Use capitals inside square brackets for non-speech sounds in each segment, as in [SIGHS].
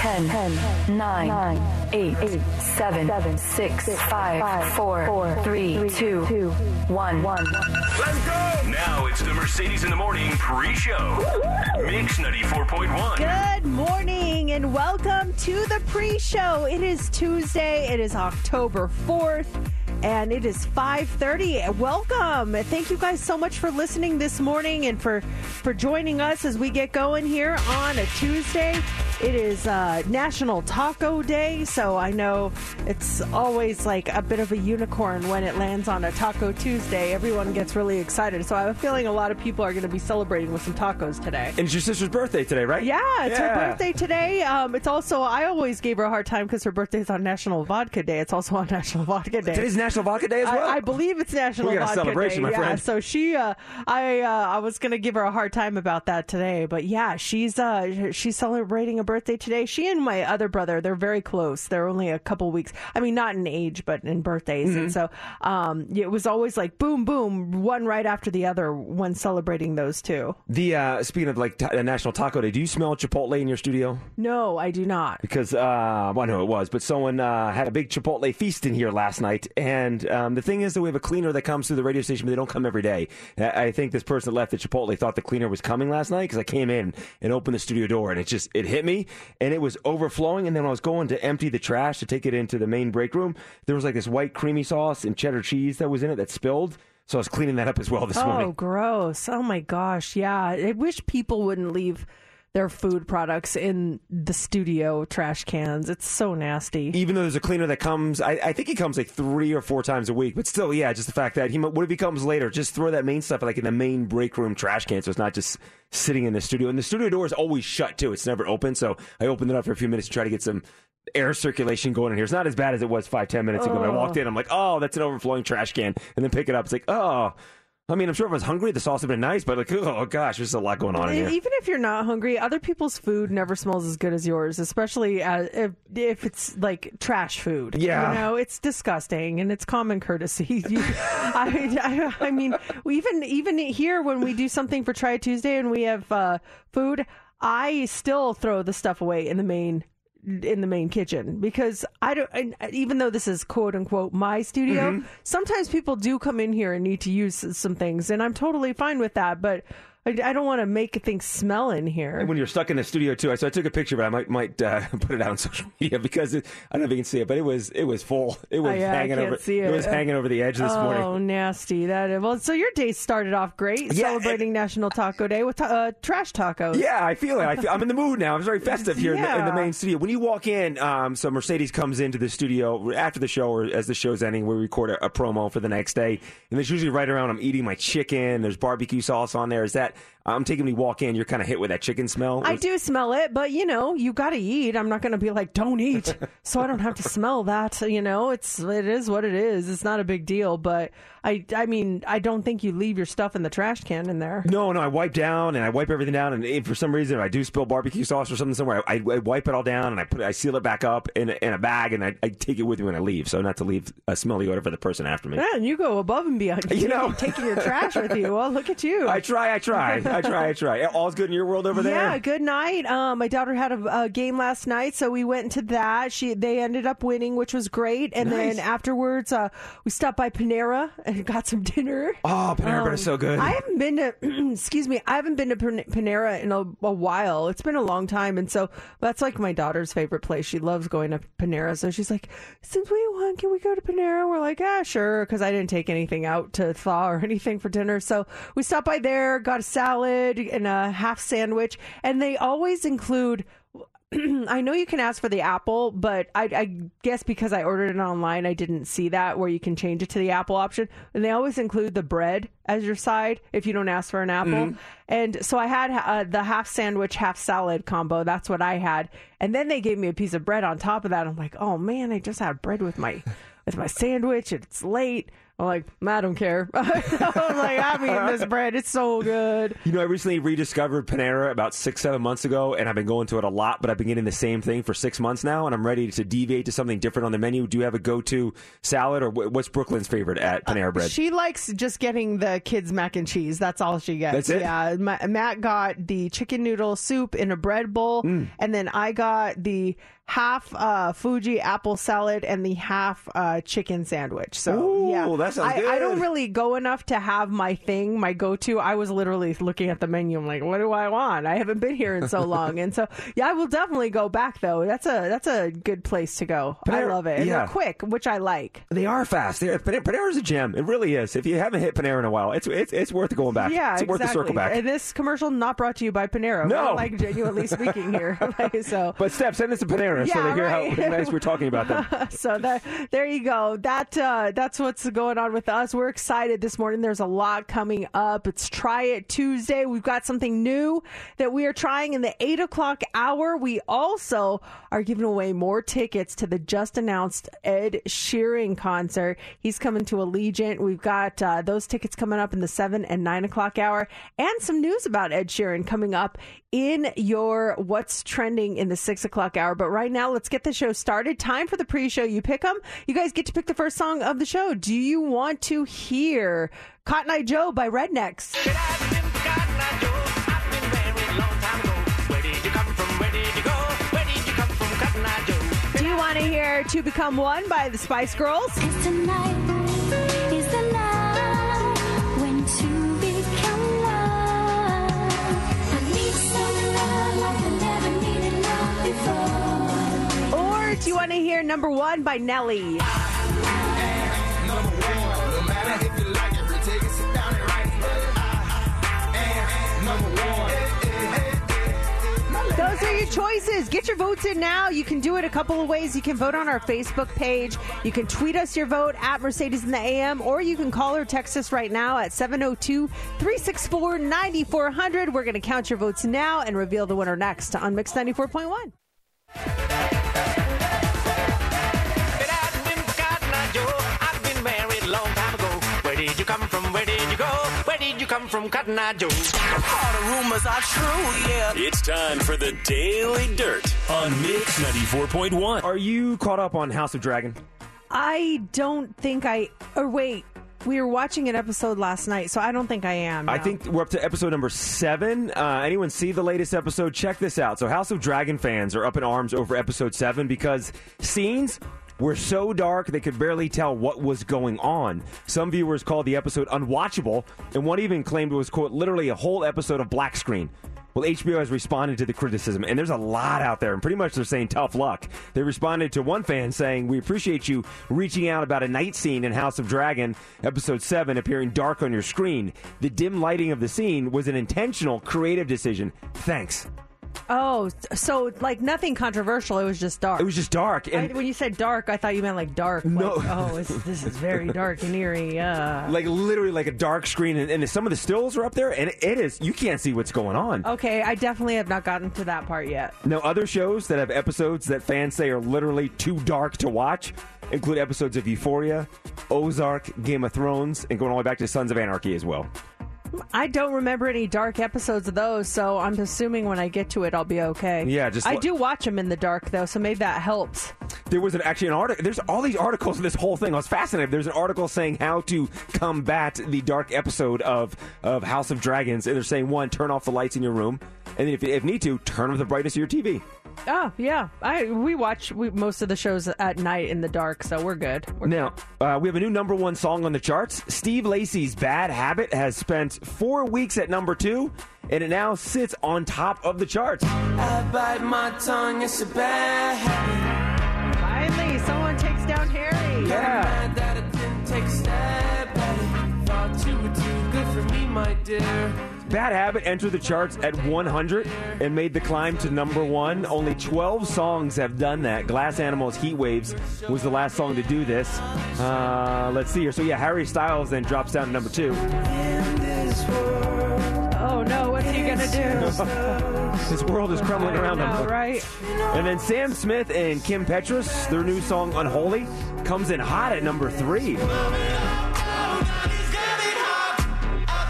10, 10 9, 9 8, 8 7, 7 6, 5 4, 4 3 2 1 1 Let's go! Now it's the Mercedes in the Morning pre-show. Mix 94.1. Good morning and welcome to the pre-show. It is Tuesday. It is October 4th and it is 5:30. Welcome. Thank you guys so much for listening this morning and for for joining us as we get going here on a Tuesday. It is uh, National Taco Day, so I know it's always like a bit of a unicorn when it lands on a Taco Tuesday. Everyone gets really excited. So I have a feeling a lot of people are going to be celebrating with some tacos today. And it's your sister's birthday today, right? Yeah, it's Yeah. her birthday today. Um, it's also I always gave her a hard time because her birthday is on National Vodka Day. It's also on [LAUGHS] National Vodka Day. Today's National Vodka Day as well. I, I believe it's National We got a Vodka celebration, Day. my yeah, friend. so she, uh, I, uh, I was gonna give her a hard time about that today, but yeah, she's, uh, she's celebrating a birthday today. She and my other brother, they're very close. They're only a couple weeks. I mean, not in age, but in birthdays. Mm-hmm. And so, um, it was always like boom, boom, one right after the other when celebrating those two. the uh, speaking of like uh, National Taco Day, do you smell Chipotle in your studio? No, I do not. Because uh, well, I know it was, but someone uh, had a big Chipotle feast in here last night, and um, the thing is that we have a cleaner that comes through the radio station, but they don't come every day. I I think this person that left at Chipotle thought the cleaner was coming last night because I came in and opened the studio door, and it just it hit me, and it was overflowing. And then when I was going to empty the trash to take it into the main break room, there was like this white creamy sauce and cheddar cheese that was in it that spilled. So I was cleaning that up as well this Oh, morning. Oh, gross. Oh my gosh. Yeah. I wish people wouldn't leave their food products in the studio trash cans. It's so nasty. even though there's a cleaner that comes, I, I think he comes like three or four times a week. But still, yeah, just the fact that he what if he comes later? Just throw that main stuff like in the main break room trash can, so it's not just sitting in the studio. And the studio door is always shut too; it's never open. So I opened it up for a few minutes to try to get some air circulation going in here. It's not as bad as it was five ten minutes ago. When I oh. walked in, I'm like, oh, that's an overflowing trash can, and then pick it up. It's like, oh. I mean, I'm sure if I was hungry, the sauce would have been nice, but like, [LAUGHS] oh gosh, there's a lot going on in here. Even if you're not hungry, other people's food never smells as good as yours, especially uh, if, if it's like trash food. Yeah. You know, it's disgusting and it's common courtesy. [LAUGHS] You- I, I, I mean, even, even here when we do something for Try Tuesday and we have uh, food, I still throw the stuff away in the main in the main kitchen because I don't. And even though this is quote unquote my studio, Mm-hmm. sometimes people do come in here and need to use some things, and I'm totally fine with that. But I, I don't want to make things smell in here. when you're stuck in the studio too. I, So I took a picture, but I might might uh, [LAUGHS] put it out on social [LAUGHS] media because it, I don't know if you can see it, but it was it was full. It was Oh, yeah, hanging over. see it. was hanging over the edge this oh, morning. Oh, nasty! That well. So your day started off great, Yeah, celebrating National Taco Day with uh, trash tacos. Yeah, I feel it. I feel, I'm in the mood now. I'm very festive here in, the, in the main studio. When you walk in, um, so Mercedes comes into the studio after the show or as the show's ending, we record a, a promo for the next day, and it's usually right around. I'm eating my chicken. There's barbecue sauce on there. Is that that. I'm taking when you walk in, you're kind of hit with that chicken smell. I do smell it, but you know, you got to eat. I'm not going to be like, don't eat, [LAUGHS] so I don't have to smell that. You know, it's it is what it is. It's not a big deal, but I I mean, I don't think you leave your stuff in the trash can in there. No, no, I wipe down and I wipe everything down, and if for some reason if I do spill barbecue sauce or something somewhere, I, I wipe it all down and I put it, I seal it back up in a, in a bag and I, I take it with me when I leave, so not to leave a smelly odor for the person after me. Yeah, and you go above and beyond. You know. taking your trash with you. Well, look at you. I try, I try, [LAUGHS] I I try, I try. All's good in your world over there. Yeah, good night. Um, my daughter had a, a game last night, so we went to that. She they ended up winning, which was great. And Nice. then afterwards, uh, we stopped by Panera and [LAUGHS] got some dinner. Oh, Panera Um, is so good. I haven't been to, [CLEARS THROAT] excuse me, I haven't been to Panera in a, a while. It's been a long time, and so that's like my daughter's favorite place. She loves going to Panera, so she's like, "Since we won, can we go to Panera?" We're like, "Ah, sure," because I didn't take anything out to thaw or [LAUGHS] anything for dinner. So we stopped by there, got a salad and a half sandwich, and they always include. [CLEARS THROAT] I know you can ask for the apple, but I, I guess because I ordered it online, I didn't see that where you can change it to the apple option. And they always include the bread as your side if you don't ask for an apple. And so I had uh, the half sandwich, half salad combo. That's what I had. And then they gave me a piece of bread on top of that. I'm like, oh man, I just had bread with my [LAUGHS] with my sandwich. It's late. I'm like, I don't care. [LAUGHS] I'm like, I'm eating this bread. It's so good. You know, I recently rediscovered Panera about six, seven months ago, and I've been going to it a lot, but I've been getting the same thing for six months now, and I'm ready to deviate to something different on the menu. Do you have a go to salad, or what's Brooklyn's favorite at Panera Bread? She likes just getting the kids mac and cheese. That's all she gets. That's it? Yeah. Ma- Matt got the chicken noodle soup in a bread bowl, Mm. and then I got the half uh, Fuji apple salad and the half uh, chicken sandwich. So Ooh, yeah, that sounds I, I don't really go enough to have my thing, my go-to. I was literally looking at the menu. I'm like, what do I want? I haven't been here in so [LAUGHS] long, and so yeah, I will definitely go back though. That's a that's a good place to go. I love it. And yeah. they're quick, which I like. They are fast. They're, Pan- Panera's a gem. It really is. If you haven't hit Panera in a while, it's it's, it's worth going back. Yeah, it's exactly. worth the circle back. And this commercial not brought to you by Panera. No. Like genuinely speaking here. [LAUGHS] [LAUGHS] Like, so. but Steph, send us to Panera so Yeah, they hear right. how nice we're talking about them. [LAUGHS] so that, there you go. That uh, that's what's going on with us. We're excited this morning. There's a lot coming up. It's Try It Tuesday. We've got something new that we are trying in the eight o'clock hour. We also are giving away more tickets to the just announced Ed Sheeran concert. He's coming to Allegiant. We've got uh, those tickets coming up in the seven and nine o'clock hour, and some news about Ed Sheeran coming up in your what's trending in the six o'clock hour. But right now, let's get the show started. Time for the pre-show. You pick them. You guys get to pick the first song of the show. Do you want to hear Cotton Eye Joe by Rednex? Do you want to hear To Become One by the Spice Girls? Do you want to hear Number One by Nelly? Those are your choices. Get your votes in now. You can do it a couple of ways. You can vote on our Facebook page. You can tweet us your vote at Mercedes in the AM, or you can call or text us right now at 702 364 9400. We're going to count your votes now and reveal the winner next on Mix 94.1. go? Where did you come from, Cotton Eye Joe? All the rumors are true, yeah. It's time for the Daily Dirt on Mix 94.1. Are you caught up on House of Dragon? I don't think I. Or wait, we were watching an episode last night, so I don't think I am. I now. think we're up to episode number seven. Uh, anyone see the latest episode? Check this out. So, House of Dragon fans are up in arms over episode seven because scenes were so dark they could barely tell what was going on. Some viewers called the episode unwatchable, and one even claimed it was, quote, literally a whole episode of black screen. Well, HBO has responded to the criticism, and there's a lot out there, and pretty much they're saying tough luck. They responded to one fan saying, We appreciate you reaching out about a night scene in House of Dragon, episode 7, appearing dark on your screen. The dim lighting of the scene was an intentional, creative decision. Thanks. Oh, so like nothing controversial. It was just dark. It was just dark. I, And when you said dark, I thought you meant like dark. No. Like, oh, it's, this is very dark and eerie. Uh. [LAUGHS] like literally like a dark screen, and, and some of the stills are up there, and it is, you can't see what's going on. Okay, I definitely have not gotten to that part yet. Now, other shows that have episodes that fans say are literally too dark to watch include episodes of Euphoria, Ozark, Game of Thrones, and going all the way back to Sons of Anarchy as well. I don't remember any dark episodes of those, so I'm assuming when I get to it, I'll be okay. Yeah, just I lo- do watch them in the dark though, so maybe that helps. There was an, actually an article. There's all these articles in this whole thing. I was fascinated. There's an article saying how to combat the dark episode of, of House of Dragons. And they're saying, one, turn off the lights in your room. And then if, if need to, turn up the brightness of your TV. Oh yeah, I we watch we, most of the shows at night in the dark, so we're good. We're Now, uh, we have a new number one song on the charts. Steve Lacy's Bad Habit has spent four weeks at number two, and it now sits on top of the charts. I bite my tongue, it's a bad habit. Finally, someone takes down Harry. Yeah. Mad that I didn't take a stab at it. Thought you were too good for me, my dear. Bad Habit entered the charts at 100 and made the climb to number one. Only 12 songs have done that. Glass Animals Heat Waves was the last song to do this. Uh, let's see here. So, yeah, Harry Styles then drops down to number two. Oh no, what's he gonna do? [LAUGHS] His world is crumbling around know, him. right? And then Sam Smith and Kim Petras, their new song Unholy, comes in hot at number three.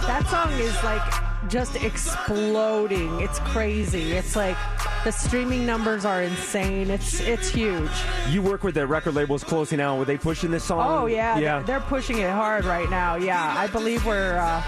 That song is like just exploding. It's crazy. It's like the streaming numbers are insane. It's it's huge. You work with the record labels closely now. Were they pushing this song? Oh yeah, Yeah. They're, they're pushing it hard right now. Yeah, I believe we're uh,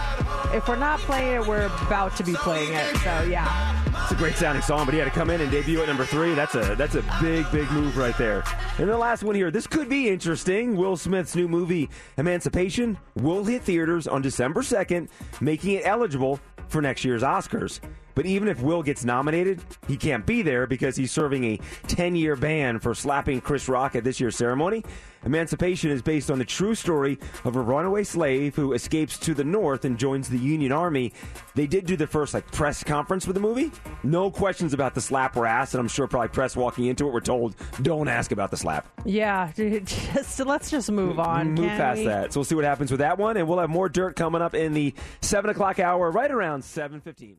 if we're not playing it, we're about to be playing it. So yeah. It's a great sounding song, but he had to come in and debut at number three. That's a that's a big big move right there. And the last one here, this could be interesting. Will Smith's new movie Emancipation will hit theaters on December second, making it eligible for next year's Oscars. But even if Will gets nominated, he can't be there because he's serving a 10 year ban for slapping Chris Rock at this year's ceremony. Emancipation is based on the true story of a runaway slave who escapes to the north and joins the Union Army. They did do the first like press conference for the movie. No questions about the slap were asked, and I'm sure probably press walking into it were told, "Don't ask about the slap." Yeah, [LAUGHS] just let's just move on. Move past we? that. So we'll see what happens with that one, and we'll have more dirt coming up in the seven o'clock hour, right around seven fifteen.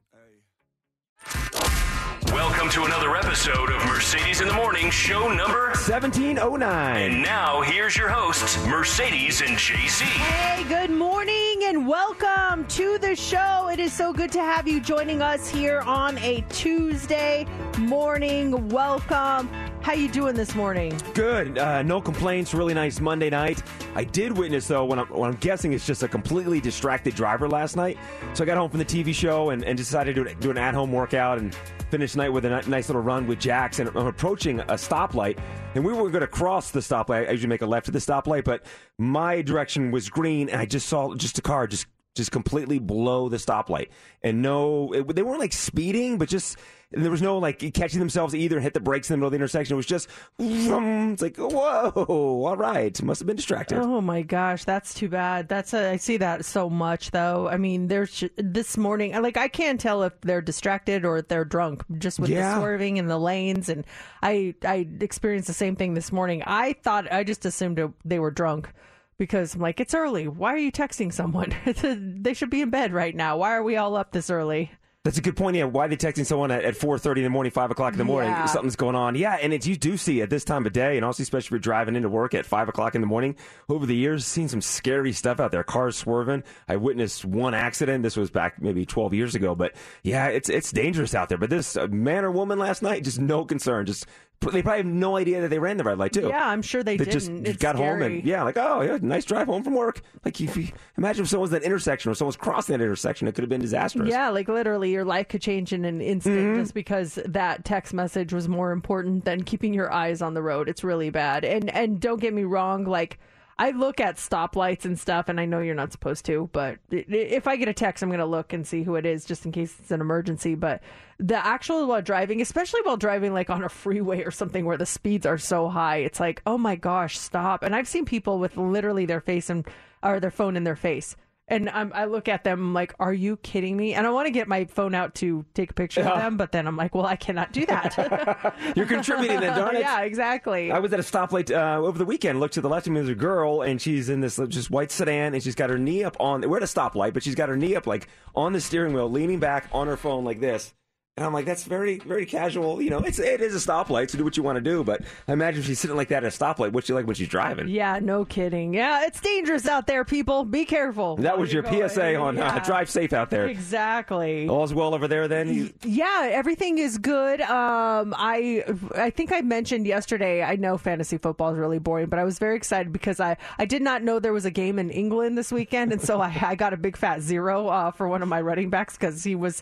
Welcome to another episode of Mercedes in the Morning, show number. Seventeen oh nine. And now here's your hosts, Mercedes and JC. Hey, good morning and welcome to the show. It is so good to have you joining us here on a Tuesday morning. Welcome. How you doing this morning? Good. Uh, no complaints. Really nice Monday night. I did witness though when I'm, when I'm guessing it's just a completely distracted driver last night. So I got home from the TV show and, and decided to do an at-home workout and finish night with a nice little run with Jax. And I'm approaching a stoplight, and we were going to cross the stoplight. I usually make a left at the stoplight, but my direction was green, and I just saw just a car just just completely blow the stoplight. And no, it, they weren't like speeding, but just there was no like catching themselves either and hit the brakes in the middle of the intersection. It was just, vroom. it's like, whoa, all right, must have been distracted. Oh my gosh, that's too bad. That's a, I see that so much though. I mean, there's this morning, like I can't tell if they're distracted or if they're drunk just with Yeah. the swerving in the lanes. And I I experienced the same thing this morning. I thought I just assumed they were drunk because I'm like, it's early. Why are you texting someone? [LAUGHS] they should be in bed right now. Why are we all up this early? That's a good point. Yeah, why are they texting someone at, at 4.30 in the morning, 5 o'clock in the morning? Yeah. Something's going on. Yeah, and it's, you do see at this time of day, and also especially if you're driving into work at 5 o'clock in the morning, over the years, seen some scary stuff out there. Cars swerving. I witnessed one accident. This was back maybe 12 years ago. But yeah, it's it's dangerous out there. But this uh, man or woman last night, just no concern. Just They probably have no idea that they ran the red light, too. Yeah, I'm sure they They didn't. just It's got home and yeah, like oh yeah, nice drive home from work. Like if you imagine if someone's at that intersection or someone's crossing that intersection, it could have been disastrous. Yeah, like literally, your life could change in an instant Mm-hmm. just because that text message was more important than keeping your eyes on the road. It's really bad. And and don't get me wrong, like I look at stoplights and stuff, and I know you're not supposed to, but if I get a text, I'm gonna look and see who it is just in case it's an emergency. But the actual while driving, especially while driving like on a [LAUGHS] freeway or something where the speeds are so high, it's like, oh my gosh, stop! And I've seen people with literally their face and or their phone in their face. And I'm, I look at them like, "Are you kidding me?" And I want to get my phone out to take a picture of them, but then I'm like, "Well, I cannot do that." [LAUGHS] You're contributing then, darn it. [LAUGHS] yeah, exactly. I was at a stoplight uh, over the weekend. Looked to the left of me, there's a girl, and she's in this just white sedan, and she's got her knee up on. We're at a stoplight, but she's got her knee up like on the steering wheel, leaning back on her phone like this. And I'm like, that's very, very casual. You know, it's it is a stoplight, so do what you want to do. But I imagine if she's sitting like that at a stoplight, what's she like when she's driving? Yeah, no kidding. Yeah, it's dangerous out there, people. Be careful. That was your you're PSA going. on uh, drive safe out there. Exactly. All's well over there. Then you, Yeah, everything is good. Um, I I think I mentioned yesterday. I know fantasy football is really boring, but I was very excited because I I did not know there was a game in England this weekend, and so I, I got a big fat zero uh, for one of my running backs because he was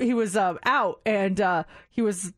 he was uh, out and uh, he was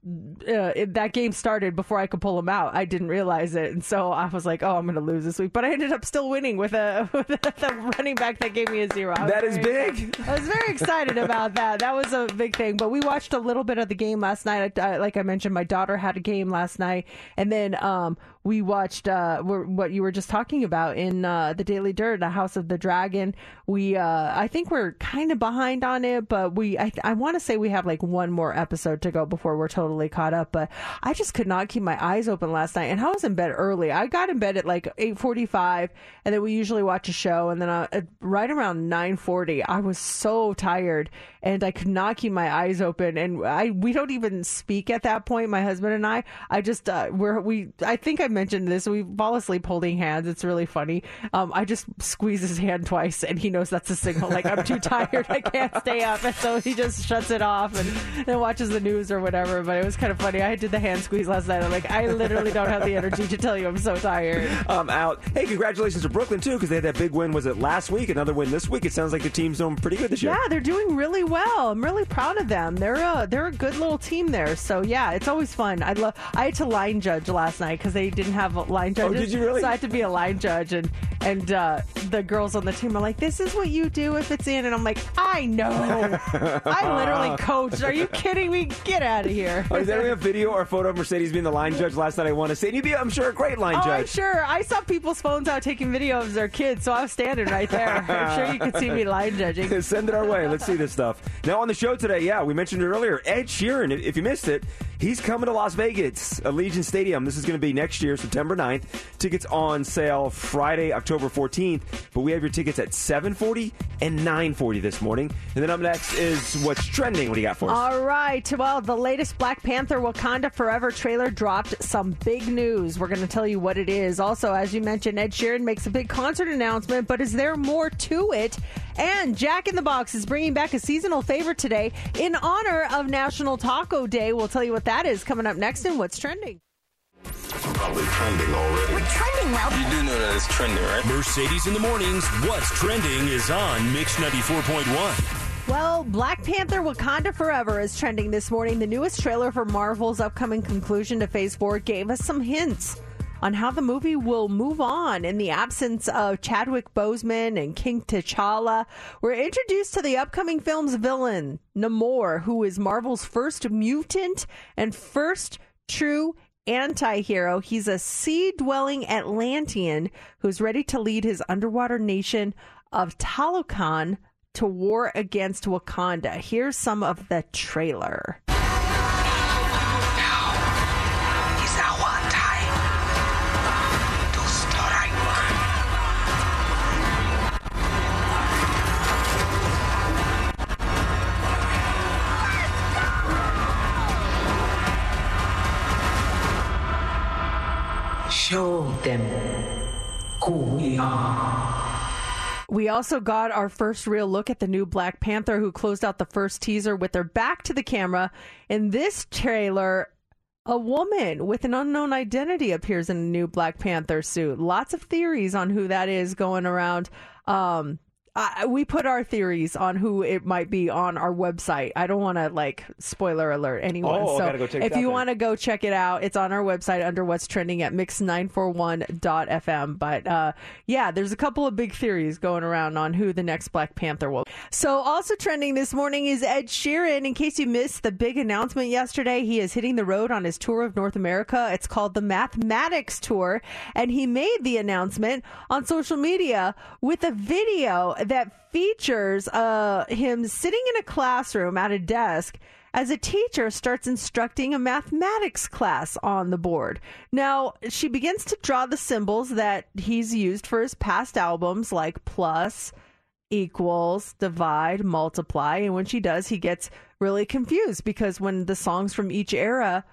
uh, it- that game started before I could pull him out. I didn't realize it, and so I was like, oh, I'm going to lose this week, but I ended up still winning with a [LAUGHS] with the running back that gave me a zero. That is very big. I was very excited about that. That was a big thing. But we watched a little bit of the game last night. I, I- like I mentioned, my daughter had a game last night, and then um, we watched uh, what you were just talking about in uh, the Daily Dirt, the House of the Dragon. We, uh, I think we're kind of behind on it, but we, I, I want to say we have like one more episode to go before we're totally caught up. But I just could not keep my eyes open last night, and I was in bed early. I got in bed at like eight forty-five, and then we usually watch a show, and then uh, at- right around nine forty, I was so tired, and I could not keep my eyes open. And I, we don't even speak at that point, my husband and I. I just, uh, we're we. I think I mentioned this. We fall asleep holding hands. It's really funny. Um, I just squeeze his hand twice, and he knows that's a signal. Like I'm too tired, I can't stay up, and so he just shuts it off and then watches the news or whatever. But it was kind of funny. I did the hand squeeze last night. I'm like, I literally don't have the energy to tell you I'm so tired. I'm out. Hey, congratulations to Brooklyn too, because they had that big win. Was it last week? Another win this week. It sounds like the team's doing pretty good this year. Yeah, they're doing really well. I'm really proud of them. They're a they're a good little team there. So yeah, it's always fun. I love. I had to line judge last night because they didn't have a line judges. Oh, did you really? So I had to be a line judge, and and uh, the girls on the team are like, "This is what you do if it's in," and I'm like, "I know. [LAUGHS] I literally coached. Are you kidding me? Get out of here." Oh, is there a video or photo of Mercedes being the line judge last night? I want to say, and you'd be, I'm sure, a great line Oh, I'm judge. sure. I saw people's phones out taking video of their kids, so I was standing right there. [LAUGHS] I'm sure you could see me line judging. [LAUGHS] Send it our way. Let's see this stuff. Now on the show today, yeah, we mentioned it earlier. Ed Sheeran, if- if you missed it, he's coming to Las Vegas, Allegiant Stadium. This is going to be next year, September 9th. Tickets on sale Friday, October 14th. But we have your tickets at 7:40 and 9:40 this morning. And then up next is what's trending. What do you got for us? All right. Well, the latest Black Panther Wakanda Forever trailer dropped some big news. We're going to tell you what it is. Also, as you mentioned, Ed Sheeran makes a big concert announcement, but is there more to it? And Jack in the Box is bringing back a seasonal favorite today in honor of National Taco Day. We'll tell you what that is coming up next and what's trending. Probably trending already. We're trending well. You do know that it's trending, right? Mercedes in the mornings. What's trending is on Mix 94.1. Well, Black Panther Wakanda Forever is trending this morning. The newest trailer for Marvel's upcoming conclusion to Phase 4 gave us some hints on how the movie will move on in the absence of Chadwick Boseman and King T'Challa. We're introduced to the upcoming film's villain, Namor, who is Marvel's first mutant and first true anti-hero. He's a sea-dwelling Atlantean who's ready to lead his underwater nation of Talokan to war against Wakanda. Here's some of the trailer. Show them who we are. We also got our first real look at the new Black Panther, who closed out the first teaser with their back to the camera. In this trailer, a woman with an unknown identity appears in a new Black Panther suit. Lots of theories on who that is going around. Um, I, we put our theories on who it might be on our website. I don't want to like spoiler alert anyone. Oh, so go if you want to go check it out, it's on our website under what's trending at mix941.fm. But uh, yeah, there's a couple of big theories going around on who the next Black Panther will. Be. So also trending this morning is Ed Sheeran. In case you missed the big announcement yesterday, he is hitting the road on his tour of North America. It's called the Mathematics Tour, and he made the announcement on social media with a video that features uh, him sitting in a classroom at a desk as a teacher starts instructing a mathematics class on the board. Now, she begins to draw the symbols that he's used for his past albums, like plus, equals, divide, multiply. And when she does, he gets really confused because when the songs from each era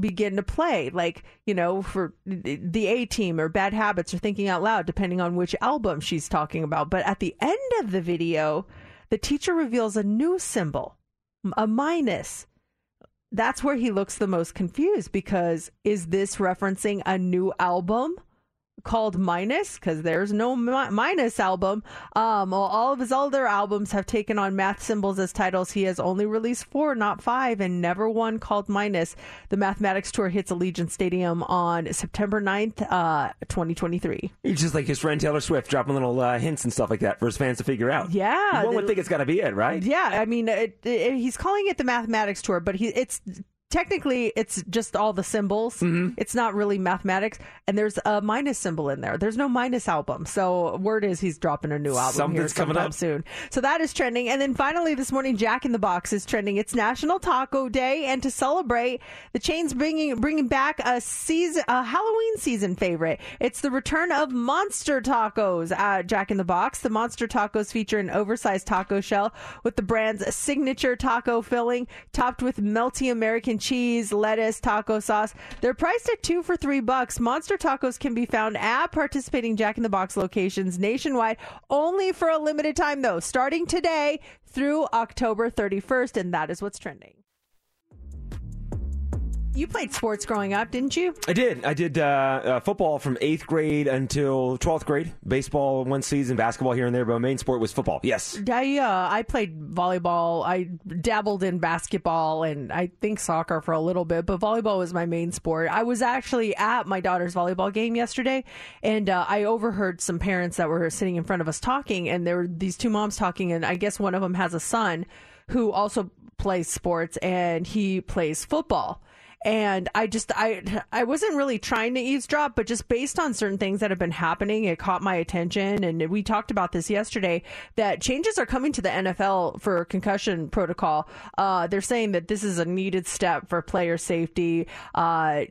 begin to play, like, you know, for the A team or Bad Habits or Thinking Out Loud, depending on which album she's talking about. But at the end of the video, the teacher reveals a new symbol, a minus. That's where he looks the most confused because is this referencing a new album? Called Minus because there's no mi- Minus album. Um, all of his other albums have taken on math symbols as titles. He has only released four, not five, and never one called Minus. The Mathematics Tour hits Allegiant Stadium on September 9th, uh, 2023. He's just like his friend Taylor Swift, dropping little uh, hints and stuff like that for his fans to figure out. Yeah, One would think it's got to be it, right? Yeah, I mean, it, it, he's calling it the Mathematics Tour, but he it's technically it's just all the symbols. Mm-hmm. It's not really mathematics, and there's a minus symbol in there. There's no minus album, so word is he's dropping a new album here Something's coming up. soon. So that is trending, and then finally this morning, Jack in the Box is trending. It's National Taco Day, and to celebrate, the chain's bringing bringing back a season, a Halloween season favorite. It's the return of Monster Tacos at Jack in the Box. The Monster Tacos feature an oversized taco shell with the brand's signature taco filling, topped with melty American cheese, lettuce, taco sauce. They're priced at two for three bucks. Monster Tacos can be found at participating Jack in the Box locations nationwide, only for a limited time though, starting today through October 31st, and that is what's trending. You played sports growing up, didn't you? I did. I did uh, uh, football from eighth grade until twelfth grade. Baseball one season, basketball here and there, but my main sport was football. Yes. I uh, I played volleyball. I dabbled in basketball and I think soccer for a little bit, but volleyball was my main sport. I was actually at my daughter's volleyball game yesterday, and uh, I overheard some parents that were sitting in front of us talking, and there were these two moms talking, and I guess one of them has a son who also plays sports, and he plays football and I just I I wasn't really trying to eavesdrop, but just based on certain things that have been happening, it caught my attention. And we talked about this yesterday that changes are coming to the NFL for concussion protocol. Uh, they're saying that this is a needed step for player safety. Uh,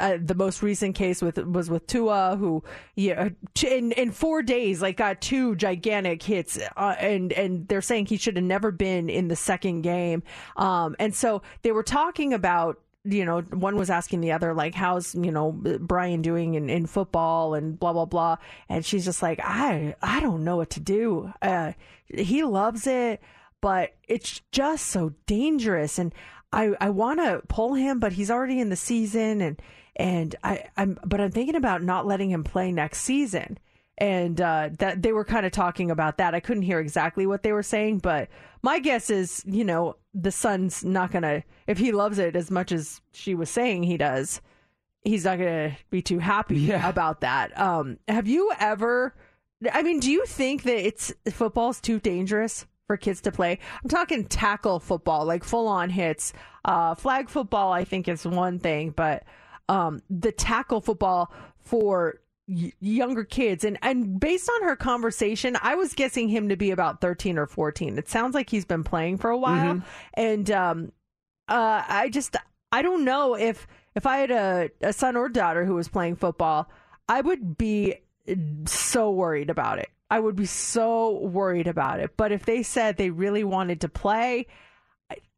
uh, the most recent case with was with Tua, who yeah, in in four days like got two gigantic hits, uh, and and they're saying he should have never been in the second game. Um, and so they were talking about you know, one was asking the other, like, how's, you know, Brian doing in, in football and blah, blah, blah. And she's just like, I, I don't know what to do. Uh, he loves it, but it's just so dangerous. And I, I want to pull him, but he's already in the season. And, and I, I'm, but I'm thinking about not letting him play next season. And uh, that they were kind of talking about that. I couldn't hear exactly what they were saying, but my guess is, you know, the son's not gonna if he loves it as much as she was saying he does, he's not gonna be too happy Yeah. about that. Um, have you ever? I mean, do you think that it's football's too dangerous for kids to play? I'm talking tackle football, like full on hits. Uh, flag football, I think is one thing, but um, the tackle football for y- younger kids. And and based on her conversation i was guessing him to be about 13 or 14 it sounds like he's been playing for a while. And um uh i just i don't know if if i had a, a son or daughter who was playing football i would be so worried about it. I would be so worried about it. But if they said they really wanted to play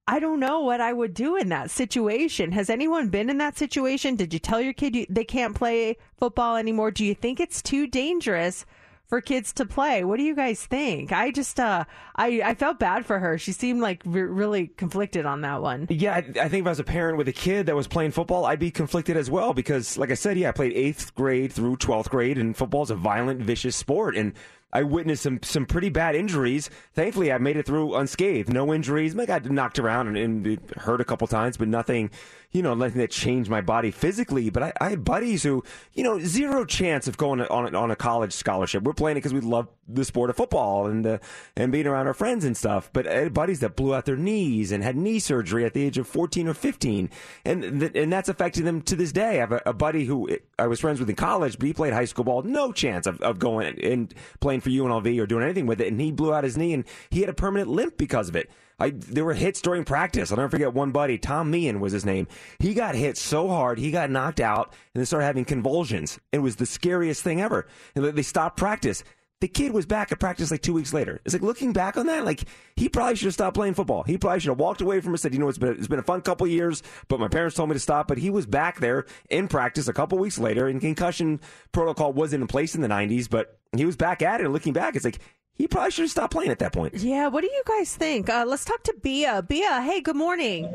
I don't know what I would do in that situation. Has anyone been in that situation? Did you tell your kid you, they can't play football anymore? Do you think it's too dangerous for kids to play? What do you guys think? I just, uh, I, I felt bad for her. She seemed like re- really conflicted on that one. Yeah, I, I think if I was a parent with a kid that was playing football, I'd be conflicted as well because, like I said, yeah, I played eighth grade through twelfth grade, and football is a violent, vicious sport, and I witnessed some some pretty bad injuries. Thankfully, I made it through unscathed, no injuries. I got knocked around and, and hurt a couple times, but nothing, you know, nothing that changed my body physically. But I, I had buddies who, you know, zero chance of going on a, on a college scholarship. We're playing it because we love the sport of football and uh, and being around our friends and stuff. But I had buddies that blew out their knees and had knee surgery at the age of 14 or 15, and th- and that's affecting them to this day. I have a, a buddy who I was friends with in college, but he played high school ball, no chance of, of going and playing for UNLV or doing anything with it, and he blew out his knee and he had a permanent limp because of it. I, there were hits during practice. I'll never forget one buddy, Tom Meehan was his name. He got hit so hard, he got knocked out and then started having convulsions. It was the scariest thing ever. And they- stopped practice. The kid was back at practice like two weeks later. It's like looking back on that, like he probably should have stopped playing football. He probably should have walked away from it. Said, you know, it's been it's been a fun couple years, but my parents told me to stop. But he was back there in practice a couple weeks later, and concussion protocol wasn't in place in the '90s, but he was back at it. And looking back, it's like he probably should have stopped playing at that point. Yeah, what do you guys think? Uh, let's talk to Bia. Bia, hey, good morning.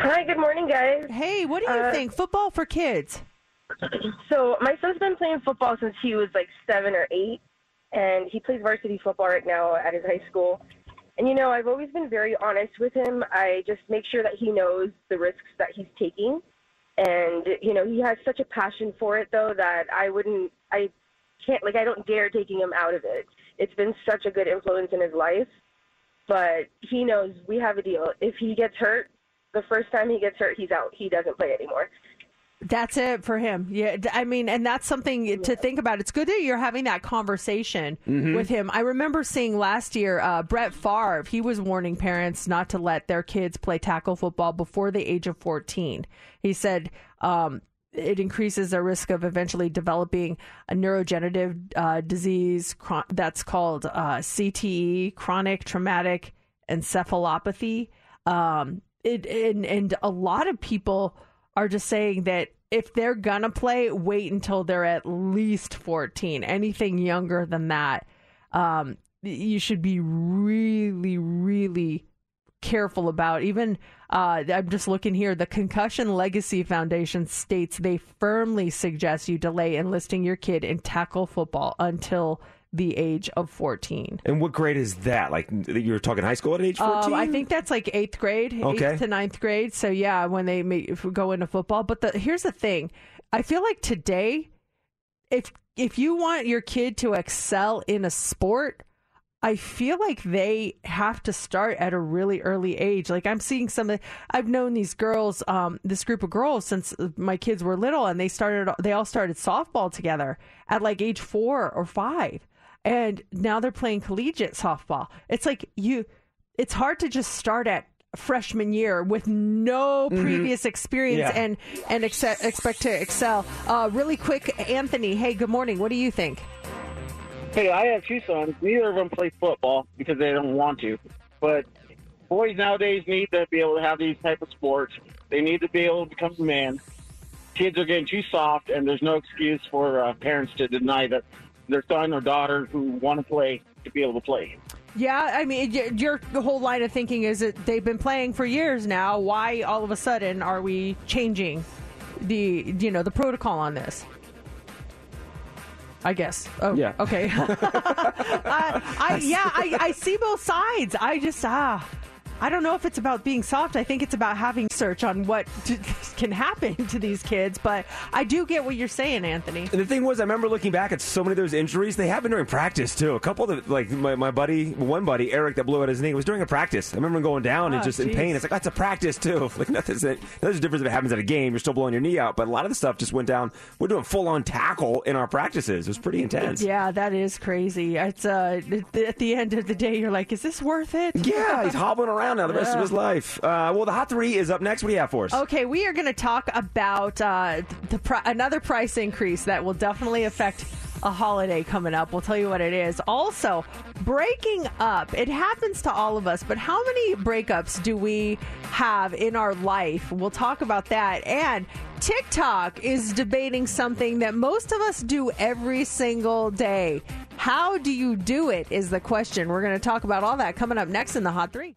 Hi, good morning, guys. Hey, what do you Uh, think? Football for kids. [CLEARS THROAT] So my son's been playing football since he was like seven or eight, and he plays varsity football right now at his high school. And you know, I've always been very honest with him. I just make sure that he knows the risks that he's taking, and you know, he has such a passion for it though that I wouldn't, I can't, like, I don't dare taking him out of it. It's been such a good influence in his life, but he knows we have a deal. If he gets hurt, the first time he gets hurt, he's out. He doesn't play anymore. That's it for him. Yeah, I mean, and that's something to think about. It's good that you're having that conversation Mhm. with him. I remember seeing last year uh, Brett Favre. He was warning parents not to let their kids play tackle football before the age of 14. He said um, it increases their risk of eventually developing a neurodegenerative uh, disease chron- that's called uh, CTE, chronic traumatic encephalopathy. Um, it and and a lot of people are just saying that if they're gonna play, wait until they're at least 14. Anything younger than that, um, you should be really, really careful about. Even uh, I'm just looking here. The Concussion Legacy Foundation states they firmly suggest you delay enlisting your kid in tackle football until the age of 14. And what grade is that? Like you're talking high school at age 14? Um, I think that's like eighth grade, Okay. eighth to ninth grade. So yeah, when they make, if we go into football. But the, here's the thing: I feel like today, if if you want your kid to excel in a sport, I feel like they have to start at a really early age. Like I'm seeing some of I've known these girls, um, this group of girls since my kids were little and they started they all started softball together at like age 4 or 5. And now they're playing collegiate softball. It's like you it's hard to just start at freshman year with no Mhm. previous experience Yeah. and and ex- expect to excel. Uh, really quick, Anthony. Hey, good morning. What do you think? Hey, I have two sons. Neither of them play football because they don't want to. But boys nowadays need to be able to have these type of sports. They need to be able to become a man. Kids are getting too soft, and there's no excuse for uh, parents to deny that their son or daughter who want to play to be able to play. Yeah, I mean, your whole line of thinking is that they've been playing for years now. Why all of a sudden are we changing the you know the protocol on this? I guess. Oh, Yeah. Okay. [LAUGHS] I, I yeah, I, I see both sides. I just ah. I don't know if it's about being soft. I think it's about having search on what [LAUGHS] can happen to these kids. But I do get what you're saying, Anthony. And the thing was, I remember looking back at so many of those injuries. They happened during practice too. A couple of the, like my, my buddy, one buddy, Eric, that blew out his knee. Was during a practice. I remember him going down and Oh, just in pain. It's like that's a practice too. [LAUGHS] Like nothing's. There's a difference if it happens at a game. You're still blowing your knee out. But a lot of the stuff just went down. We're doing full on tackle in our practices. It was pretty intense. Yeah, that is crazy. It's uh, at the end of the day, you're like, is this worth it? Yeah, he's [LAUGHS] hobbling around now the rest of his life. Uh, well, the hot three is up next. What do you have for us? Okay, we are going to talk about uh, the pri- another price increase that will definitely affect a holiday coming up. We'll tell you what it is. Also, breaking up. It happens to all of us, but how many breakups do we have in our life? We'll talk about that. And TikTok is debating something that most of us do every single day. How do you do it? Is the question. We're going to talk about all that coming up next in the Hot 3.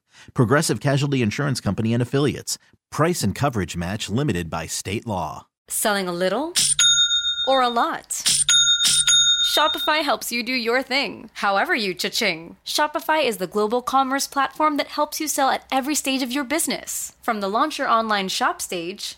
Progressive Casualty Insurance Company and Affiliates. Price and coverage match limited by state law. Selling a little or a lot? Shopify helps you do your thing, however you cha-ching. Shopify is the global commerce platform that helps you sell at every stage of your business. From the launch your online shop stage,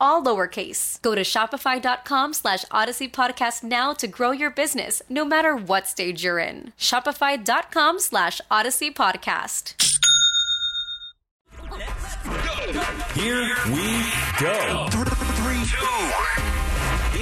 all lowercase. Go to shopify.com slash odyssey podcast now to grow your business, no matter what stage you're in. Shopify.com slash odyssey podcast. Here we go. Three, two.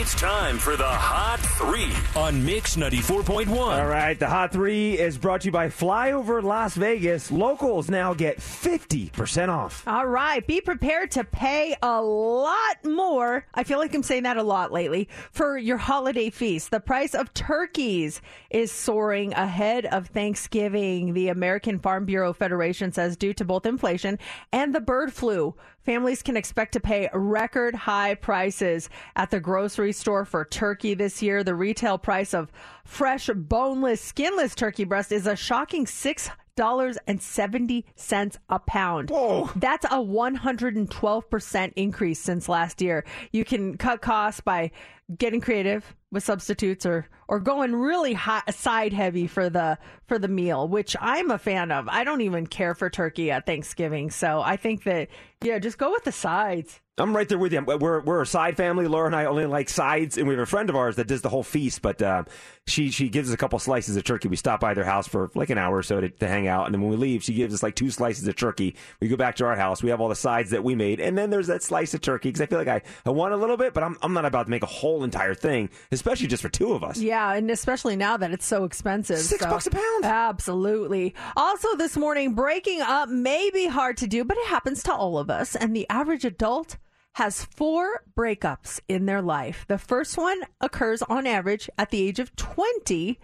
It's time for the Hot Three on Mix 94.1. All right, the Hot Three is brought to you by Flyover Las Vegas. Locals now get 50% off. All right, be prepared to pay a lot more. I feel like I'm saying that a lot lately for your holiday feast. The price of turkeys is soaring ahead of Thanksgiving. The American Farm Bureau Federation says due to both inflation and the bird flu, families can expect to pay record high prices at the grocery store for turkey this year. The retail price of fresh, boneless, skinless turkey breast is a shocking six dollars and seventy cents a pound. Whoa. That's a one hundred and twelve percent increase since last year. You can cut costs by getting creative with substitutes or or going really hot side heavy for the for the meal, which I'm a fan of. I don't even care for turkey at Thanksgiving, so I think that yeah, just go with the sides. I'm right there with you. We're we're a side family. Laura and I only like sides, and we have a friend of ours that does the whole feast. But uh, she she gives us a couple slices of turkey. We stop by their house for like an hour or so to, to hang out, and then when we leave, she gives us like two slices of turkey. We go back to our house. We have all the sides that we made, and then there's that slice of turkey because I feel like I, I want a little bit, but I'm I'm not about to make a whole entire thing, especially just for two of us. Yeah, and especially now that it's so expensive. Six so- bucks a pound. Absolutely. Also, this morning, breaking up may be hard to do, but it happens to all of us. And the average adult has four breakups in their life. The first one occurs on average at the age of 20.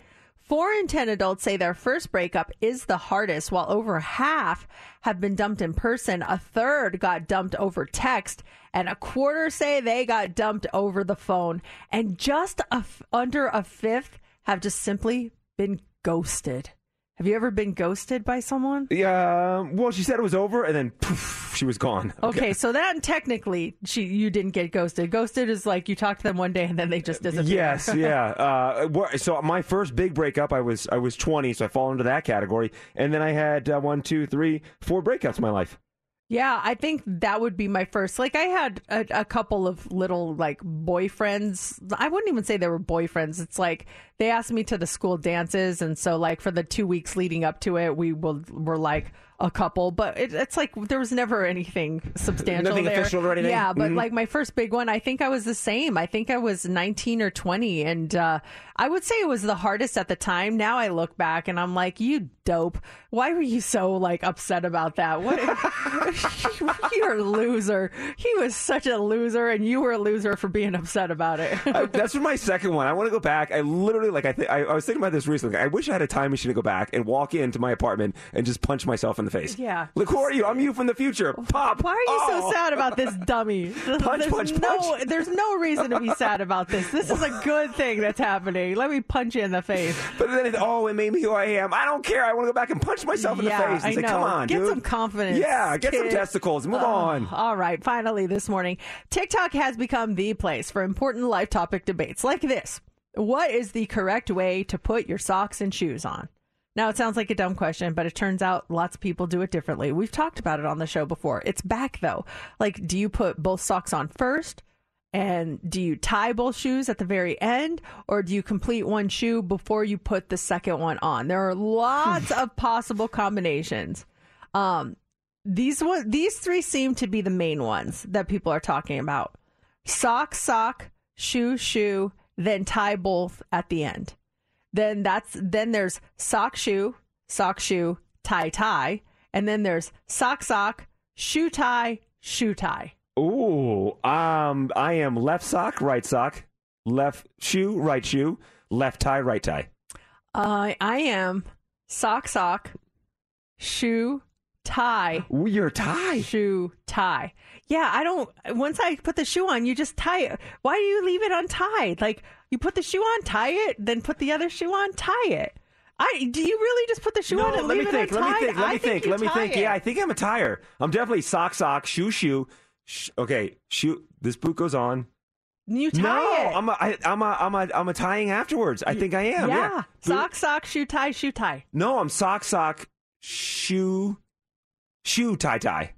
Four in 10 adults say their first breakup is the hardest, while over half have been dumped in person. A third got dumped over text, and a quarter say they got dumped over the phone. And just a f- under a fifth have just simply been ghosted. Have you ever been ghosted by someone? Yeah. Well, she said it was over, and then poof, she was gone. [LAUGHS] Okay, so that technically she you didn't get ghosted. Ghosted is like you talk to them one day and then they just disappear. Yes, [LAUGHS] yeah. Uh, so my first big breakup, I was I was 20, so I fall into that category, and then I had uh, one, two, three, four breakups in my life. Yeah, I think that would be my first. Like, I had a, a couple of little like boyfriends. I wouldn't even say they were boyfriends. It's like they asked me to the school dances, and so like for the two weeks leading up to it, we will, were like a couple. But it, it's like there was never anything substantial Nothing there. official or anything? Yeah, but Mhm. like my first big one, I think I was the same. I think I was 19 or 20, and uh, I would say it was the hardest at the time. Now I look back and I'm like, you dope. Why were you so like upset about that? What? [LAUGHS] You're a loser. He was such a loser, and you were a loser for being upset about it. I, that's my second one. I want to go back. I literally like I, th- I I was thinking about this recently. I wish I had a time machine to go back and walk into my apartment and just punch myself in the face. Yeah. Look, who are you? I'm you from the future. Pop. Why are you Oh. so sad about this [LAUGHS] dummy? Punch, there's punch, no, punch. There's no reason to be sad about this. This is a good thing that's happening. Let me punch you in the face. But then it, oh, it made me who I am. I don't care. I want to go back and punch myself in yeah, the face and I say, know. "Come on, get dude. some confidence. Yeah, get some testicles. Move Oh, on." All right, finally this morning, TikTok has become the place for important life topic debates like this. What is the correct way to put your socks and shoes on? Now, it sounds like a dumb question, but it turns out lots of people do it differently. We've talked about it on the show before. It's back, though. Like, do you put both socks on first? And do you tie both shoes at the very end? Or do you complete one shoe before you put the second one on? There are lots of possible combinations. Um, these one, these three seem to be the main ones that people are talking about: sock, sock, shoe, shoe, then tie both at the end. Then that's then there's sock, shoe, sock, shoe, tie, tie, and then there's sock, sock, shoe, tie, shoe, tie. Ooh, um, I am left sock, right sock, left shoe, right shoe, left tie, right tie. Uh, I am sock, sock, shoe, tie. Your tie. Shoe, tie. Yeah, I don't. Once I put the shoe on, you just tie it. Why do you leave it untied? Like you put the shoe on, tie it, then put the other shoe on, tie it. I do you really just put the shoe No, on and let leave me it think. Let me think. Let I me think. Let me think. it. Yeah, I think I'm a tire. I'm definitely sock, sock, shoe, shoe. Sh- okay, shoe. This boot goes on. You tie no, it. I'm a, I, I'm a, I'm a, I'm a tying afterwards. I think I am. Yeah. yeah. Sock, sock, shoe, tie, shoe, tie. No, I'm sock, sock, shoe, shoe, tie, tie.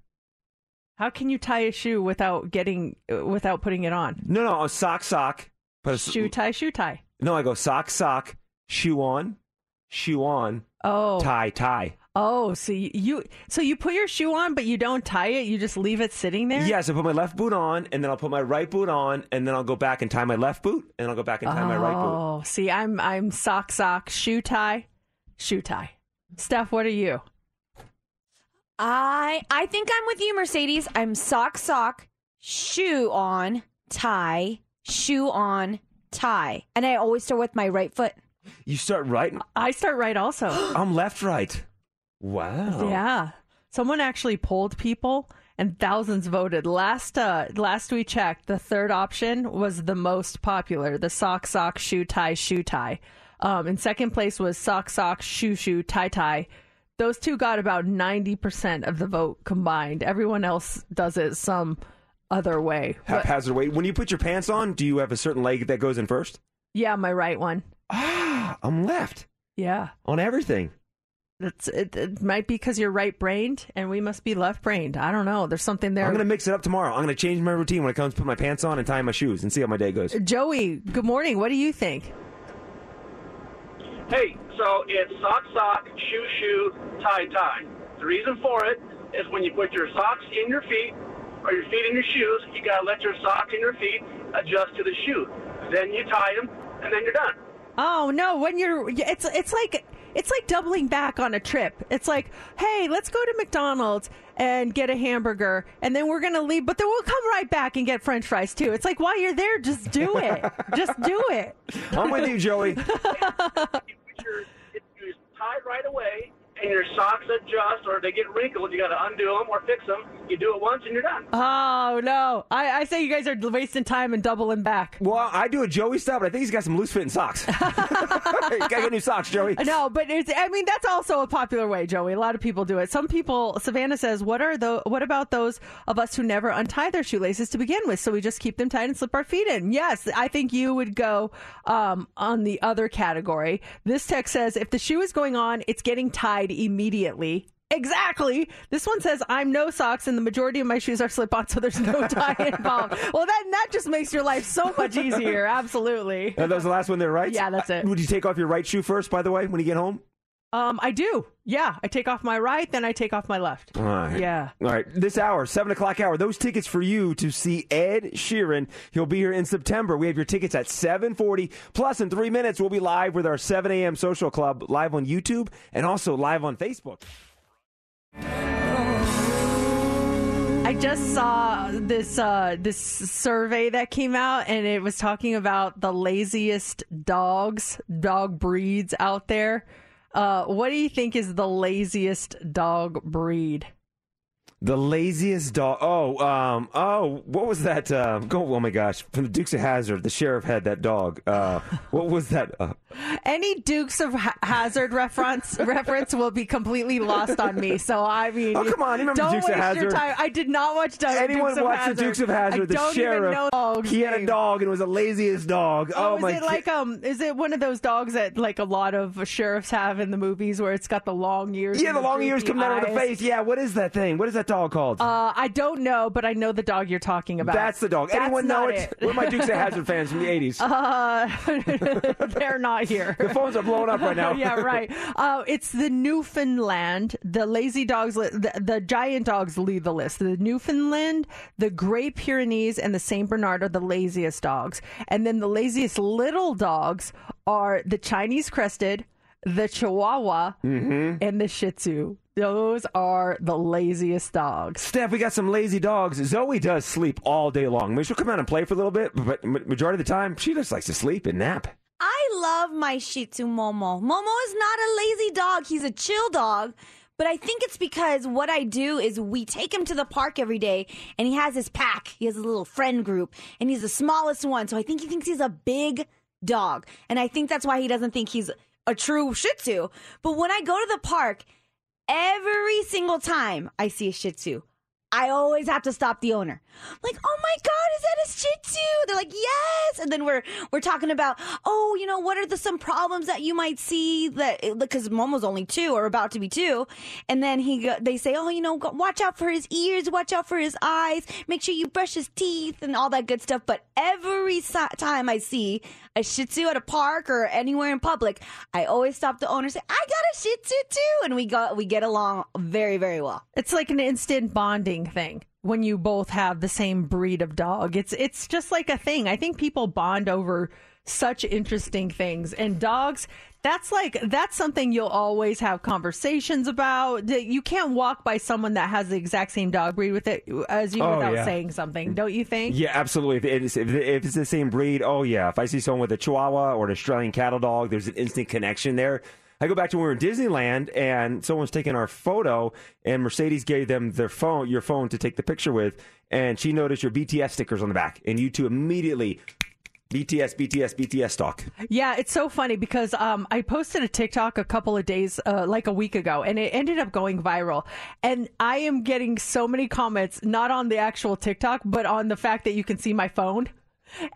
How can you tie a shoe without getting without putting it on? No, no, sock, sock. Put a Shoe tie, shoe tie. No, I go sock, sock, shoe on, shoe on, Oh. tie, tie. Oh, so you, you so you put your shoe on, but you don't tie it. You just leave it sitting there. Yes, I put my left boot on, and then I'll put my right boot on, and then I'll go back and tie my left boot, and I'll go back and tie my right boot. Oh, see, I'm I'm sock sock shoe tie, shoe tie. Steph, what are you? I I think I'm with you, Mercedes. I'm sock sock, shoe on, tie, shoe on, tie. And I always start with my right foot. You start right. I start right also. [GASPS] I'm left, right. Wow. Yeah. Someone actually polled people and thousands voted. Last uh last we checked, the third option was the most popular, the sock sock shoe tie shoe tie. Um in second place was sock sock shoe shoe tie tie. Those two got about 90% of the vote combined. Everyone else does it some other way. Haphazard way. When you put your pants on, do you have a certain leg that goes in first? yeah, my right one. Ah, I'm left Yeah. on everything. It's, it, it might be because you're right brained and we must be left brained. I don't know. There's something there. I'm gonna mix it up tomorrow. I'm gonna change my routine when it comes to put my pants on and tie my shoes and see how my day goes. Joey, good morning. What do you think? Hey, so it's sock, sock, shoe, shoe, tie, tie. The reason for it is when you put your socks in your feet or your feet in your shoes, you gotta let your socks in your feet adjust to the shoe. Then you tie them, and then you're done. Oh no, when you're it's it's like it's like doubling back on a trip. It's like, hey, let's go to McDonald's and get a hamburger, and then we're gonna leave, but then we'll come right back and get French fries too. It's like while you're there, just do it, just do it. I'm with you, Joey. [LAUGHS] you tie it right away, and your socks adjust or they get wrinkled. You gotta undo them or fix them. You do it once, and you're done. Oh no, I, I say you guys are wasting time and doubling back. Well, I do a Joey style, but I think he's got some loose fitting socks. [LAUGHS] you gotta get new socks, Joey. No, but it's, I mean that's also a popular way, Joey. A lot of people do it. Some people, Savannah says, "What are the? What about those of us who never untie their shoelaces to begin with? So we just keep them tied and slip our feet in." Yes, I think you would go um, on the other category. This text says, "If the shoe is going on, it's getting tied immediately." Exactly. This one says, I'm no socks and the majority of my shoes are slip on, so there's no [LAUGHS] tie involved. Well, that, that just makes your life so much easier. Absolutely. And that was the last one there, right? Yeah, that's it. Would you take off your right shoe first, by the way, when you get home? Um, I do. Yeah, I take off my right, then I take off my left. All right. Yeah. All right. This hour, 7 o'clock hour, those tickets for you to see Ed Sheeran. He'll be here in September. We have your tickets at 740. Plus, in three minutes, we'll be live with our 7 a.m. social club, live on YouTube and also live on Facebook. I just saw this uh, this survey that came out, and it was talking about the laziest dogs, dog breeds out there. Uh, what do you think is the laziest dog breed? The laziest dog. Oh, um, oh, what was that? Uh, go, oh my gosh, from the Dukes of Hazzard, the sheriff had that dog. Uh, what was that? Uh, Any Dukes of Ha- Hazzard reference [LAUGHS] reference will be completely lost on me. So I mean, Oh, come on, you remember don't Dukes of waste your time. I did not watch Du- anyone Dukes of Hazzard. the Dukes of Hazzard? I the sheriff. Know he had a dog and it was the laziest dog. Oh, Oh, is my! it like um? Is it one of those dogs that like a lot of sheriffs have in the movies where it's got the long ears? yeah, and the long ears coming out of the face. Yeah, what is that thing? What is that dog called? Uh, I don't know, but I know the dog you're talking about. That's the dog. That's Anyone know it? Are my [LAUGHS] Dukes of Hazzard fans from the eighties? Uh, [LAUGHS] they're not here. The phones are blowing up right now. [LAUGHS] yeah, right. Uh, it's the Newfoundland. The lazy dogs, the, the giant dogs lead the list. The Newfoundland, the Great Pyrenees, and the Saint Bernard are the laziest dogs. And then the laziest little dogs are the Chinese crested, the Chihuahua, Mm-hmm. and the Shih Tzu. Those are the laziest dogs. Steph, we got some lazy dogs. Zoe does sleep all day long. I mean, she'll come out and play for a little bit, but majority of the time, she just likes to sleep and nap. I love my Shih Tzu Momo. Momo is not a lazy dog. He's a chill dog. But I think it's because what I do is we take him to the park every day and he has his pack. He has a little friend group and he's the smallest one. So I think he thinks he's a big dog. And I think that's why he doesn't think he's a true Shih Tzu. But when I go to the park, every single time I see a Shih Tzu, I always have to stop the owner. I'm like, oh my god, is that a Shih Tzu? They're like, yes. And then we're we're talking about, oh, you know, what are the some problems that you might see that because Momo's only two or about to be two, and then he they say, oh, you know, watch out for his ears, watch out for his eyes, make sure you brush his teeth and all that good stuff. But every time I see a Shih Tzu at a park or anywhere in public, I always stop the owner and say, I got a Shih Tzu too, and we got we get along very very well. It's like an instant bonding thing when you both have the same breed of dog. It's it's just like a thing. I think people bond over such interesting things and dogs that's like that's something you'll always have conversations about. You can't walk by someone that has the exact same dog breed with it uh, as you Oh, without yeah. saying something, don't you think? Yeah, absolutely. If it's, if if it's the same breed, oh yeah. If I see someone with a Chihuahua or an Australian cattle dog, there's an instant connection there. I go back to when we were in Disneyland and someone's taking our photo, and Mercedes gave them their phone, your phone, to take the picture with, and she noticed your BTS stickers on the back, and you two immediately BTS, BTS, BTS talk. Yeah, it's so funny because um, I posted a TikTok a couple of days, uh, like a week ago, and it ended up going viral. And I am getting so many comments, not on the actual TikTok, but on the fact that you can see my phone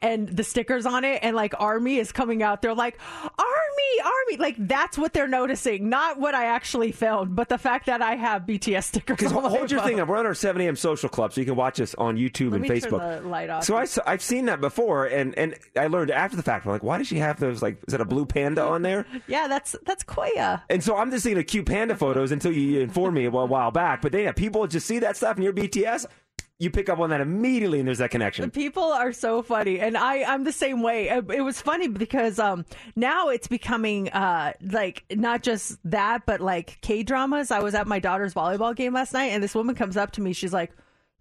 and the stickers on it, and like Army is coming out. They're like, Army, Army. Like, that's what they're noticing, not what I actually filmed, but the fact that I have BTS stickers my hold your phone. thing up. We're on our 7 a.m. social club, so you can watch us on YouTube Let and Facebook. light off. So I, i've seen that before, and, and I learned after the fact. I'm like, why does she have those? Like, is that a blue panda on there? [LAUGHS] Yeah, that's that's Koya. And so I'm just thinking of cute panda photos until you informed me a while- back. But then yeah, people just see that stuff and you're BTS, you pick up on that immediately, and there's that connection. People are so funny, and I I'm the same way. It, it was funny because um now it's becoming uh like not just that, but like K dramas. I was at my daughter's volleyball game last night, and this woman comes up to me. She's like,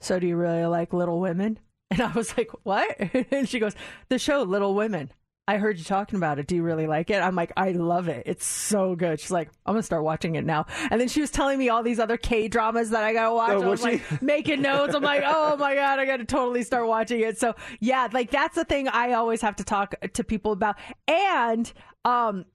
"So do you really like Little Women?" [LAUGHS] And I was like, "What?" [LAUGHS] And she goes, "The show Little Women." I heard you talking about it. Do you really like it? I'm like, I love it. It's so good. She's like, I'm gonna start watching it now. And then she was telling me all these other K dramas that I gotta watch. Oh, I was like she? making notes. I'm like, oh my god, I gotta totally start watching it. So yeah, like that's the thing I always have to talk to people about. And um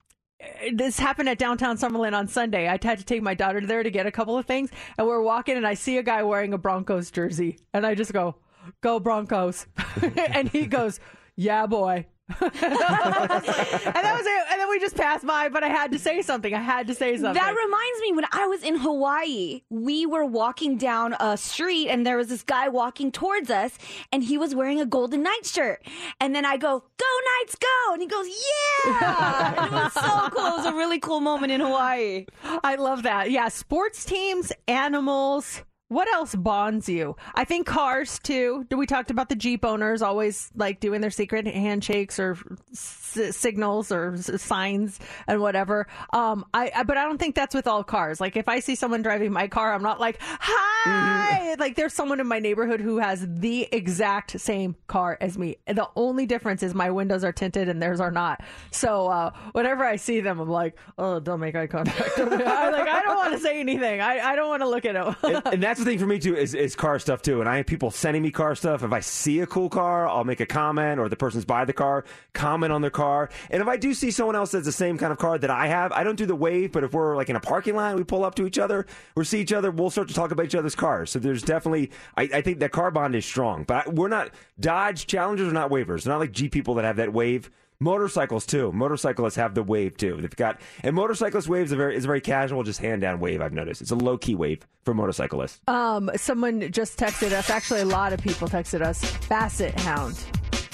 this happened at downtown Summerlin on Sunday. I had to take my daughter there to get a couple of things, and we're walking, and I see a guy wearing a Broncos jersey, and I just go, "Go Broncos!" [LAUGHS] and he goes, "Yeah, boy." [LAUGHS] and that was it. And then we just passed by, but I had to say something. I had to say something. That reminds me when I was in Hawaii, we were walking down a street and there was this guy walking towards us and he was wearing a golden knight shirt. And then I go, Go Knights, go! And he goes, Yeah! [LAUGHS] And it was so cool. It was a really cool moment in Hawaii. I love that. Yeah, sports teams, animals. What else bonds you? I think cars too. We talked about the Jeep owners always like doing their secret handshakes or s- signals or s- signs and whatever. Um, I, I but I don't think that's with all cars. Like if I see someone driving my car, I'm not like hi. Like there's someone in my neighborhood who has the exact same car as me. The only difference is my windows are tinted and theirs are not. So uh, whenever I see them, I'm like, oh, don't make eye contact. [LAUGHS] I, like I don't want to say anything. I, I don't want to look at them. and, and that's [LAUGHS] that's the thing for me too is, is car stuff too. And I have people sending me car stuff. If I see a cool car, I'll make a comment, or the person's by the car, comment on their car. And if I do see someone else that's the same kind of car that I have, I don't do the wave. But if we're like in a parking lot, we pull up to each other, we see each other, we'll start to talk about each other's cars. So there's definitely, I, I think that car bond is strong. But I, we're not Dodge Challengers are not wavers. They're not like Jeep people that have that wave. Motorcycles too. Motorcyclists have the wave too. They've got and motorcyclist waves are very is a very casual, just hand down wave. I've noticed it's a low key wave for motorcyclists. Um, someone just texted us. Actually, a lot of people texted us. Basset Hound.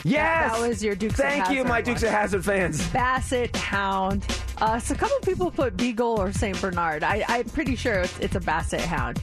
Yes, that was your Dukes. Thank you, my one. Dukes of Hazzard fans. Basset Hound. Uh, so a couple people put Beagle or Saint Bernard. I, I'm pretty sure it's, it's a Basset Hound.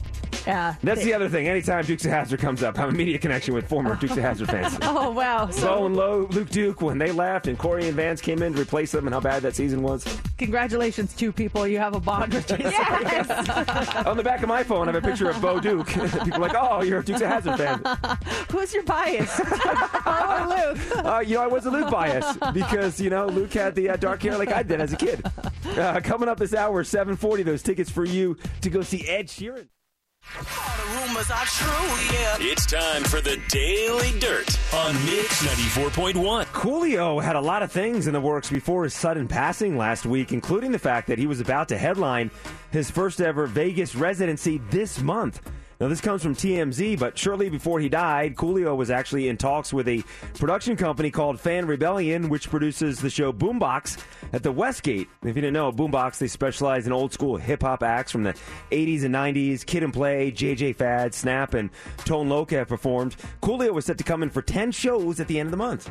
Yeah. That's the other thing. Anytime Dukes of Hazzard comes up, I have a media connection with former Dukes of Hazzard fans. [LAUGHS] Oh wow! Bo So and Lo, Luke Duke, when they left and Coy and Vance came in to replace them, and how bad that season was. congratulations, two people. You have a bond with Jason. [LAUGHS] On the back of my phone, I have a picture of Bo Duke. [LAUGHS] People are like, "Oh, you're a Dukes of Hazzard fan." Who's your bias? Bo or Luke? Uh, you know, I was a Luke bias because you know Luke had the uh, dark hair like I did as a kid. Uh, coming up this hour, seven forty. Those tickets for you to go see Ed Sheeran. Rumors are true, yeah. It's time for the Daily Dirt on Mix 94.1. Coolio had a lot of things in the works before his sudden passing last week, including the fact that he was about to headline his first ever Vegas residency this month. Now, this comes from TMZ, but shortly before he died, Coolio was actually in talks with a production company called Fan Rebellion, which produces the show Boombox at the Westgate. If you didn't know, Boombox, they specialize in old school hip hop acts from the 80s and 90s. Kid and Play, JJ Fad, Snap, and Tone Loc have performed. Coolio was set to come in for 10 shows at the end of the month.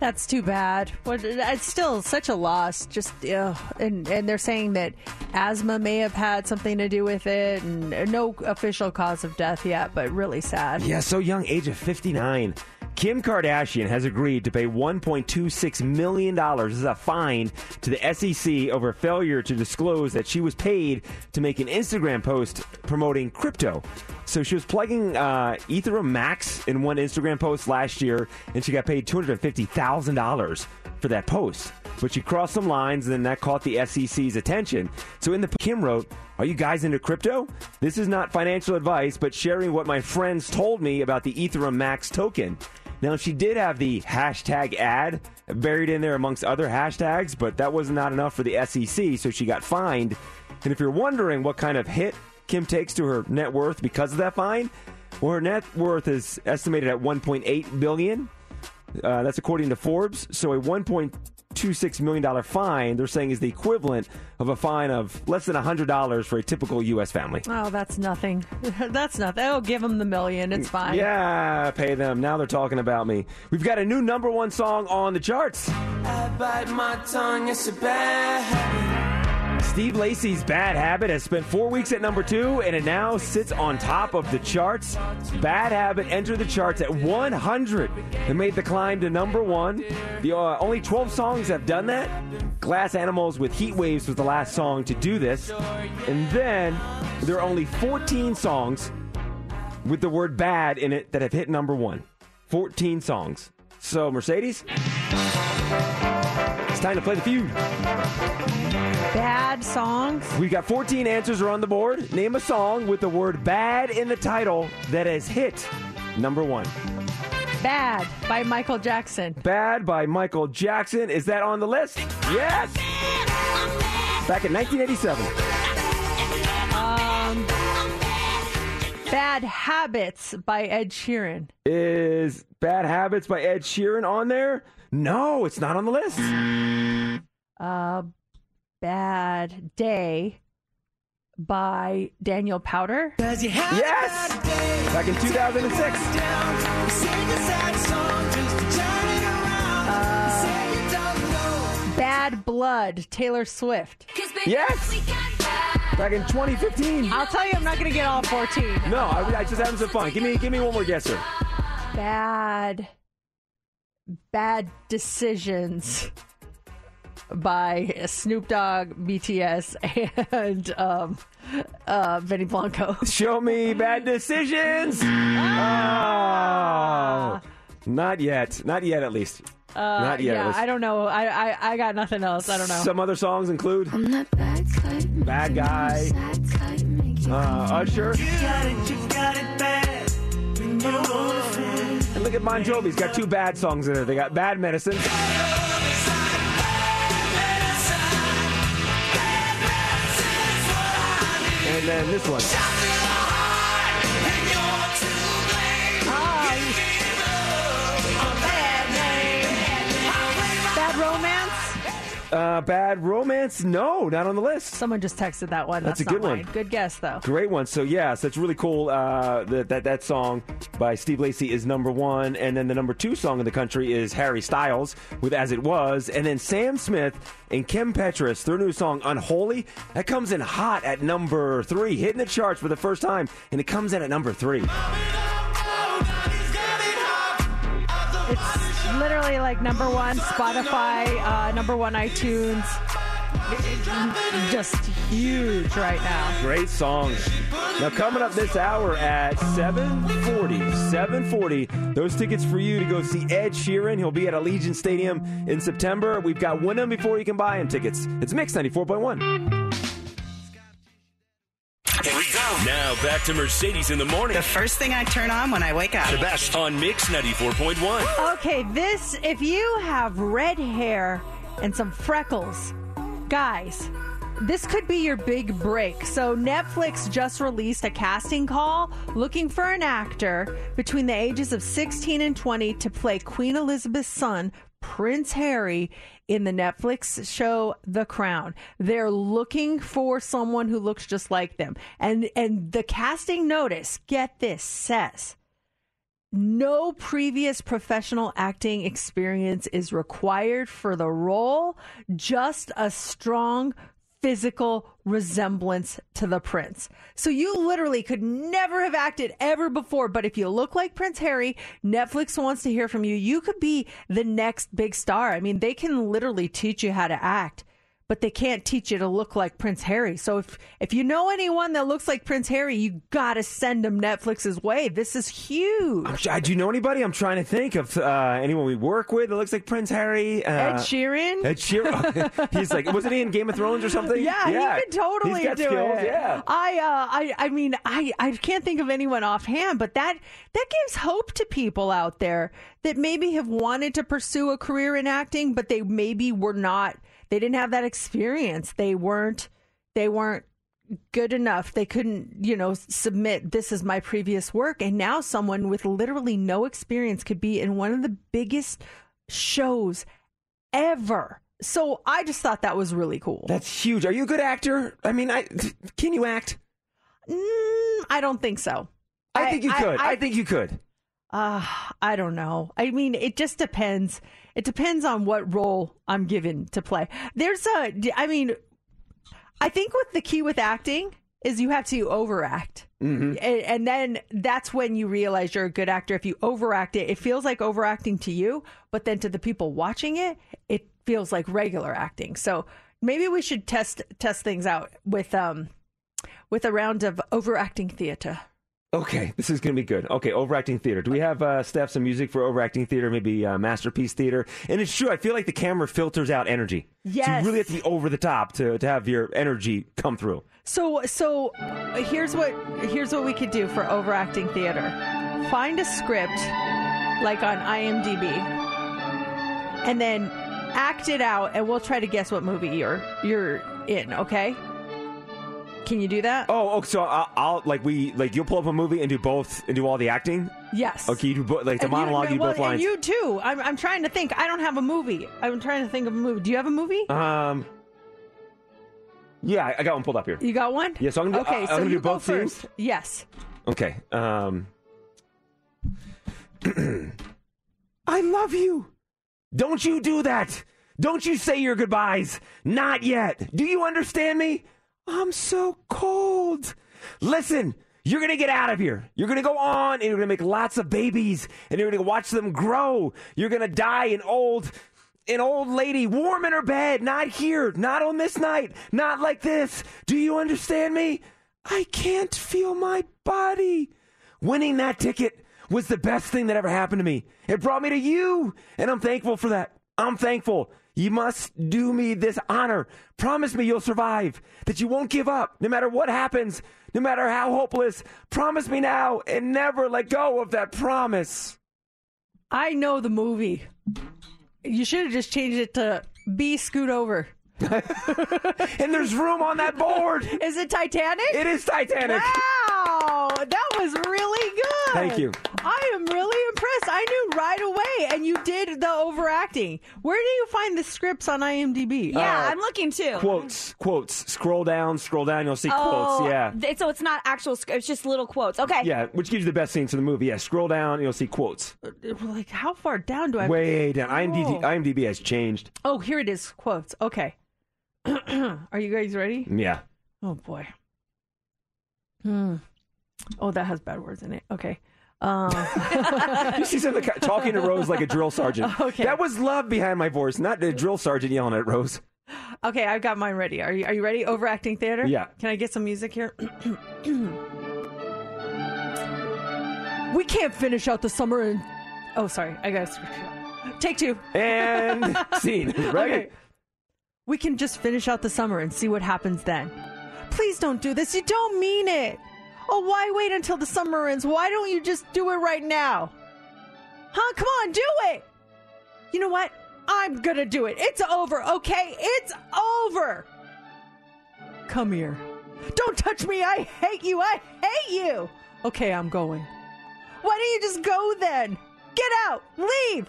That's too bad. What- It's still such a loss. Just ugh. and and they're saying that asthma may have had something to do with it, and no official cause of death yet. But really sad. Yeah, so young, age of 59. Kim Kardashian has agreed to pay $1.26 million as a fine to the SEC over failure to disclose that she was paid to make an Instagram post promoting crypto. So she was plugging uh, Ethereum Max in one Instagram post last year, and she got paid $250,000 for that post. But she crossed some lines, and then that caught the SEC's attention. So in the Kim wrote, "Are you guys into crypto? This is not financial advice, but sharing what my friends told me about the Ethereum Max token." Now she did have the hashtag ad buried in there amongst other hashtags, but that was not enough for the SEC, so she got fined. And if you're wondering what kind of hit Kim takes to her net worth because of that fine, well, her net worth is estimated at 1.8 billion. Uh, that's according to Forbes. So a 1.26 million dollar fine, they're saying, is the equivalent of a fine of less than hundred dollars for a typical U.S. family. Oh, that's nothing. [LAUGHS] that's nothing. Oh, give them the million. It's fine. Yeah, pay them. Now they're talking about me. We've got a new number one song on the charts. I bite my tongue, it's a bad habit. Steve Lacy's Bad Habit has spent four weeks at number two, and it now sits on top of the charts. Bad Habit entered the charts at 100 and made the climb to number one. The uh, only 12 songs have done that. Glass Animals with Heat Waves was the last song to do this, and then there are only 14 songs with the word "bad" in it that have hit number one. 14 songs. So Mercedes, it's time to play the feud. Bad songs. We've got 14 answers are on the board. Name a song with the word bad in the title that has hit number one. Bad by Michael Jackson. Bad by Michael Jackson. Is that on the list? Yes. Back in 1987. Um, Bad Habits by Ed Sheeran. Is Bad Habits by Ed Sheeran on there? No, it's not on the list. Uh, Bad Day by Daniel Powter. Yes. Back in 2006. Bad Blood, Taylor Swift. Yes. Back in 2015. I'll tell you, I'm not going to get all 14. No, I, I just having some fun. Give me, give me one more guesser. Bad, bad decisions by Snoop Dogg, BTS, [LAUGHS] and um, uh, Benny Blanco. [LAUGHS] Show me bad decisions. Oh, not yet. Not yet, at least. Uh, not yet. Yeah, I don't know. I, I I got nothing else. I don't know. Some other songs include Bad Guy, Uh, Usher. got it, you got it bad. When you wanna fit. Look at Bon Jovi's got two bad songs in there. They got Bad Medicine. And then this one. Uh, bad Romance? No, not on the list. Someone just texted that one. That's That's, a good not one. mine. Good guess though. Great one. So yeah, so it's really cool. Uh, that that that song by Steve Lacy is number one, and then the number two song in the country is Harry Styles with "As It Was," and then Sam Smith and Kim Petras, their new song "Unholy," that comes in hot at number three, hitting the charts for the first time, and it comes in at number three. It's literally like number one Spotify, uh, number one iTunes. Just huge right now. Great song. Now coming up this hour at 740, 740, those tickets for you to go see Ed Sheeran. He'll be at Allegiant Stadium in September. We've got win them before you can buy him tickets. It's Mix 94.1. Here we go. Now back to Mercedes in the morning. The first thing I turn on when I wake up. The best on Mix 94.1. Okay, this, if you have red hair and some freckles, guys, this could be your big break. So, Netflix just released a casting call looking for an actor between the ages of 16 and 20 to play Queen Elizabeth's son, Prince Harry, in the Netflix show The Crown. They're looking for someone who looks just like them. And and the casting notice, get this, says no previous professional acting experience is required for the role, just a strong physical resemblance to the prince. So you literally could never have acted ever before, but if you look like Prince Harry, Netflix wants to hear from you. You could be the next big star. I mean, they can literally teach you how to act. But they can't teach you to look like Prince Harry. So if if you know anyone that looks like Prince Harry, you gotta send them Netflix's way. This is huge. I'm do you know anybody? I'm trying to think of uh, anyone we work with that looks like Prince Harry. Uh, Ed Sheeran. Ed Sheeran. [LAUGHS] He's like, wasn't he in Game of Thrones or something? Yeah, he could totally He's got do skills, it. Yeah. I, uh, I, I mean, I, I can't think of anyone offhand, but that that gives hope to people out there that maybe have wanted to pursue a career in acting, but they maybe were not. They didn't have that experience. They weren't. They weren't good enough. They couldn't, you know, submit. This is my previous work, and now someone with literally no experience could be in one of the biggest shows ever. So I just thought that was really cool. That's huge. Are you a good actor? I mean, I can you act? Mm, I don't think so. I, think you could. I, think you could. Uh, I don't know. I mean, it just depends. It depends on what role I'm given to play. There's a, I mean, I think what the key with acting is you have to overact. Mm-hmm. And, and then that's when you realize you're a good actor. If you overact it, it feels like overacting to you, but then to the people watching it, it feels like regular acting. So maybe we should test test things out with um with a round of overacting theater. Okay, this is going to be good. Okay, overacting theater. Do we have uh, Steph some music for overacting theater? Maybe uh, masterpiece theater. And it's true. I feel like the camera filters out energy. So Yes. you really have to be over the top to to have your energy come through. So so here's what here's what we could do for overacting theater. Find a script like on IMDb and then act it out and we'll try to guess what movie you're you're in, okay? Can you do that? Oh, oh so I'll, I'll like we like you'll pull up a movie and do both and do all the acting. Yes. Okay, you do both like the And you- monologue. You, do well, both lines. And you too. I'm I'm trying to think. I don't have a movie. I'm trying to think of a movie. Do you have a movie? um. Yeah, I- I got one pulled up here. You got one? Yeah, so I'm gonna do- okay, I- I'm so gonna you do go both scenes? first. Yes. Okay. Um. [CLEARS THROAT] I love you. Don't you do that. Don't you say your goodbyes. Not yet. Do you understand me? I'm so cold. Listen, you're going to get out of here. You're going to go on and you're going to make lots of babies and you're going to watch them grow. You're going to die an old an old lady warm in her bed, not here, not on this night, not like this. Do you understand me? I can't feel my body. Winning that ticket was the best thing that ever happened to me. It brought me to you, and I'm thankful for that. I'm thankful. You must do me this honor. Promise me you'll survive, that you won't give up, no matter what happens, No matter how hopeless, promise me now and never let go of that promise. I know the movie. You should have just changed it to B scoot over. [LAUGHS] and there's room on that board. [LAUGHS] Is it Titanic? It is Titanic. Wow, that was really good. Thank you. I am really impressed. I knew right away, and you did the overacting. Where do you find the scripts on IMDb? Yeah, I'm looking too. Quotes, quotes. Scroll down, scroll down. You'll see Oh, quotes. Yeah. th- so it's not actual. sc- It's just little quotes. Okay. Yeah, which gives you the best scenes in the movie. Yeah, scroll down, you'll see quotes. Like, how far down do I? Way down. IMDb. IMDb has changed. Oh, here it is. Quotes. Okay. [CLEARS THROAT] Are you guys ready? Yeah. Oh boy. Hmm. Oh, that has bad words in it. Okay. [LAUGHS] Um, see something talking to Rose like a drill sergeant. [LAUGHS] Okay. That was love behind my voice, not the drill sergeant yelling at Rose. okay, I've got mine ready. Are you Are you ready? Overacting theater. Yeah. Can I get some music here? [CLEARS THROAT] we can't finish out the summer in. Oh, sorry. I got to take two. And [LAUGHS] scene. Right? Okay. We can just finish out the summer and see what happens then. Please don't do this. You don't mean it. Oh, why wait until the summer ends? Why don't you just do it right now? Huh? Come on, do it. You know what? I'm gonna do it. It's over, okay? It's over. Come here. Don't touch me. I hate you. I hate you. Okay, I'm going. Why don't you just go then? Get out. Leave.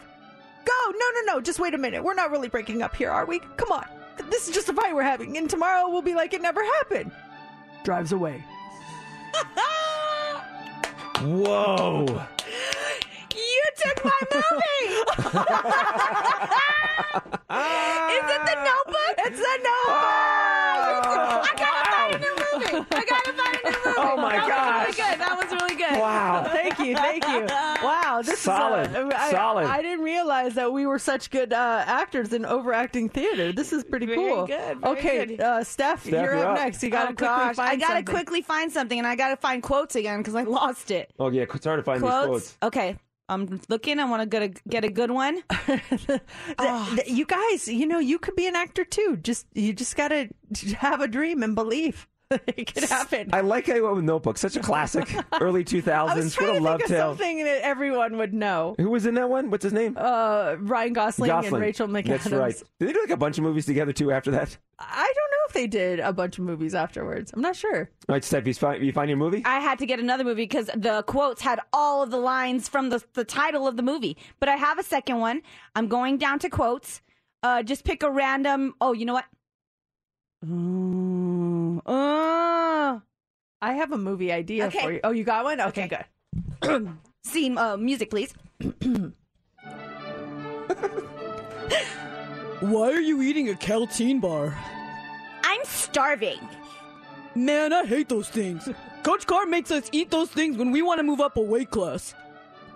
Go. No, no, no. Just wait a minute. We're not really breaking up here, are we? Come on. This is just a fight we're having, and tomorrow we'll be like it never happened. Drives away. Whoa. You took my movie. [LAUGHS] Is it the Notebook? It's the Notebook. I gotta find a new movie. I gotta find a new movie. Oh, my that gosh. Was really good. That was really good. Wow. Thank you, thank you. Wow, this Solid, is uh, I, solid. I didn't realize that we were such good uh, actors in overacting theater. This is pretty Very cool. good, very okay, good. Uh, Steph, Steph, you're, you're up up. next. You got to oh, quickly gosh. find I gotta something. quickly find something, and I gotta find quotes again because I lost it. Oh, yeah. It's hard to find quotes. these quotes. Okay, I'm looking. I want to get a get a good one. [LAUGHS] Th- th- you guys, you know, you could be an actor too. Just you just got to have a dream and believe [LAUGHS] it could happen. I like how you went with Notebook. Such a classic. [LAUGHS] Early 2000s. I was what a to love think tale. of something that everyone would know. Who was in that one? What's his name? Uh, Ryan Gosling, and Rachel McAdams. That's right. Did they do like a bunch of movies together too after that? I don't know if they did a bunch of movies afterwards. I'm not sure. All right, Steph, you find, you find your movie? I had to get another movie because the quotes had all of the lines from the the title of the movie. But I have a second one. I'm going down to quotes. Uh, just pick a random. Oh, you know what? Mm, uh, I have a movie idea Okay. for you. Oh, you got one? Okay, good. [CLEARS THROAT] Scene, uh, music, please. [CLEARS THROAT] Why are you eating a Kälteen bar? I'm starving. Man, I hate those things. Coach Carr makes us eat those things when we want to move up a weight class.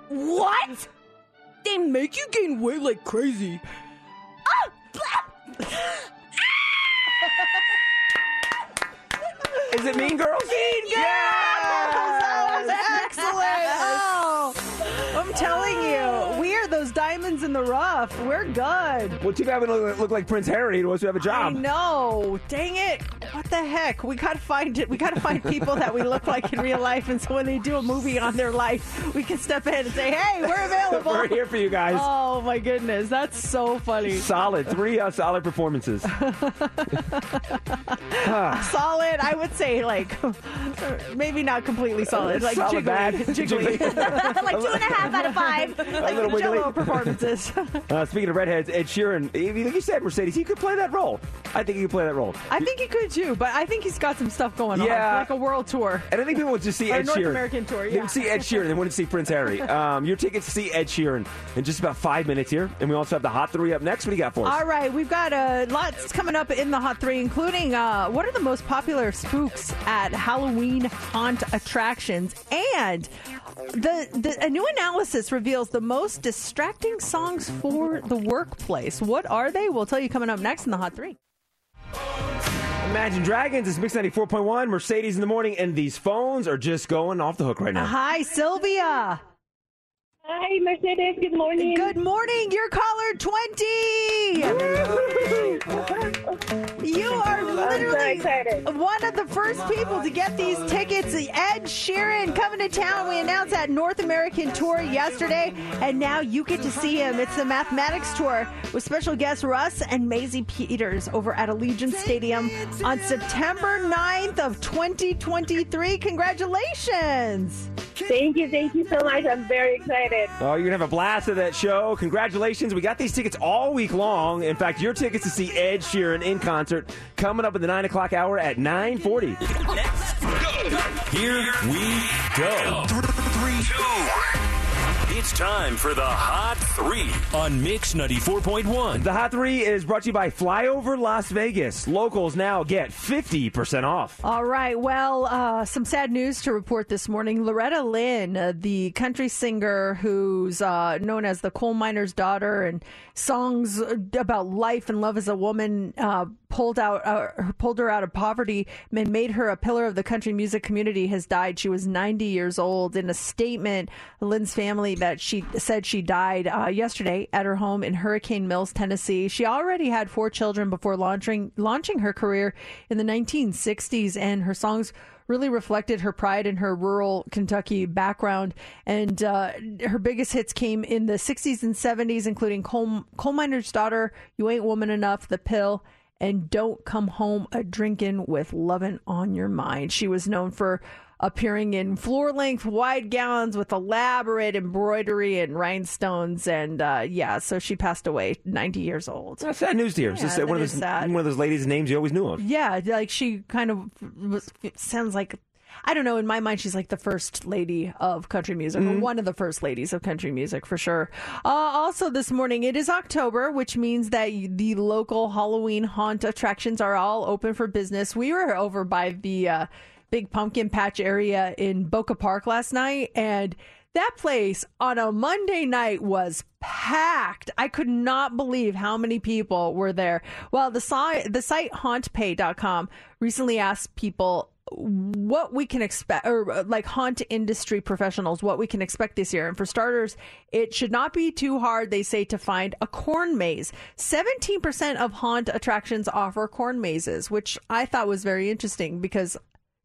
What? They make you gain weight like crazy. Is it Mean Girls? Mean Girls! That diamonds in the rough. We're good. Well, too bad we don't look like Prince Harry who wants to have a job. I know. Dang it. What the heck? We gotta find it. We gotta find people that we look like in real life, and so when they do a movie on their life, we can step in and say, "Hey, we're available. We're here for you guys. Oh my goodness, that's so funny. Solid. Three uh, solid performances. [LAUGHS] Solid, I would say, like maybe not completely solid, like Solid jiggly, bad. jiggly, Jiggly. [LAUGHS] like two and a half out of five. like little wiggly. Jello performances. [LAUGHS] uh, speaking of redheads, Ed Sheeran, you- like you said, Mercedes, he could play that role. I think he could play that role. I think he could too, but I think he's got some stuff going Yeah. on, like a world tour. And I think people would just see Ed North Sheeran. American tour, They would see Ed Sheeran. They wouldn't see Prince Harry. [LAUGHS] Um, your tickets to see Ed Sheeran in just about five minutes here. And we also have the Hot Three up next. What do you got for us? All right, we've got uh, lots coming up in the Hot Three, including uh, what are the most popular spooks at Halloween haunt attractions, and the, the a new analysis reveals the most distracting songs for the workplace. What are they? We'll tell you coming up next in the Hot Three. Imagine Dragons. It's Mix 94.1, Mercedes in the morning, and these phones are just going off the hook right now. Hi, Sylvia. Hi, Mercedes. Good morning. Good morning. You're caller 20. You are literally one of the first people to get these tickets. Ed Sheeran coming to town. We announced that North American tour yesterday, and now you get to see him. It's the Mathematics Tour with special guests Russ and Maisie Peters over at Allegiant Stadium on September 9th of 2023. Congratulations. Thank you. Thank you so much. I'm very excited. Oh, you're going to have a blast at that show. Congratulations. We got these tickets all week long. In fact, your tickets to see Ed Sheeran in concert coming up in the 9 o'clock hour at 940. Let's go. Here we go. Three, two. It's time for the Hot Three on Mix 94.1. The Hot 3 is brought to you by Flyover Las Vegas. Locals now get 50% off. All right. Well, uh, some sad news to report this morning. Loretta Lynn, uh, the country singer who's uh, known as the coal miner's daughter and songs about life and love as a woman, uh, pulled out uh, pulled her out of poverty and made her a pillar of the country music community has died. She was 90 years old in a statement. Lynn's family that she said she died uh, yesterday at her home in hurricane mills tennessee. She already had four children before launching launching her career in the 1960s and her songs really reflected her pride in her rural Kentucky background. And uh, her biggest hits came in the 60s and 70s, including Coal, Coal Miner's Daughter, You Ain't Woman Enough, The Pill, and Don't Come Home a Drinkin' with Lovin' on Your Mind. She was known for appearing in floor length wide gowns with elaborate embroidery and rhinestones. And uh, yeah, so she passed away 90 years old. That's sad news to hear. Yeah, one, of those, sad. one of those ladies' names you always knew of. Yeah, like she kind of was, sounds like I don't know. In my mind, she's like the first lady of country music, or one of the first ladies of country music for sure. Uh, also, this morning it is October, which means that the local Halloween haunt attractions are all open for business. We were over by the uh, big pumpkin patch area in Boca Park last night, and that place on a Monday night was packed. I could not believe how many people were there. Well, the site, the site hauntpay.com recently asked people what we can expect or uh, like haunt industry professionals what we can expect this year and for starters it should not be too hard they say to find a corn maze 17% of haunt attractions offer corn mazes which i thought was very interesting because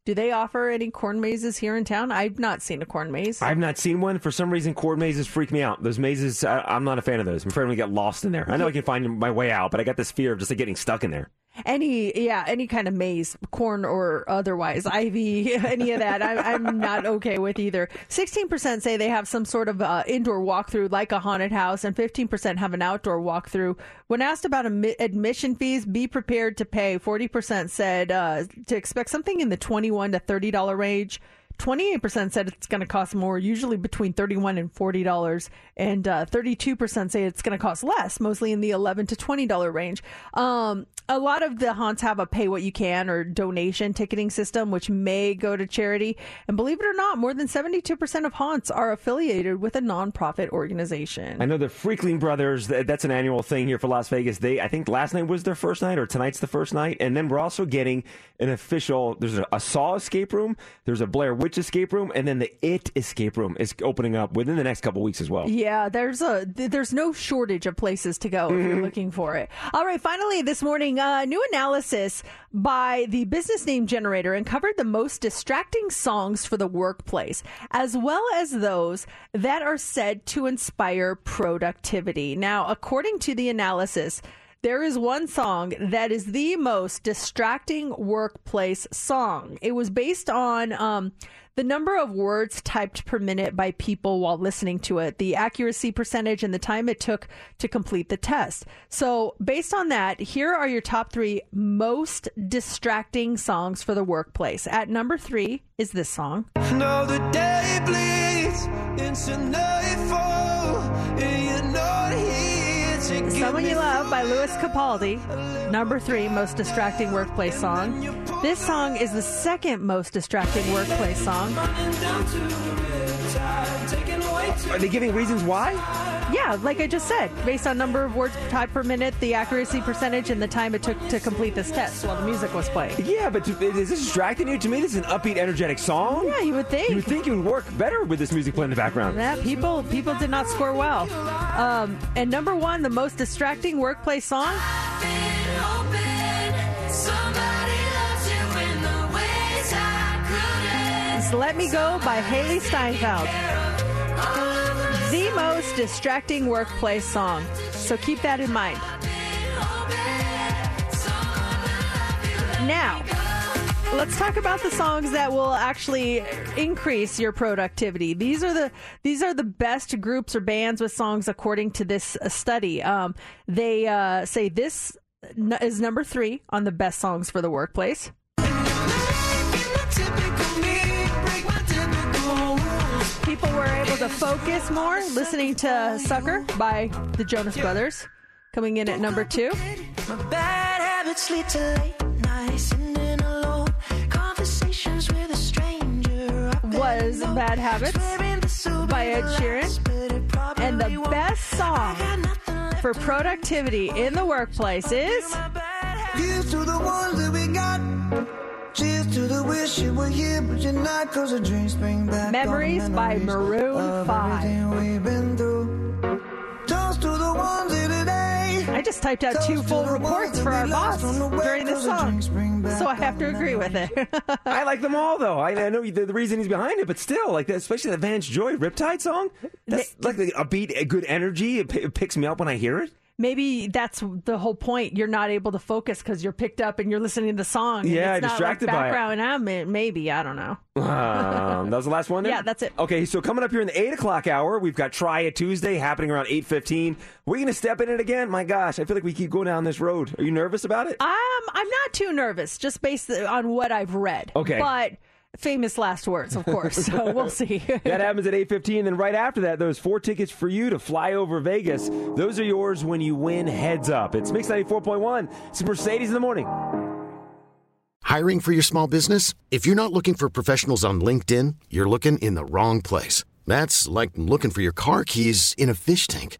do they offer any corn mazes here in town i've not seen a corn maze I've not seen one. For some reason, corn mazes freak me out. Those mazes, I, I'm not a fan of those. I'm afraid I'm going to get lost in there. I know I can find my way out, but I got this fear of just like, getting stuck in there. Any yeah any kind of maze corn or otherwise ivy [LAUGHS] any of that I, i'm not okay with either 16% say they have some sort of uh, indoor walkthrough like a haunted house and 15% have an outdoor walkthrough when asked about admi- admission fees be prepared to pay 40% said uh, to expect something in the 21 to 30 dollar range 28% said it's going to cost more, usually between 31 and $40. And uh, 32% say it's going to cost less, mostly in the 11 to $20 range. Um, a lot of the haunts have a pay what you can or donation ticketing system, which may go to charity. And believe it or not, more than 72% of haunts are affiliated with a nonprofit organization. I know the Freakling Brothers, that's an annual thing here for Las Vegas. They, I think last night was their first night or tonight's the first night. And then we're also getting an official, there's a, a Saw escape room, there's a Blair Witch escape room, and then the It escape room is opening up within the next couple weeks as well. Yeah, there's a there's no shortage of places to go if you're mm-hmm. looking for it. All right, finally this morning, uh, new analysis by the business name generator uncovered the most distracting songs for the workplace, as well as those that are said to inspire productivity. Now, according to the analysis. There is one song that is the most distracting workplace song. It was based on um, the number of words typed per minute by people while listening to it, the accuracy percentage, and the time it took to complete the test. So, based on that, here are your top three most distracting songs for the workplace. At number three is this song. Now the day bleeds into nightfall, Someone You Love by Lewis Capaldi. Number three, most distracting workplace song. This song is the second most distracting workplace song. Are they giving reasons why? Yeah, like I just said, based on number of words typed per minute, the accuracy percentage, and the time it took to complete this test while the music was playing. Yeah, but to, is this distracting you? To me, this is an upbeat, energetic song. Yeah, you would think. You would think it would work better with this music playing in the background. Yeah, people people did not score well. Um, and number one, the most distracting workplace song. is "Let Me Go" by Hailee Steinfeld. The most distracting workplace song. So keep that in mind. Now, let's talk about the songs that will actually increase your productivity. These are the these are the best groups or bands with songs according to this study. Um, they uh, say this is number three on the best songs for the workplace. People were able to focus more listening to "Sucker" by the Jonas Brothers, coming in at number two. Bad habits lead to late nights, sitting alone, conversations with a stranger. was Bad Habits by Ed Sheeran. And the best song for productivity in the workplace is Here's to the ones that we got. Cheers to the wish you were here, but you're not, cause the dreams bring back Memories by Maroon 5. we've been. Toast to the ones here today. I just typed out two full reports for our boss during this song. So I have to agree with it. [LAUGHS] I like them all, though. I, I know the, the reason he's behind it, but still, like especially the Vance Joy Riptide song. That's like a beat, a good energy. It, p- it picks me up when I hear it. Maybe that's the whole point. You're not able to focus because you're picked up and you're listening to the song. and Yeah, it's not distracted like by it. background. And I'm, maybe I don't know. [LAUGHS] Um, that was the last one. Then? Yeah, that's it. Okay, so coming up here in the eight o'clock hour, we've got Try It Tuesday happening around eight fifteen. We're gonna step in it again. My gosh, I feel like we keep going down this road. Are you nervous about it? Um, I'm not too nervous, just based on what I've read. Okay. but famous last words, of course. So [LAUGHS] we'll see. that happens at 8.15 and then right after that those four tickets for you to fly over vegas those are yours when you win heads up it's mix 94.1 it's mercedes in the morning Hiring for your small business? If you're not looking for professionals on LinkedIn, you're looking in the wrong place. That's like looking for your car keys in a fish tank.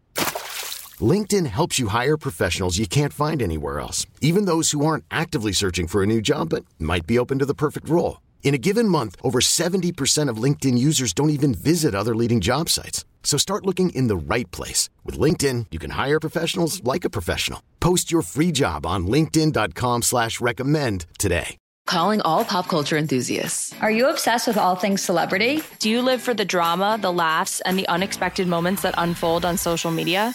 LinkedIn helps you hire professionals you can't find anywhere else, even those who aren't actively searching for a new job but might be open to the perfect role. In a given month, over 70% of LinkedIn users don't even visit other leading job sites. So start looking in the right place. With LinkedIn, you can hire professionals like a professional. Post your free job on linkedin.com slash recommend today. Calling all pop culture enthusiasts. Are you obsessed with all things celebrity? Do you live for the drama, the laughs, and the unexpected moments that unfold on social media?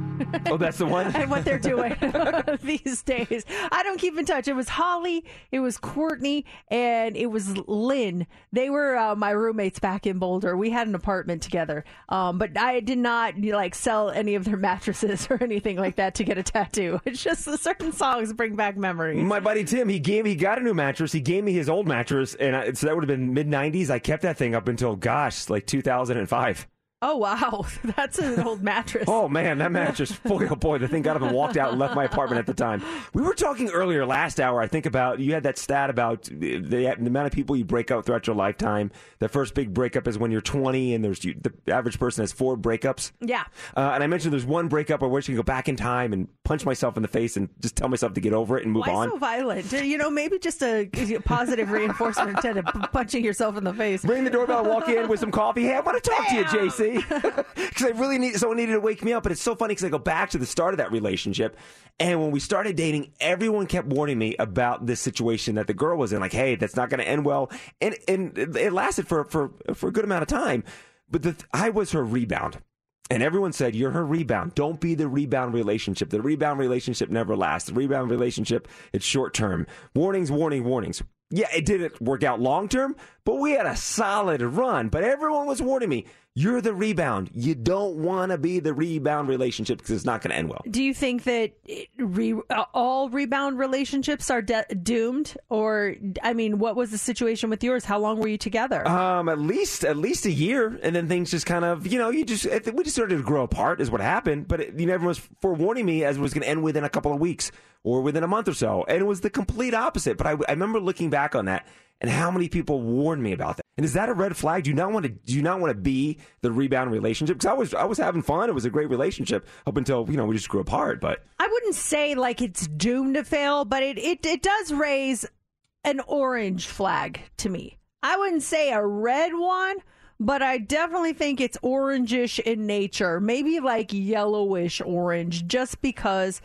Oh that's the one [LAUGHS] and what they're doing [LAUGHS] these days. I don't keep in touch. It was Holly, it was Courtney, and it was Lynn. They were uh, my roommates back in Boulder. We had an apartment together, um, but I did not you know, like sell any of their mattresses [LAUGHS] or anything like that to get a tattoo. It's just certain songs bring back memories. my buddy tim he gave he got a new mattress he gave me his old mattress and I, so that would have been mid 90s i kept that thing up until gosh like 2005 Oh wow, [LAUGHS] that's an old mattress. Oh man, that mattress! [LAUGHS] boy, oh boy, the thing got up and walked out and left my apartment at the time. We were talking earlier last hour. I think about you had that stat about the, the amount of people you break up throughout your lifetime. The first big breakup is when you're 20, and there's you, the average person has four breakups. Yeah. Uh, and I mentioned there's one breakup where I wish I could go back in time and punch myself in the face and just tell myself to get over it and move Why on. so violent? You know, maybe just a positive reinforcement instead of punching yourself in the face. Ring the doorbell, walk in with some coffee. Hey, I want to talk to you, JC. Because [LAUGHS] I really need someone needed to wake me up. But it's so funny because I go back to the start of that relationship, and when we started dating, everyone kept warning me about this situation that the girl was in. Like, hey, that's not going to end well, and and it lasted for for for a good amount of time. But the, I was her rebound. And everyone said, You're her rebound. Don't be the rebound relationship. The rebound relationship never lasts. The rebound relationship, it's short term. Warnings, warning, warnings. Yeah, it didn't work out long term, but we had a solid run. But everyone was warning me, You're the rebound. You don't want to be the rebound relationship because it's not going to end well. Do you think that re, all rebound relationships are de- doomed, or I mean, what was the situation with yours? How long were you together? Um, at least at least a year, and then things just kind of you know you just we just started to grow apart is what happened. But it, you know, everyone was forewarning me as it was going to end within a couple of weeks or within a month or so, and it was the complete opposite. But I, I remember looking back on that and how many people warned me about that. And is that a red flag? Do you not want to do you not want to be the rebound relationship? Because I was I was having fun. It was a great relationship up until you know we just grew apart. But I wouldn't say like it's doomed to fail, but it, it, it does raise an orange flag to me. I wouldn't say a red one, but I definitely think it's orangish in nature, maybe like yellowish orange, just because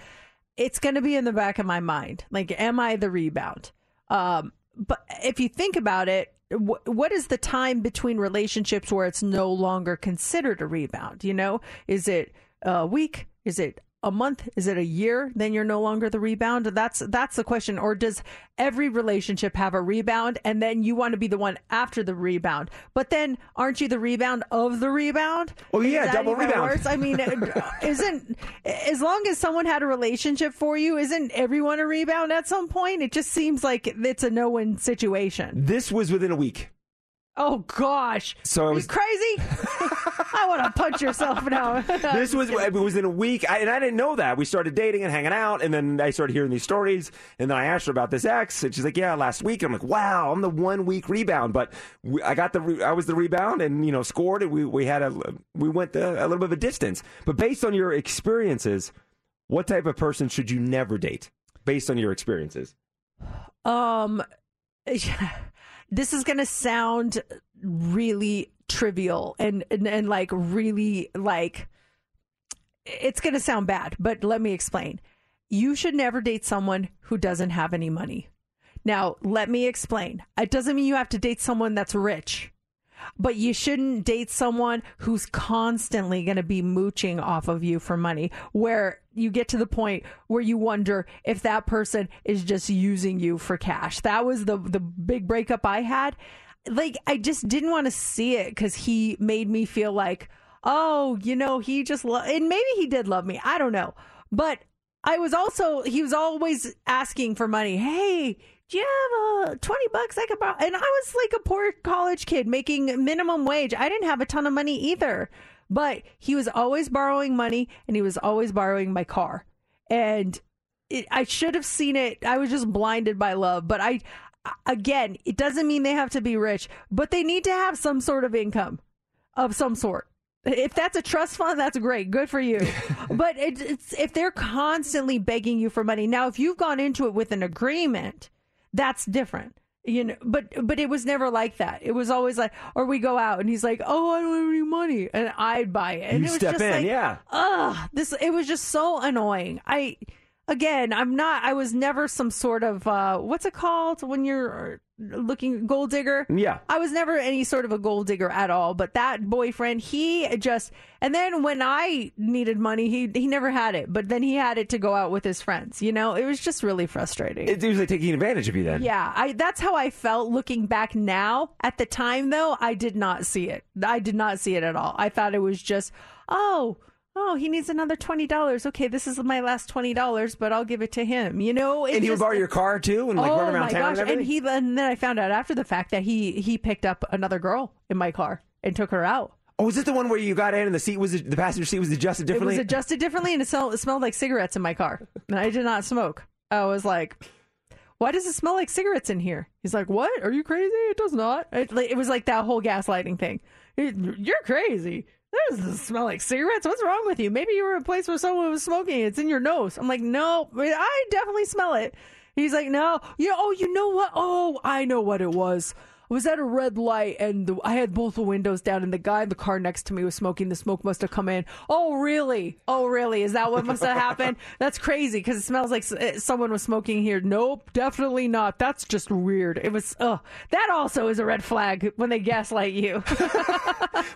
it's going to be in the back of my mind. Like, am I the rebound? Um, but if you think about it, what is the time between relationships where it's no longer considered a rebound? You know, is it a week? Is it a month? Is it a year? Then you're no longer the rebound. That's that's the question. Or does every relationship have a rebound, and then you want to be the one after the rebound? But then aren't you the rebound of the rebound? Oh, Is yeah, double rebound. worse? I mean, [LAUGHS] uh, isn't as long as someone had a relationship for you, isn't everyone a rebound at some point? It just seems like it's a no-win situation. this was within a week. Oh gosh! So [LAUGHS] I was you crazy? I want to punch yourself now. [LAUGHS] this was it was in a week, I, and I didn't know that. We started dating and hanging out, and then I started hearing these stories, and then I asked her about this ex, and she's like, "Yeah, last week." I'm like, "Wow, I'm the one week rebound," but we, I got the re- I was the rebound, and you know scored, and we we had a we went a, a little bit of a distance. But based on your experiences, what type of person should you never date? Based on your experiences, Um, [LAUGHS] this is going to sound really trivial and, and and like really like it's going to sound bad, but let me explain. You should never date someone who doesn't have any money. Now, let me explain. It doesn't mean you have to date someone that's rich. But you shouldn't date someone who's constantly going to be mooching off of you for money, where you get to the point where you wonder if that person is just using you for cash. That was the the big breakup I had. Like I just didn't want to see it because he made me feel like, oh, you know, he just lo-, and maybe he did love me. I don't know, but I was also he was always asking for money. Hey, do you have a 20 bucks I could borrow? And I was like a poor college kid making minimum wage. I didn't have a ton of money either. But he was always borrowing money and he was always borrowing my car. And it, I should have seen it. I was just blinded by love. But I, again, it doesn't mean they have to be rich, but they need to have some sort of income of some sort. If that's a trust fund, that's great. Good for you. [LAUGHS] but it, it's if they're constantly begging you for money. Now, if you've gone into it with an agreement, that's different. You know, but but it was never like that. It was always like, or we go out and he's like, "Oh, I don't have any money," and I'd buy it. And You it was step just in, like, yeah. Ugh, this it was just so annoying. I again, I'm not. I was never some sort of uh, what's it called when you're looking gold digger. Yeah. I was never any sort of a gold digger at all. But that boyfriend, he just and then when I needed money, he he never had it. But then he had it to go out with his friends. You know, it was just really frustrating. it, it was like taking advantage of you. Then, Yeah, I that's how I felt looking back now. At the time though, I did not see it. I did not see it at all. I thought it was just, oh, oh, he needs another $20. Okay, this is my last $20, but I'll give it to him. You know, and he would borrow your car too, and like oh run around my town gosh. and And, he and then I found out after the fact that he he picked up another girl in my car and took her out. oh, was it the one where you got in and the seat was the passenger seat was adjusted differently? It was adjusted differently and it, smelled, it smelled like cigarettes in my car. And I did not smoke. I was like, why does it smell like cigarettes in here? He's like, what? Are you crazy? It does not. It, it was like that whole gaslighting thing. You're crazy. There's does smell like cigarettes. What's wrong with you? Maybe you were in a place where someone was smoking. It's in your nose. I'm like, no, I definitely smell it. He's like, no. You know, oh, you know what? Oh, I know what it was. Was at a red light and the, I had both the windows down, and the guy in the car next to me was smoking. The smoke must have come in. Oh, really? Oh, really? Is that what must have happened? [LAUGHS] That's crazy because it smells like eh, someone was smoking here. Nope, definitely not. That's just weird. It was. Oh, that also is a red flag when they gaslight you. [LAUGHS]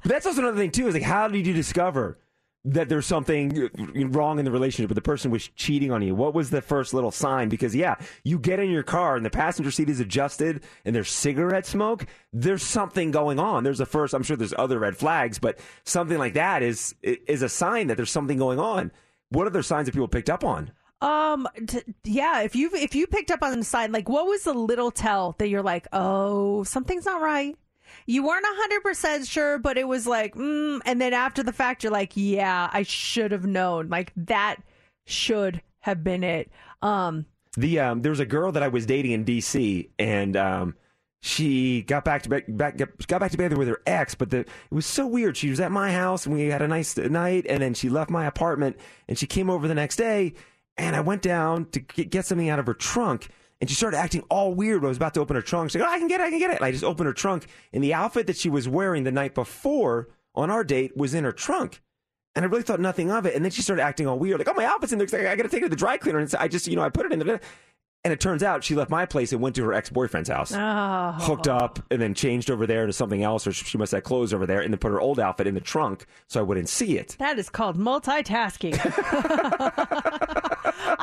But that's also another thing too. Is like, how did you discover that there's something wrong in the relationship, but the person was cheating on you? What was the first little sign? Because yeah, you get in your car and the passenger seat is adjusted and there's cigarette smoke. There's something going on. There's a first. I'm sure there's other red flags, but something like that is is a sign that there's something going on. What other signs that people picked up on? Um, t- yeah. If you if you picked up on the sign, like what was the little tell that you're like, oh, something's not right. You weren't hundred percent sure, but it was like, mm, and then after the fact, you're like, yeah, I should have known. Like that should have been it. Um, The um, there was a girl that I was dating in D.C. and um, she got back to back, back got back together with her ex, but the, it was so weird. She was at my house and we had a nice night, and then she left my apartment and she came over the next day, and I went down to get something out of her trunk. And she started acting all weird. I was about to open her trunk. She's like, "Oh, I can get it, I can get it." And I just opened her trunk, and the outfit that she was wearing the night before on our date was in her trunk. And I really thought nothing of it. And then she started acting all weird, like, "Oh, my outfit's in there. I got to take it to the dry cleaner." And so I just, you know, I put it in there. And it turns out she left my place and went to her ex boyfriend's house, oh. hooked up, and then changed over there to something else, or she must have clothes over there, and then put her old outfit in the trunk so I wouldn't see it. That is called multitasking. [LAUGHS] [LAUGHS]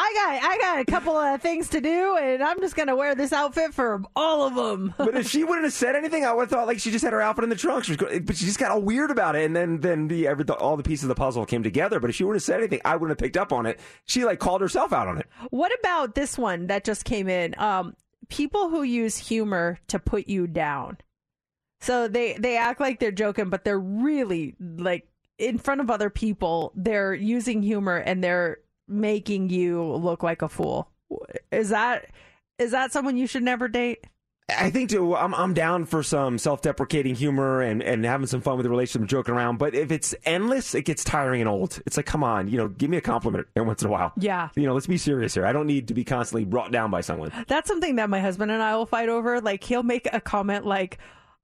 I got I got a couple of things to do, and I'm just gonna wear this outfit for all of them. [LAUGHS] but if she wouldn't have said anything, I would have thought like she just had her outfit in the trunk. She was, but she just got all weird about it, and then then the, every, all the pieces of the puzzle came together. But if she wouldn't have said anything, I wouldn't have picked up on it. She like called herself out on it. What about this one that just came in? Um, people who use humor to put you down. So they they act like they're joking, but they're really like in front of other people. They're using humor and they're making you look like a fool. Is that is that someone you should never date? I think too, I'm I'm down for some self-deprecating humor and, and having some fun with the relationship, joking around. But if it's endless, it gets tiring and old. It's like, come on, you know, give me a compliment every once in a while. Yeah. You know, let's be serious here. I don't need to be constantly brought down by someone. That's something that my husband and I will fight over. Like he'll make a comment like,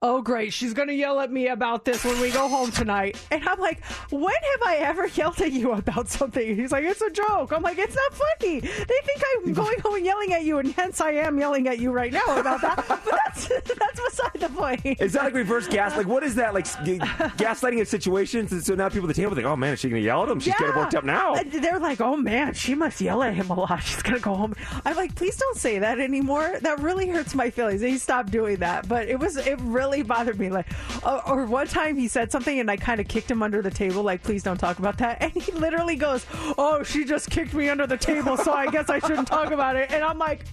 "Oh great, she's going to yell at me about this when we go home tonight." And I'm like, "When have I ever yelled at you about something?" He's like, "It's a joke." I'm like, "It's not funny. They think I'm [LAUGHS] going home and yelling at you and hence I am yelling at you right now about that." [LAUGHS] But that's [LAUGHS] that's beside the point. Is that like reverse gas? Like, what is that? Like g- gaslighting in situations? And so now people at the table think, oh man, is she going to yell at him? She's getting worked up now. They're like, oh man, she must yell at him a lot. She's gonna go home. I'm like, please don't say that anymore. That really hurts my feelings. And he stopped doing that, but it was it really bothered me. Like, uh, or one time he said something and I kind of kicked him under the table. Like, please don't talk about that. [LAUGHS] And he literally goes, oh, she just kicked me under the table, so I guess I shouldn't talk about it. And I'm like.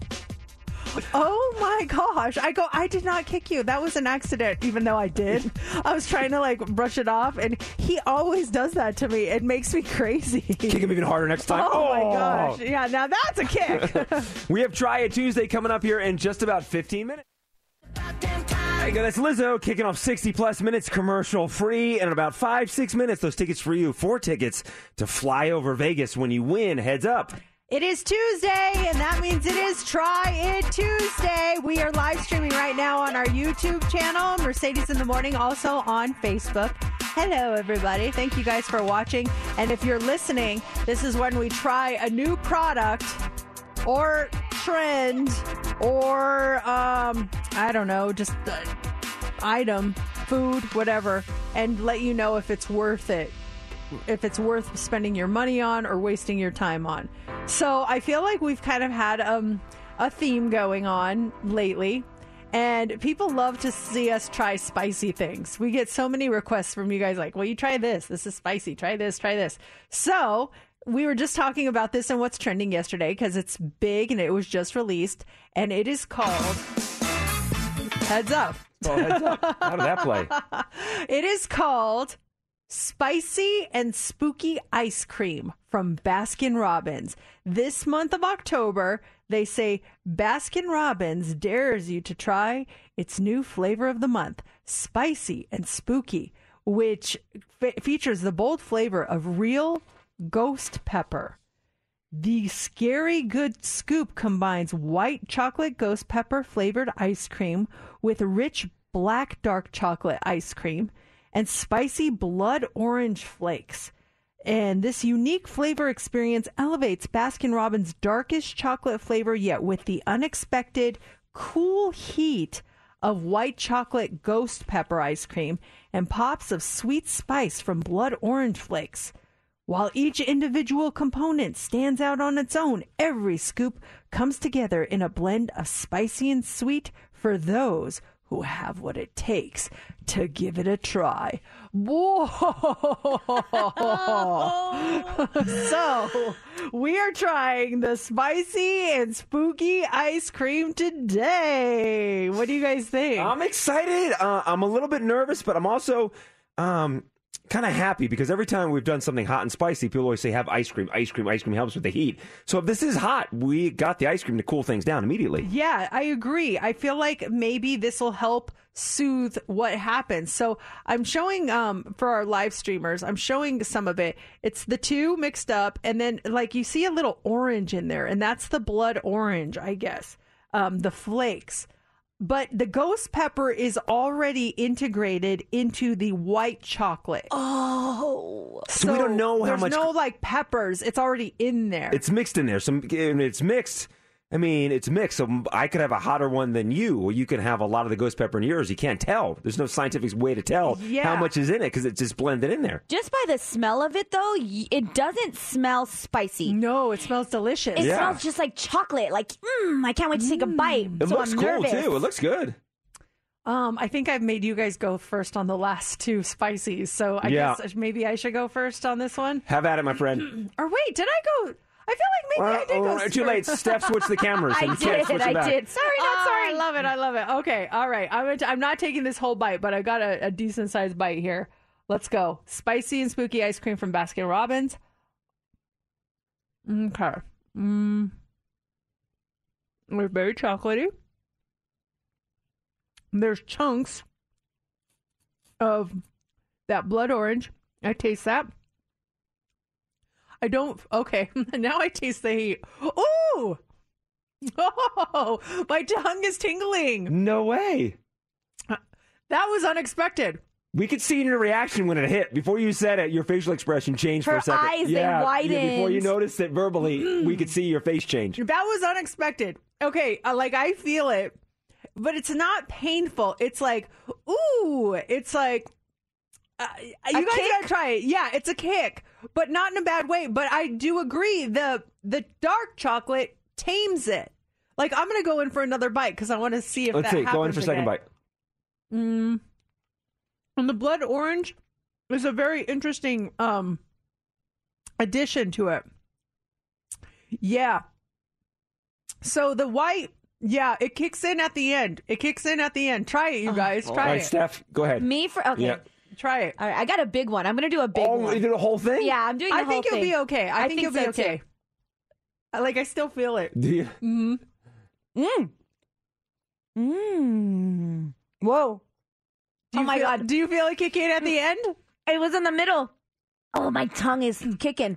Oh my gosh. I go, I did not kick you. That was an accident, even though I did. [LAUGHS] I was trying to like brush it off, and he always does that to me. It makes me crazy. Kick him even harder next time. Oh, my gosh. Yeah, now that's a kick. [LAUGHS] We have Try It Tuesday coming up here in just about 15 minutes. Go. That's Lizzo kicking off 60 plus minutes commercial free. And in about five, six minutes, those tickets for you. Four tickets to fly over Vegas when you win. Heads up. It is Tuesday, and that means it is Try It Tuesday. We are live streaming right now on our YouTube channel, Mercedes in the Morning, also on Facebook. Hello, everybody. Thank you guys for watching. And if you're listening, this is when we try a new product or trend or, um, I don't know, just item, food, whatever, and let you know if it's worth it if it's worth spending your money on or wasting your time on. So I feel like we've kind of had um, a theme going on lately. And people love to see us try spicy things. We get so many requests from you guys like, well, you try this. This is spicy. Try this, try this. So we were just talking about this and what's trending yesterday because it's big and it was just released. And it is called Heads Up. Oh, heads up. How did that play? [LAUGHS] It is called Spicy and Spooky Ice Cream from Baskin Robbins. This month of October, they say Baskin Robbins dares you to try its new flavor of the month, Spicy and Spooky, which fe- features the bold flavor of real ghost pepper. The Scary Good Scoop combines white chocolate ghost pepper flavored ice cream with rich black dark chocolate ice cream and spicy blood orange flakes. And this unique flavor experience elevates Baskin Robbins' darkest chocolate flavor yet with the unexpected cool heat of white chocolate ghost pepper ice cream and pops of sweet spice from blood orange flakes. While each individual component stands out on its own, every scoop comes together in a blend of spicy and sweet for those who have what it takes to give it a try. Whoa! [LAUGHS] [LAUGHS] so, we are trying the spicy and spooky ice cream today. What do you guys think? I'm excited. Uh, I'm a little bit nervous, but I'm also um, kind of happy because every time we've done something hot and spicy, people always say, have ice cream. Ice cream, ice cream helps with the heat. So if this is hot, we got the ice cream to cool things down immediately. Yeah, I agree. I feel like maybe this will help soothe what happens. So I'm showing um for our live streamers, I'm showing some of it. It's the two mixed up and then like you see a little orange in there and that's the blood orange, I guess. Um the flakes. But the ghost pepper is already integrated into the white chocolate. Oh. So we don't know how there's much- no like peppers. It's already in there. It's mixed in there. Some it's mixed. I mean, it's mixed. So I could have a hotter one than you, or you can have a lot of the ghost pepper in yours. You can't tell. There's no scientific way to tell Yeah. how much is in it because it's just blended in there. Just by the smell of it, though, it doesn't smell spicy. No, it smells delicious. It Yeah. smells just like chocolate. Like, mmm, I can't wait to take a bite. It so looks I'm cool nervous. too. It looks good. Um, I think I've made you guys go first on the last two spices, so I Yeah. guess maybe I should go first on this one. Have at it, my friend. [CLEARS THROAT] Or wait, did I go? I feel like maybe I did go. uh, too late. first. Steph switched the [LAUGHS] cameras, and I can't did. switch I back. did. Sorry, not Oh, sorry. I love it. I love it. Okay, all right. I'm t- I'm not taking this whole bite, but I got a, a decent sized bite here. Let's go. Spicy and spooky ice cream from Baskin Robbins. Okay. Mm. They're very chocolatey. There's chunks of that blood orange. I taste that. I don't. Okay, [LAUGHS] now I taste the heat. Ooh! [LAUGHS] Oh, my tongue is tingling. No way. That was unexpected. We could see in your reaction when it hit. Before you said it, your facial expression changed for a second. eyes, they yeah, yeah, before you noticed it verbally, we could see your face change. That was unexpected. Okay, uh, like I feel it, but it's not painful. It's like, ooh, it's like, uh, you guys gotta try it. Yeah, it's a kick, but not in a bad way. But I do agree the the dark chocolate tames it. Like I'm gonna go in for another bite because I want to see if Let's that see. Go in for a second bite. Mm. And the blood orange is a very interesting um addition to it. Yeah. So the white, yeah, it kicks in at the end. It kicks in at the end. Try it, you guys. All Try right, it. Steph, go ahead. Me for okay. Yeah. Try it. All right, I got a big one. I'm gonna do a big Oh, one. you did a whole thing? Yeah, I'm doing. The I think you'll be okay. I, think, you'll be so, too. okay. I- Like I still feel it. Do you? Mm-hmm. Mm. Mmm. Whoa. Do oh my feel- god. Do you feel it kick in at the end? It was in the middle. Oh, my tongue is kicking.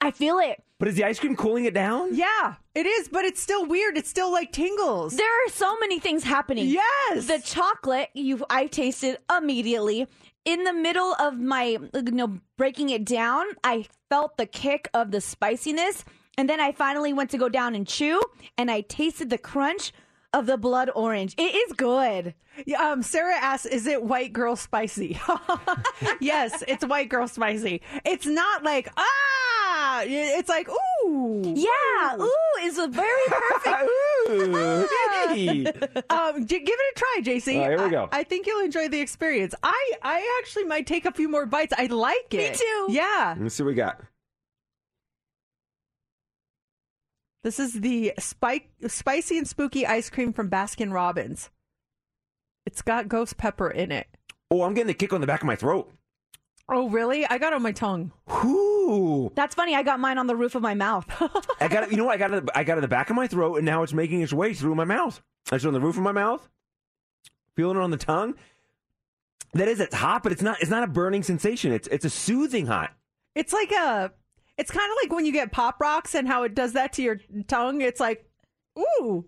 I feel it. But is the ice cream cooling it down? Yeah, it is, but it's still weird. It's still like tingles. There are so many things happening. Yes. The chocolate you I tasted immediately. In the middle of my you know breaking it down, I felt the kick of the spiciness, and then I finally went to go down and chew, and I tasted the crunch of the blood orange. It is good. Yeah, um, Sarah asks, "Is it white girl spicy?" [LAUGHS] yes, it's white girl spicy. It's not like ah. It's like ooh. Yeah, ooh is a very perfect. [LAUGHS] Ooh, hey. [LAUGHS] um, give it a try, JC. All right, here we I- go. I, think you'll enjoy the experience. I, I actually might take a few more bites. I like it. Me too. Yeah. Let's see what we got. This is the spike, spicy and spooky ice cream from Baskin Robbins. It's got ghost pepper in it. Oh, I'm getting a kick on the back of my throat. Oh, really? I got it on my tongue. Ooh. That's funny. I got mine on the roof of my mouth. [LAUGHS] I got it. You know what? I got it. I got it in the back of my throat, and now it's making its way through my mouth. It's on the roof of my mouth. Feeling it on the tongue. That is, it's hot, but it's not. It's not a burning sensation. It's it's a soothing hot. It's like a. It's kind of like when you get pop rocks and how it does that to your tongue. It's like, ooh,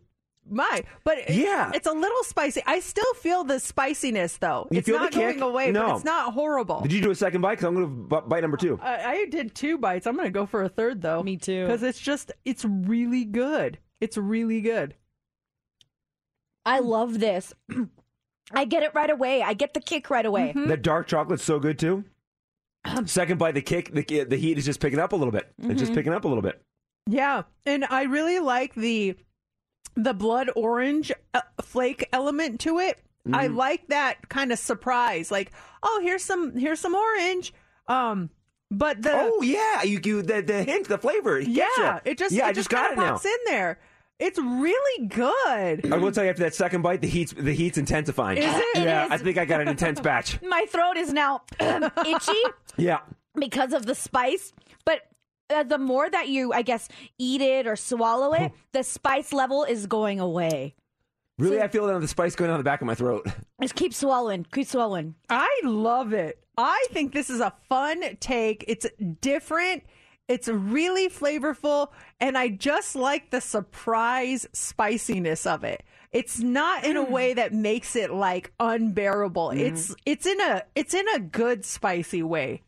my. But it- Yeah. it's a little spicy. I still feel the spiciness though. You it's feel the not going away, No. but it's not horrible. Did you do a second bite? Because I'm going to bite number two. I, I did two bites. I'm going to go for a third though. Me too. Because it's just, it's really good. It's really good. I love this. [CLEARS THROAT] I get it right away. I get the kick right away. Mm-hmm. That dark chocolate's so good too. [CLEARS THROAT] Second bite, the kick, the the heat is just picking up a little bit. It's just Mhm. picking up a little bit. Yeah, and I really like the the blood orange uh, flake element to it. I Mhm. like that kind of surprise. Like, oh, here's some here's some orange. Um, but the Oh yeah, you, you the the hint, the flavor. it yeah, gets it just yeah, it I just got it kinda now. pops in there. It's really good. I will tell you after that second bite, the heat's the heat's intensifying. Is it? It Yeah, is. I think I got an intense batch. [LAUGHS] My throat is now itchy [LAUGHS] Yeah. because of the spice, but uh, the more that you, I guess, eat it or swallow it, [LAUGHS] the spice level is going away. Really, I feel it on the spice going down the back of my throat. [LAUGHS] Just keep swallowing, keep swallowing. I love it. I think this is a fun take. It's different. It's really flavorful, and I just like the surprise spiciness of it. It's not in a way that makes it like unbearable. It's it's in a it's in a good spicy way.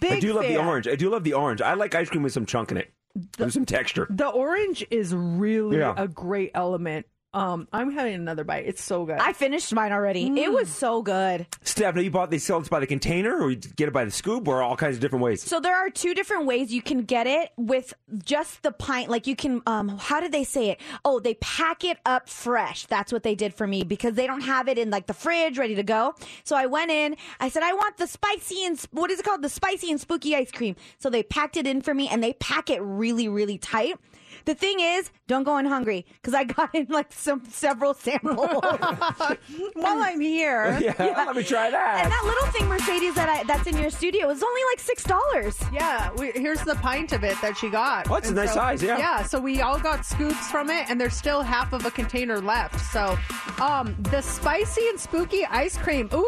Big I do love the orange. I do love the orange. I like ice cream with some chunk in it. There's some texture. The orange is really Yeah. a great element. Um, I'm having another bite. It's so good. I finished mine already. It was so good. Stephanie, you bought these sell this by the container, or you get it by the scoop, or all kinds of different ways. So there are two different ways you can get it with just the pint. Like you can, um, how did they say it? Oh, they pack it up fresh. That's what they did for me because they don't have it in like the fridge ready to go. So I went in. I said I want the spicy and what is it called? The spicy and spooky ice cream. So they packed it in for me and they pack it really, really tight. The thing is, don't go in hungry because I got in like some several samples. [LAUGHS] While I'm here, Yeah, [LAUGHS] let me try that. And that little thing, Mercedes, that I that's in your studio is only like six dollars. Yeah, we, here's the pint of it that she got. Oh, it's a And nice size, yeah. Yeah, so we all got scoops from it, and there's still half of a container left. So, um, the spicy and spooky ice cream. Ooh,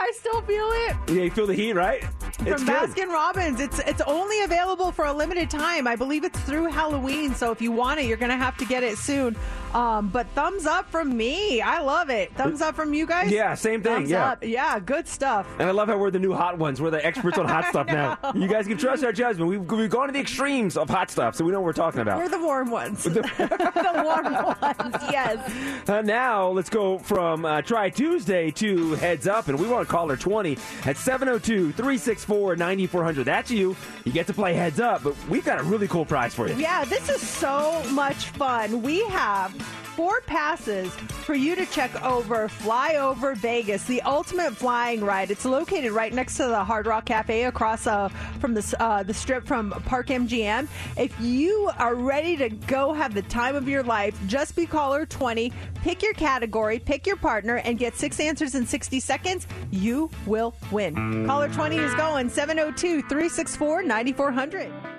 I still feel it. Yeah, you feel the heat, right? It's From good. Baskin Robbins, it's it's only available for a limited time. I believe it's through Halloween, so if you want it, you're gonna have to get it soon. Um, but thumbs up from me. I love it. Thumbs up from you guys. Yeah, same thing, Thumbs yeah. up. yeah, good stuff. And I love how we're the new hot ones. We're the experts on [LAUGHS] hot stuff now. You guys can trust our judgment. We've, we've gone to the extremes of hot stuff, so we know what we're talking about. We're the warm ones. the [LAUGHS] warm ones, yes. [LAUGHS] Uh, now let's go from uh, Try Tuesday to Heads Up, and we want to call her 20 at 702 364 9400. That's you. You get to play Heads Up, but we've got a really cool prize for you. Yeah, this is so much fun. We have four passes for you to check over Fly Over Vegas, the ultimate flying ride. It's located right next to the Hard Rock Cafe across uh, from the, uh, the strip from Park MGM. If you are ready to go have the time of your life, just be caller 20, pick your category, pick your partner, and get six answers in 60 seconds. You will win. Caller 20 is going 702 364 9400.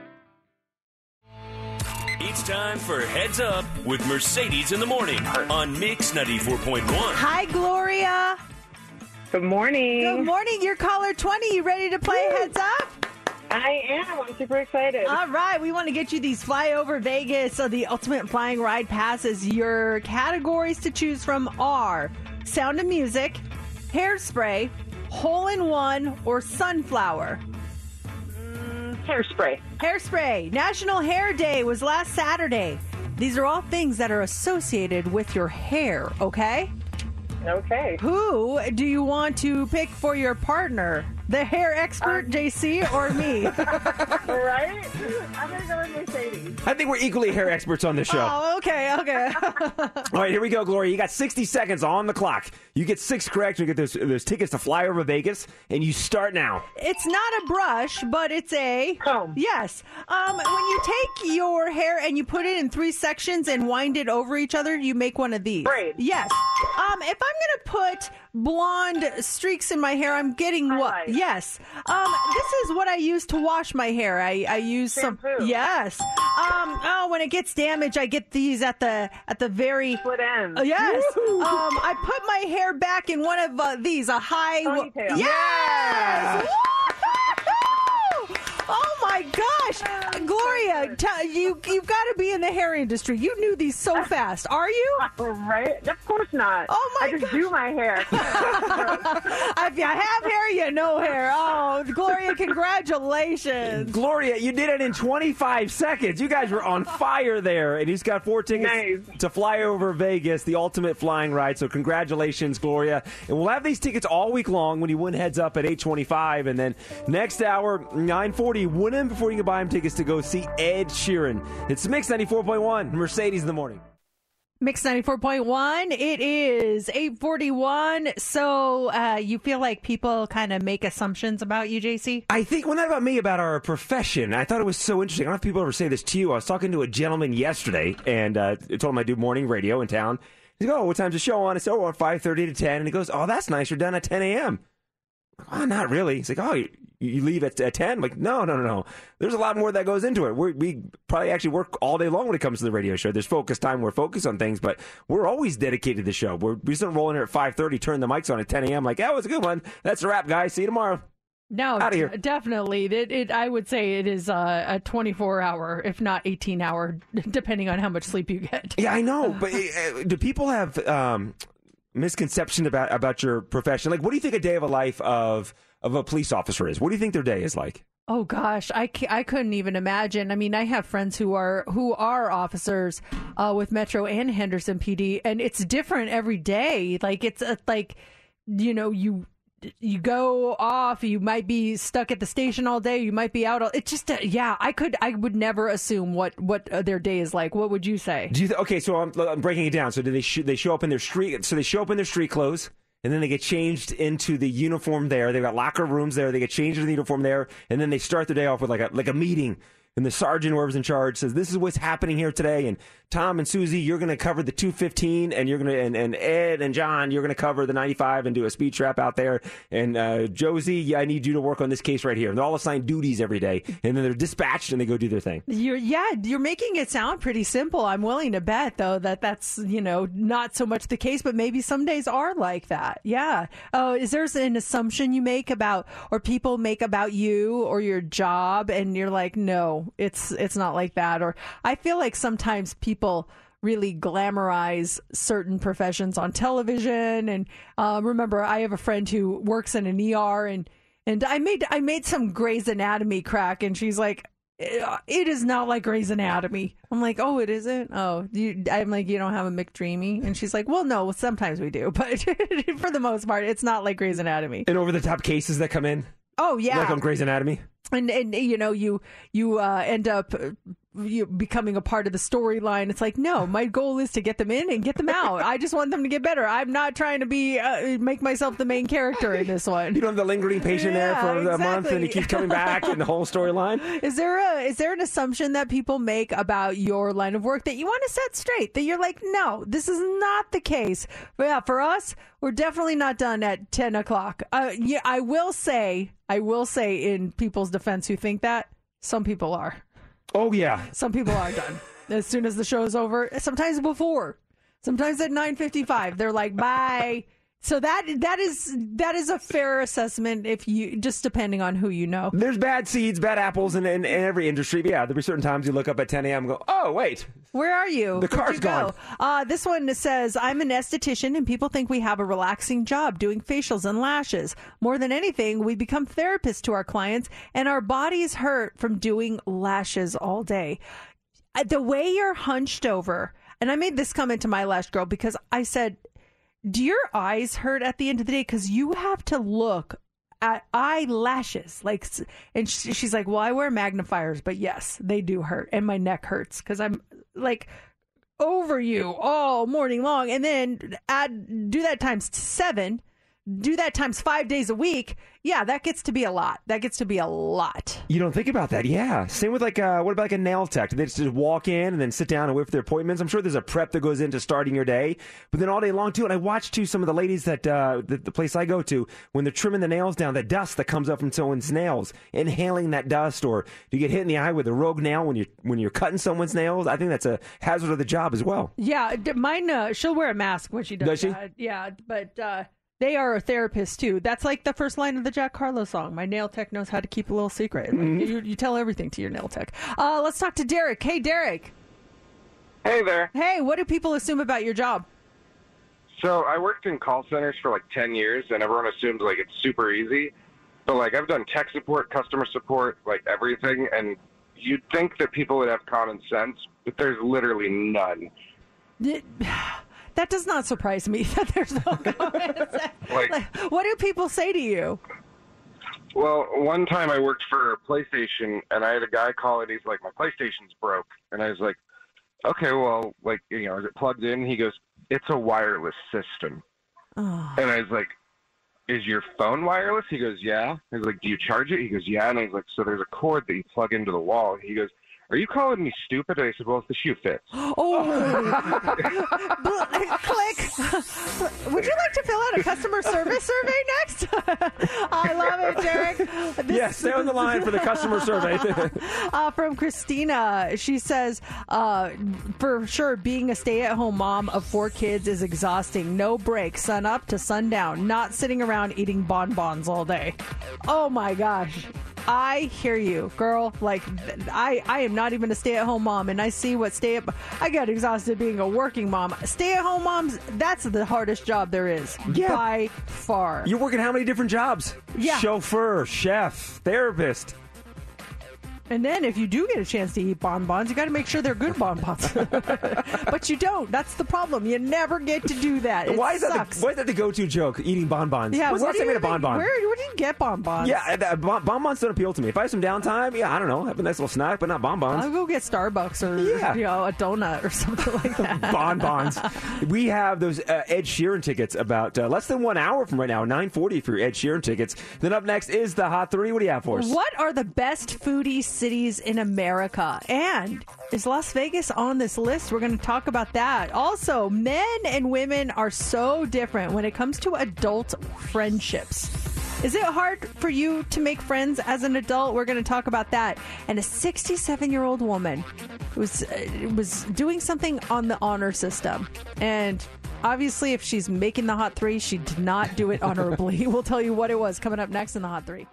It's time for Heads Up with Mercedes in the morning on Mix 94.1. Hi, Gloria. Good morning. Good morning. You're caller 20. You ready to play Heads Up? I am. I'm super excited. All right. We want to get you these flyover Vegas, so the ultimate flying ride passes. Your categories to choose from are Sound of Music, Hairspray, Hole in One, or Sunflower. Mm, hairspray. Hairspray. National Hair Day was last Saturday. These are all things that are associated with your hair, okay? Okay. Who do you want to pick for your partner? The hair expert, JC, or me? [LAUGHS] right? I'm going to go with Mercedes. I think we're equally hair experts on this show. Oh, okay, okay. [LAUGHS] All right, here we go, Gloria. You got 60 seconds on the clock. You get six correct. You get those, those tickets to fly over Vegas, and you start now. it's not a brush, but it's a comb. Yes. Um, when you take your hair and you put it in three sections and wind it over each other, you make one of these. Braid. Yes. Um, if I'm gonna put blonde streaks in my hair, I'm getting what? Highlight. Yes. Um, this is what I use to wash my hair. I, I use some. Yes. Um, oh, when it gets damaged, I get these at the at the very Split ends. Oh, yes. Woo! Um, I put my hair back in one of uh, these, a high. Ponytail. Yes. Woo-hoo! Oh my gosh, Gloria! Gloria, tell, you you've got to be in the hair industry. You knew these so [LAUGHS] fast. Are you? [LAUGHS] right? Of course not. Oh my I just do my hair. [LAUGHS] if you have hair, you know hair. Oh, Gloria, congratulations. Gloria, you did it in 25 seconds. You guys were on fire there, and he's got four tickets to fly over Vegas, the ultimate flying ride. So congratulations, Gloria. And we'll have these tickets all week long when you win heads up at 825. And then next hour, 940, win them before you can buy them tickets to go see Ed Sheeran. It's Mix 94.1, Mercedes in the morning. Mix 94.1. It is 841. So uh, you feel like people kind of make assumptions about you, JC? I think, well, not about me, about our profession. I thought it was so interesting. I don't know if people ever say this to you. I was talking to a gentleman yesterday and uh, I told him I do morning radio in town. He's like, oh, what time's the show on? I said, oh, 5.30 to 10. And he goes, oh, that's nice. You're done at 10 a.m. Oh, not really. He's like, oh, you, leave at, at 10? Like, no, no, no, no. There's a lot more that goes into it. We're, we probably actually work all day long when it comes to the radio show. There's focus time. We're focused on things, but we're always dedicated to the show. We're, we just don't roll in here at 5.30, turn the mics on at 10 a.m. Like, that was a good one. That's a wrap, guys. See you tomorrow. No, d- definitely. It, it, I would say it is uh, a 24 hour, if not 18 hour, depending on how much sleep you get. Yeah, I know. But uh, [LAUGHS] do people have um, misconception about about your profession? Like, what do you think a day of a life of of a police officer is? What do you think their day is like? Oh gosh, I, I couldn't even imagine. I mean, I have friends who are who are officers uh, with Metro and Henderson PD, and it's different every day. Like it's uh, like you know you you go off, you might be stuck at the station all day, you might be out. All, it's just uh, yeah. I could I would never assume what what uh, their day is like. What would you say? Do you th- okay? So I'm, I'm breaking it down. So do they sh- they show up in their street? So they show up in their street clothes, and then they get changed into the uniform there. They've got locker rooms there. They get changed into the uniform there, and then they start their day off with like a like a meeting. And the sergeant, whoever's in charge, says, "This is what's happening here today." And Tom and Susie, you're going to cover the 215, and you're going to, and, and Ed and John, you're going to cover the 95 and do a speed trap out there. And uh, Josie, yeah, I need you to work on this case right here. And they're all assigned duties every day, and then they're dispatched and they go do their thing. You're yeah, you're making it sound pretty simple. I'm willing to bet though that that's you know not so much the case, but maybe some days are like that. Yeah. Oh, is there an assumption you make about or people make about you or your job, and you're like, no, it's it's not like that. Or I feel like sometimes people really glamorize certain professions on television. And uh, remember, I have a friend who works in an ER, and and I made I made some Grey's Anatomy crack, and she's like, "Uh, "It is not like Grey's Anatomy." I'm like, "Oh, it isn't." Oh, you, I'm like, "You don't have a McDreamy?" And she's like, "Well, no, sometimes we do, [LAUGHS] but [LAUGHS] for the most part, it's not like Grey's Anatomy." And over the top cases that come in, Oh yeah, like on Grey's Anatomy. and and you know you you uh, end up you becoming a part of the storyline. It's like no, my goal is to get them in and get them out. I just want them to get better. I'm not trying to be uh, make myself the main character in this one. You don't have the lingering patient there Yeah, for a month, and he keeps coming back, and the whole storyline. [LAUGHS] Is there a is there an assumption that people make about your line of work that you want to set straight? That you're like, no, this is not the case. But yeah, for us, we're definitely not done at ten o'clock. Uh, yeah, I will say, I will say, in people's defense, who think that some people are. Oh yeah, Some people are done as soon as the show's over. Sometimes before. Sometimes at nine fifty five, they're like, bye. So that that is that is a fair assessment if you just depending on who you know. There's bad seeds, bad apples in, in, in every industry. But yeah, there'll be certain times you look up at 10 a.m. and go, oh, wait. Where are you? The car's you go? gone. Uh, this one says, I'm an esthetician and people think we have a relaxing job doing facials and lashes. More than anything, we become therapists to our clients and our bodies hurt from doing lashes all day. Uh, The way you're hunched over, and I made this comment to my lash girl because I said, do your eyes hurt at the end of the day? Because you have to look at eyelashes. Like, and she's like, "Well, I wear magnifiers, but yes, they do hurt, and my neck hurts because I'm like over you all morning long, and then add do that times seven, do that times five days a week. Yeah, that gets to be a lot. That gets to be a lot. You don't think about that, yeah. Same with like, uh, what about like a nail tech? Do they just walk in and then sit down and wait for their appointments? I'm sure there's a prep that goes into starting your day, but then all day long too. And I watch too some of the ladies that uh, the, the place I go to when they're trimming the nails down, the dust that comes up from someone's nails, inhaling that dust, or do you get hit in the eye with a rogue nail when you're when you're cutting someone's nails? I think that's a hazard of the job as well. Yeah, mine. Uh, she'll wear a mask when she does, Does she? that. Yeah, but uh, They are a therapist too. That's like the first line of the Jack Harlow song. My nail tech knows how to keep a little secret. Like, you, you tell everything to your nail tech. Uh, let's talk to Derek. Hey, Derek. Hey there. Hey, what do people assume about your job? So I worked in call centers for like 10 years, and everyone assumes like it's super easy. But like I've done tech support, customer support, like everything, and you'd think that people would have common sense, but there's literally none. [SIGHS] That does not surprise me [LAUGHS] that there's no [LAUGHS] comments. Like, Like, what do people say to you? well, one time I worked for PlayStation, and I had a guy call and he's like, "My PlayStation's broke," and I was like, "Okay, well, like you know, is it plugged in?" He goes, "It's a wireless system," ah. and I was like. Is your phone wireless? He goes, yeah. He's like, do you charge it? He goes, yeah. And I was like, so there's a cord that you plug into the wall. He goes, are you calling me stupid? And I said, well, if the shoe fits. Oh, [LAUGHS] click. Would you like to fill out a customer service survey next? [LAUGHS] I love it, Derek. This- Yeah, stay on the line for the customer survey. [LAUGHS] uh, from Christina. She says, uh, for sure, being a stay at home mom of four kids is exhausting. No break, sun up to sundown, not sitting around eating bonbons all day. Oh my gosh. I hear you, girl. Like, I, I am not even a stay at home mom, and I see what stay at. I got exhausted being a working mom. Stay at home moms, that's the hardest job there is yeah. by far. You're working how many different jobs? Yeah. Chauffeur, chef, therapist. And then if you do get a chance to eat bonbons, you got to make sure they're good bonbons. [LAUGHS] but you don't. That's the problem. You never get to do that. It why is that? The, why is that the go-to joke? Eating bonbons. yeah, When's the last time you had a bonbon? Where, where do you get bonbons? Yeah, uh, bonbons don't appeal to me. If I have some downtime, yeah, I don't know, have a nice little snack, but not bonbons. I'll go get Starbucks or Yeah. you know a donut or [LAUGHS] something like that. [LAUGHS] bonbons. we have those uh, Ed Sheeran tickets about uh, less than one hour from right now, 940 for your Ed Sheeran tickets. Then up next is the Hot Three. What do you have for us? What are the best foodie cities in America? And is Las Vegas on this list? We're going to talk about that. Also, men and women are so different when it comes to adult friendships. Is it hard for you to make friends as an adult? We're going to talk about that. And a 67 year old woman was uh, was doing something on the honor system, and obviously, if she's making the hot three, she did not do it [LAUGHS] honorably. we'll tell you what it was coming up next in the hot three.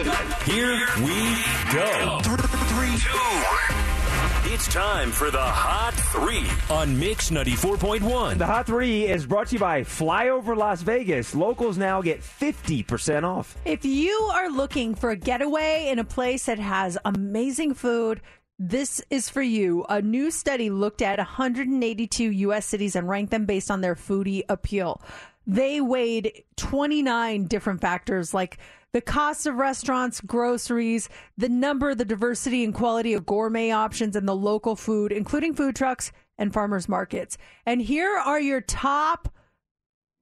Here we go. Three, two. It's time for the Hot Three on Mix 94.1. The Hot Three is brought to you by Flyover Las Vegas. Locals now get 50% off. If you are looking for a getaway in a place that has amazing food, this is for you. A new study looked at 182 U.S. cities and ranked them based on their foodie appeal. They weighed 29 different factors like the cost of restaurants, groceries, the number, the diversity and quality of gourmet options, and the local food, including food trucks and farmers markets. And here are your top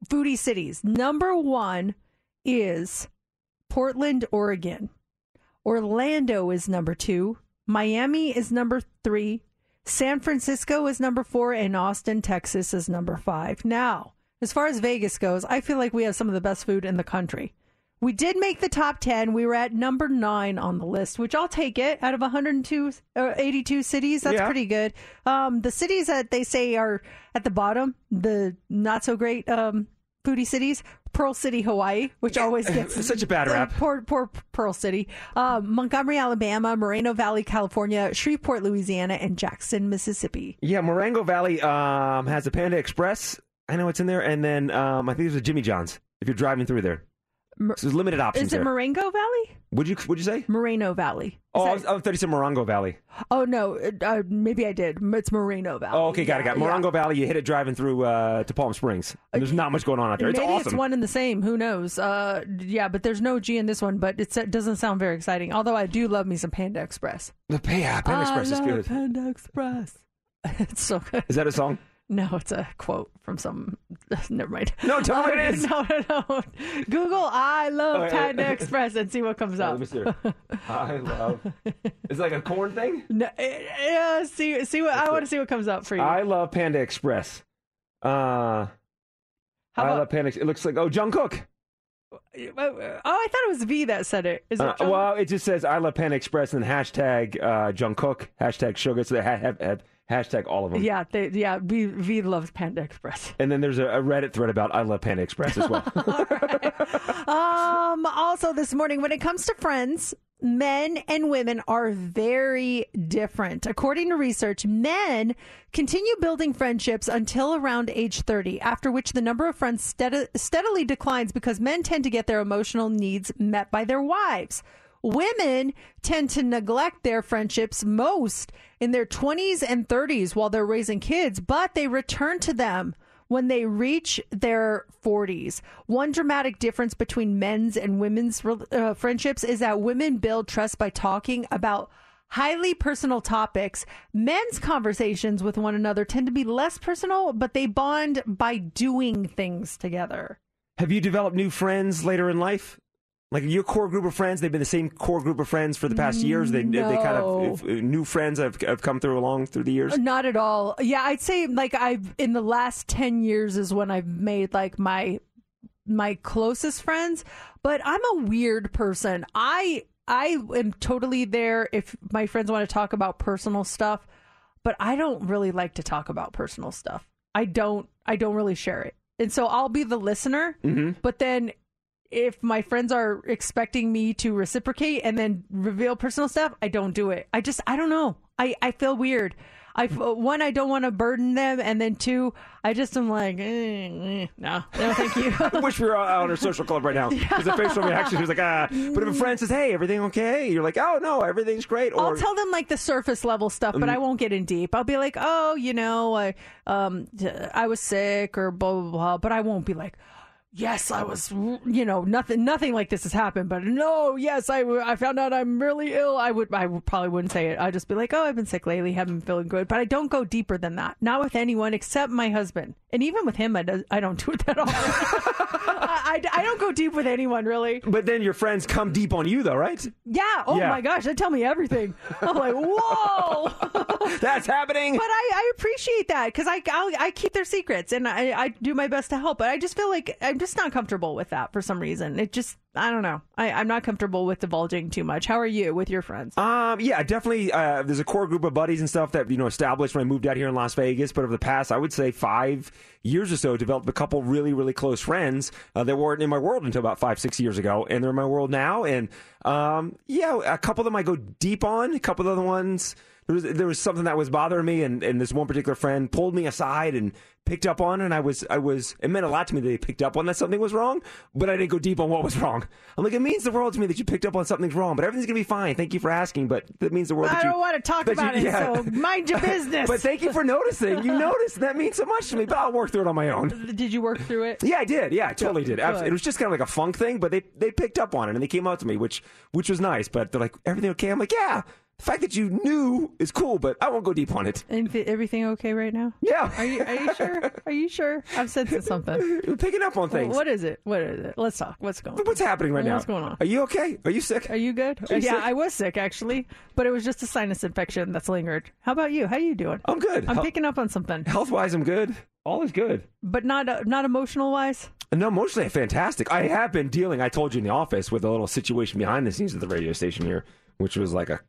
foodie cities. Number one is Portland, Oregon. Orlando is number two. Miami is number three. San Francisco is number four. And Austin, Texas is number five. Now, as far as Vegas goes, I feel like we have some of the best food in the country. We did make the top 10. We were at number nine on the list, which I'll take it out of 102, uh, 82 cities. That's Yeah. pretty good. Um, the cities that they say are at the bottom, the not so great um, foodie cities, Pearl City, Hawaii, which always [LAUGHS] gets Such a bad rap. Poor, poor Pearl City. Um, Montgomery, Alabama, Moreno Valley, California, Shreveport, Louisiana, and Jackson, Mississippi. Yeah, Morongo Valley um, has a Panda Express. I know it's in there. And then um, I think there's a Jimmy John's if you're driving through there. So there's limited options Is it there. Marengo Valley? would you Would you say? Moreno Valley. Oh, I, was, I thought you said Morongo Valley. Oh no, uh, maybe I did. It's Moreno Valley. Oh, okay, got it, got it. Yeah, Morongo Valley, you hit it driving through uh, to Palm Springs. And there's not much going on out there. It's Maybe awesome. it's one and the same. Who knows? Uh, yeah, but there's no G in this one. But it's, it doesn't sound very exciting. Although I do love me some Panda Express. The yeah, Panda I Express is good. Panda Express. [LAUGHS] it's so good. Is that a song? No, it's a quote from some. [LAUGHS] Never mind. No, tell me it is. [LAUGHS] No, no, no. Google "I love yeah. Panda Express" and see what comes up. let me see. I love. [LAUGHS] Is it like a corn thing? No, yeah, see, see what I want to see what comes up for you. I love Panda Express. Uh, How I love Panda. It looks like oh, Jungkook. oh, I thought it was V that said it. Is it? Uh, well, it just says I love Panda Express and hashtag uh, Jungkook, hashtag Suga. So they ha- have, have Hashtag all of them. Yeah, they, yeah. V, v loves Panda Express. And then there's a, a Reddit thread about I love Panda Express as well. [LAUGHS] Um, also, this morning, when it comes to friends, men and women are very different. According to research, men continue building friendships until around age 30, after which the number of friends stead- steadily declines because men tend to get their emotional needs met by their wives. Women tend to neglect their friendships most in their 20s and 30s while they're raising kids, but they return to them when they reach their 40s. One dramatic difference between men's and women's uh, friendships is that women build trust by talking about highly personal topics. Men's conversations with one another tend to be less personal, but they bond by doing things together. Have you developed new friends later in life? Like your core group of friends, they've been the same core group of friends for the past years. They, they kind of new friends have, have come through along through the years. Not at all. Yeah, I'd say like I've in the last 10 years is when I've made like my my closest friends, but I'm a weird person. I I am totally there if my friends want to talk about personal stuff, but I don't really like to talk about personal stuff. I don't I don't really share it. And so I'll be the listener, Mm-hmm. but then if my friends are expecting me to reciprocate and then reveal personal stuff, I don't do it. I just I don't know. I I feel weird. I one I don't want to burden them, and then two I just am like, eh, eh, no, no, thank you. [LAUGHS] I wish we were out on our social club right now. [LAUGHS] There's a facial reaction. Who's like, ah. But if a friend says, hey, everything okay? You're like, oh, no, everything's great. Or I'll tell them like the surface level stuff, but Mhm. I won't get in deep. I'll be like, oh, you know, I um I was sick or blah blah blah, but I won't be like. Yes, I was. You know, nothing. Nothing like this has happened. But no, yes, I. I found out I'm really ill. I would. I probably wouldn't say it. I'd just be like, oh, I've been sick lately. Haven't been feeling good. But I don't go deeper than that. Not with anyone except my husband. And even with him, I, do, I don't do it that often. [LAUGHS] I, I, I don't go deep with anyone really. But then your friends come deep on you, though, right? Yeah. Oh Yeah. my gosh, they tell me everything. I'm like, whoa. [LAUGHS] That's happening. But I, I appreciate that because I, I'll, I keep their secrets and I, I do my best to help. But I just feel like I'm just not comfortable with that for some reason. It just, I don't know. I, I'm not comfortable with divulging too much. How are you with your friends? Um, yeah, definitely. Uh, there's a core group of buddies and stuff that you know established when I moved out here in Las Vegas. But over the past, I would say five years or so, developed a couple really, really close friends uh, that weren't in my world until about five, six years ago, and they're in my world now. And um, yeah, a couple of them I go deep on. A couple of the ones there was there was something that was bothering me, and, and this one particular friend pulled me aside and picked up on, it, and I was I was it meant a lot to me that they picked up on that something was wrong, but I didn't go deep on what was wrong. I'm like, it means the world to me that you picked up on something's wrong, but everything's gonna be fine. Thank you for asking, but that means the world. I that you, don't want to talk that you- about it, yeah. so mind your [LAUGHS] business. but thank you for noticing. You noticed. That means so much to me. But I'll work through it on my own. [LAUGHS] Did you work through it? Yeah, I did. Yeah, I totally did. Abs- It was just kind of like a funk thing, but they they picked up on it and they came out to me, which which was nice. But they're like, everything okay? I'm like, yeah. The fact that you knew is cool, but I won't go deep on it. And everything okay right now? Yeah. Are you Are you sure? Are you sure? I'm sensing [LAUGHS] something. You're picking up on things. What is it? What is it? Let's talk. What's going on? What's happening right now? What's going on? Are you okay? Are you sick? Are you good? Are you yeah, sick? I was sick actually, but it was just a sinus infection that's lingered. How about you? How are you doing? I'm good. I'm Hel- picking up on something, Health wise, I'm good. All is good. but not uh, not emotional wise. No, emotionally, fantastic. I have been dealing. I told you in the office with a little situation behind the scenes of the radio station here, which was like a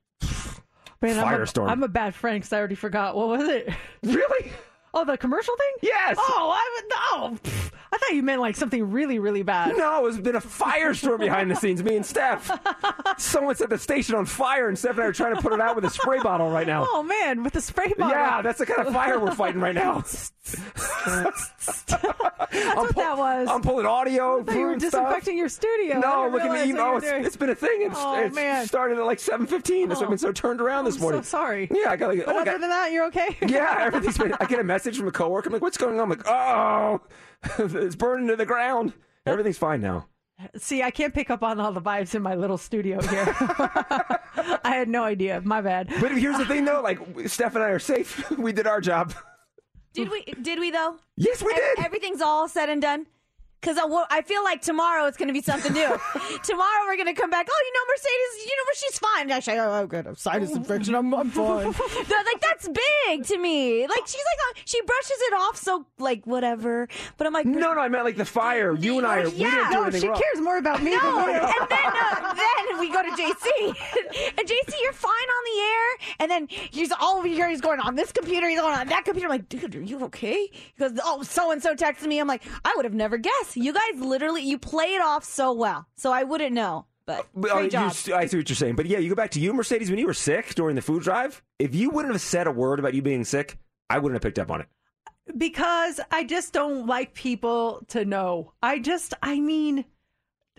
Man, I'm a, Firestorm. I'm a bad friend because I already forgot. What was it? Really? [LAUGHS] Oh, the commercial thing? Yes. Oh, I would. Oh, pff, I thought you meant like something really, really bad. No, it's been a firestorm behind the scenes. Me and Steph. [LAUGHS] Someone set the station on fire, and Steph and I are trying to put it out with a spray bottle right now. Oh man, with the spray bottle. Yeah, that's the kind of fire we're fighting right now. [LAUGHS] That's what that was. I'm pulling audio. I you were food stuff. disinfecting your studio. No, look at me. Oh, it's, it's been a thing. It's, Oh, it's man. started at like 7:15. That's why I've been so turned around this morning. I'm so sorry. Yeah, I got like, But oh, other got, than that, you're okay. yeah, [LAUGHS] everything's been. I get a message from a coworker. I'm like, what's going on? I'm like, oh, [LAUGHS] it's burning to the ground. Everything's fine now. See, I can't pick up on all the vibes in my little studio here. [LAUGHS] I had no idea. My bad. But here's the thing, though. Like, Steph and I are safe. [LAUGHS] We did our job. Did we? Did we though? Yes, we Ev- did. Everything's all said and done. Because I, I feel like tomorrow it's going to be something new. [LAUGHS] tomorrow we're going to come back. Oh, you know, Mercedes, you know, she's fine. Actually, oh, I've got a sinus infection. I'm, I'm fine. [LAUGHS] They're like, that's big to me. Like, she's like, uh, she brushes it off so, like, whatever. But I'm like, No, no, I meant like the fire. You and I are. we yeah, didn't do no, anything she wrong. cares more about me no, than you. and then uh, then we go to JC, [LAUGHS] and JC, you're fine on the air, and then he's all over here. He's going on this computer, he's going on that computer. I'm like, dude, are you okay? He goes, oh, so and so texted me. I'm like, I would have never guessed. You guys literally, you play it off so well, so I wouldn't know. But But, uh, great you job. s- I see what you're saying, but yeah, you go back to you, Mercedes, when you were sick during the food drive. If you wouldn't have said a word about you being sick, I wouldn't have picked up on it. because I just don't like people to know. I just, I mean,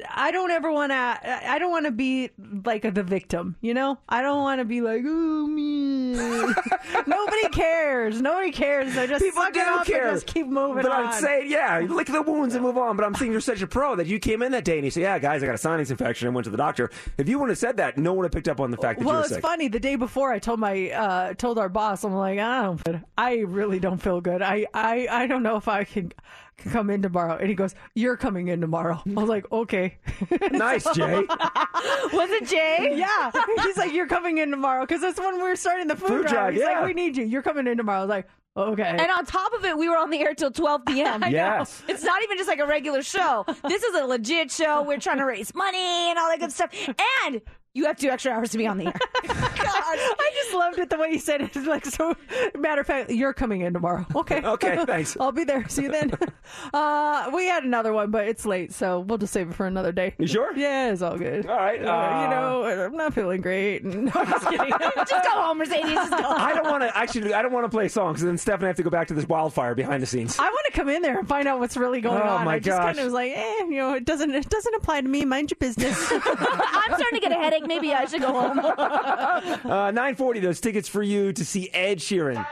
I don't ever want to. I don't want to be like the victim. You know, I don't want to be like, oh me. [LAUGHS] Nobody cares. Nobody cares. So just People do up care. just keep moving but on. I'm saying, yeah, lick the wounds and move on. But I'm saying you're such a pro that you came in that day and you say, yeah, guys, I got a sinus infection and went to the doctor. If you wouldn't have said that, no one would have picked up on the fact that you well, were it's sick. funny. The day before, I told my uh, told our boss, I'm like, I don't, I really don't feel good. I, I, I don't know if I can come in tomorrow. And he goes, You're coming in tomorrow. I was like, Okay. [LAUGHS] Nice, Jay. [LAUGHS] Was it Jay? Yeah. [LAUGHS] He's like, You're coming in tomorrow because that's when we were starting the food, Food drive. drive, He's yeah. like, We need you. You're coming in tomorrow. I was like, Okay. And on top of it, we were on the air till 12 p.m. I know. Yes. It's not even just like a regular show. This is a legit show. We're trying to raise money and all that good stuff. And you have two extra hours to be on the air. [LAUGHS] I just loved it the way you said it. It's [LAUGHS] like so. Matter of fact, you're coming in tomorrow. Okay. [LAUGHS] Okay, thanks. I'll be there. See you then. uh, we had another one, but it's late, so we'll just save it for another day. You sure? Yeah, it's all good. All right, Uh, uh, you know, I'm not feeling great. No, I'm just kidding. just go home, Mercedes. Just go home. I don't want to actually. I don't want to play songs. song because then Steph and I have to go back to this wildfire behind the scenes. I want to come in there and find out what's really going Oh, on. my I just gosh. kind of was like, eh, you know, it doesn't it doesn't apply to me. Mind your business. I'm starting to get a headache. Maybe I should go home. [LAUGHS] Uh, 940, those tickets for you to see Ed Sheeran.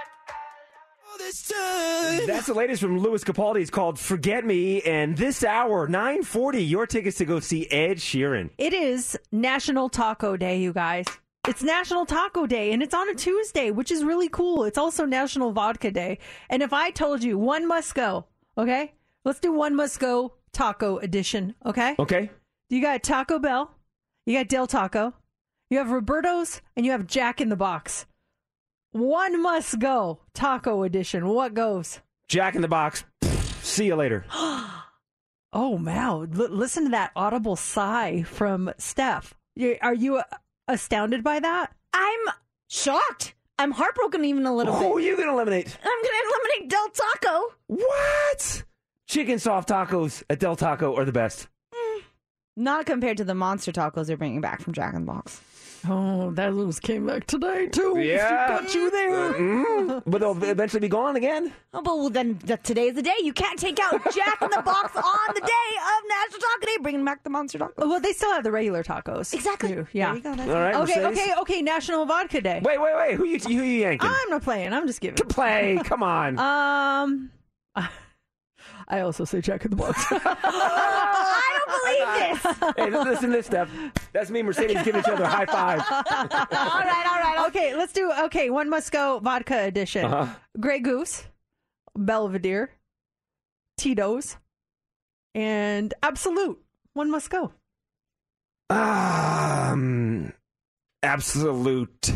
That's the latest from Lewis Capaldi. It's called Forget Me. And this hour, 940, your tickets to go see Ed Sheeran. It is National Taco Day, you guys. It's National Taco Day, and it's on a Tuesday, which is really cool. It's also National Vodka Day. And if I told you one must go, okay? Let's do one must go taco edition, okay? Okay. Do you got Taco Bell, you got Del Taco, you have Roberto's, and you have Jack in the Box. One must go taco edition. What goes? Jack in the Box. See you later. [GASPS] Oh, wow. L- listen to that audible sigh from Steph. Are you uh, astounded by that? I'm shocked. I'm heartbroken even a little Who bit. are you going to eliminate? I'm going to eliminate Del Taco. What? Chicken soft tacos at Del Taco are the best. Not compared to the monster tacos they're bringing back from Jack in the Box. Oh, that news came back today, too. Yeah. Got you there. Mhm. [LAUGHS] But they'll eventually be gone again. Oh, but well, then th- today's the day. You can't take out Jack in the Box on the day of National Taco Day, bringing back the monster tacos. Well, they still have the regular tacos. Exactly. too. Yeah. There you go. All right, Okay, Mercedes. okay, okay. National Vodka Day. Wait, wait, wait. Who you, who you yanking? I'm not playing. I'm just giving. To play. [LAUGHS] Come on. Um, I also say Jack in the Box. [LAUGHS] I don't believe this. hey, listen to this, Steph. That's me and Mercedes giving each other a high five. [LAUGHS] all right, all right. okay, let's do. Okay, one must go vodka edition. Uh-huh. Grey Goose, Belvedere, Tito's, and Absolut. One must go. Um, Absolut.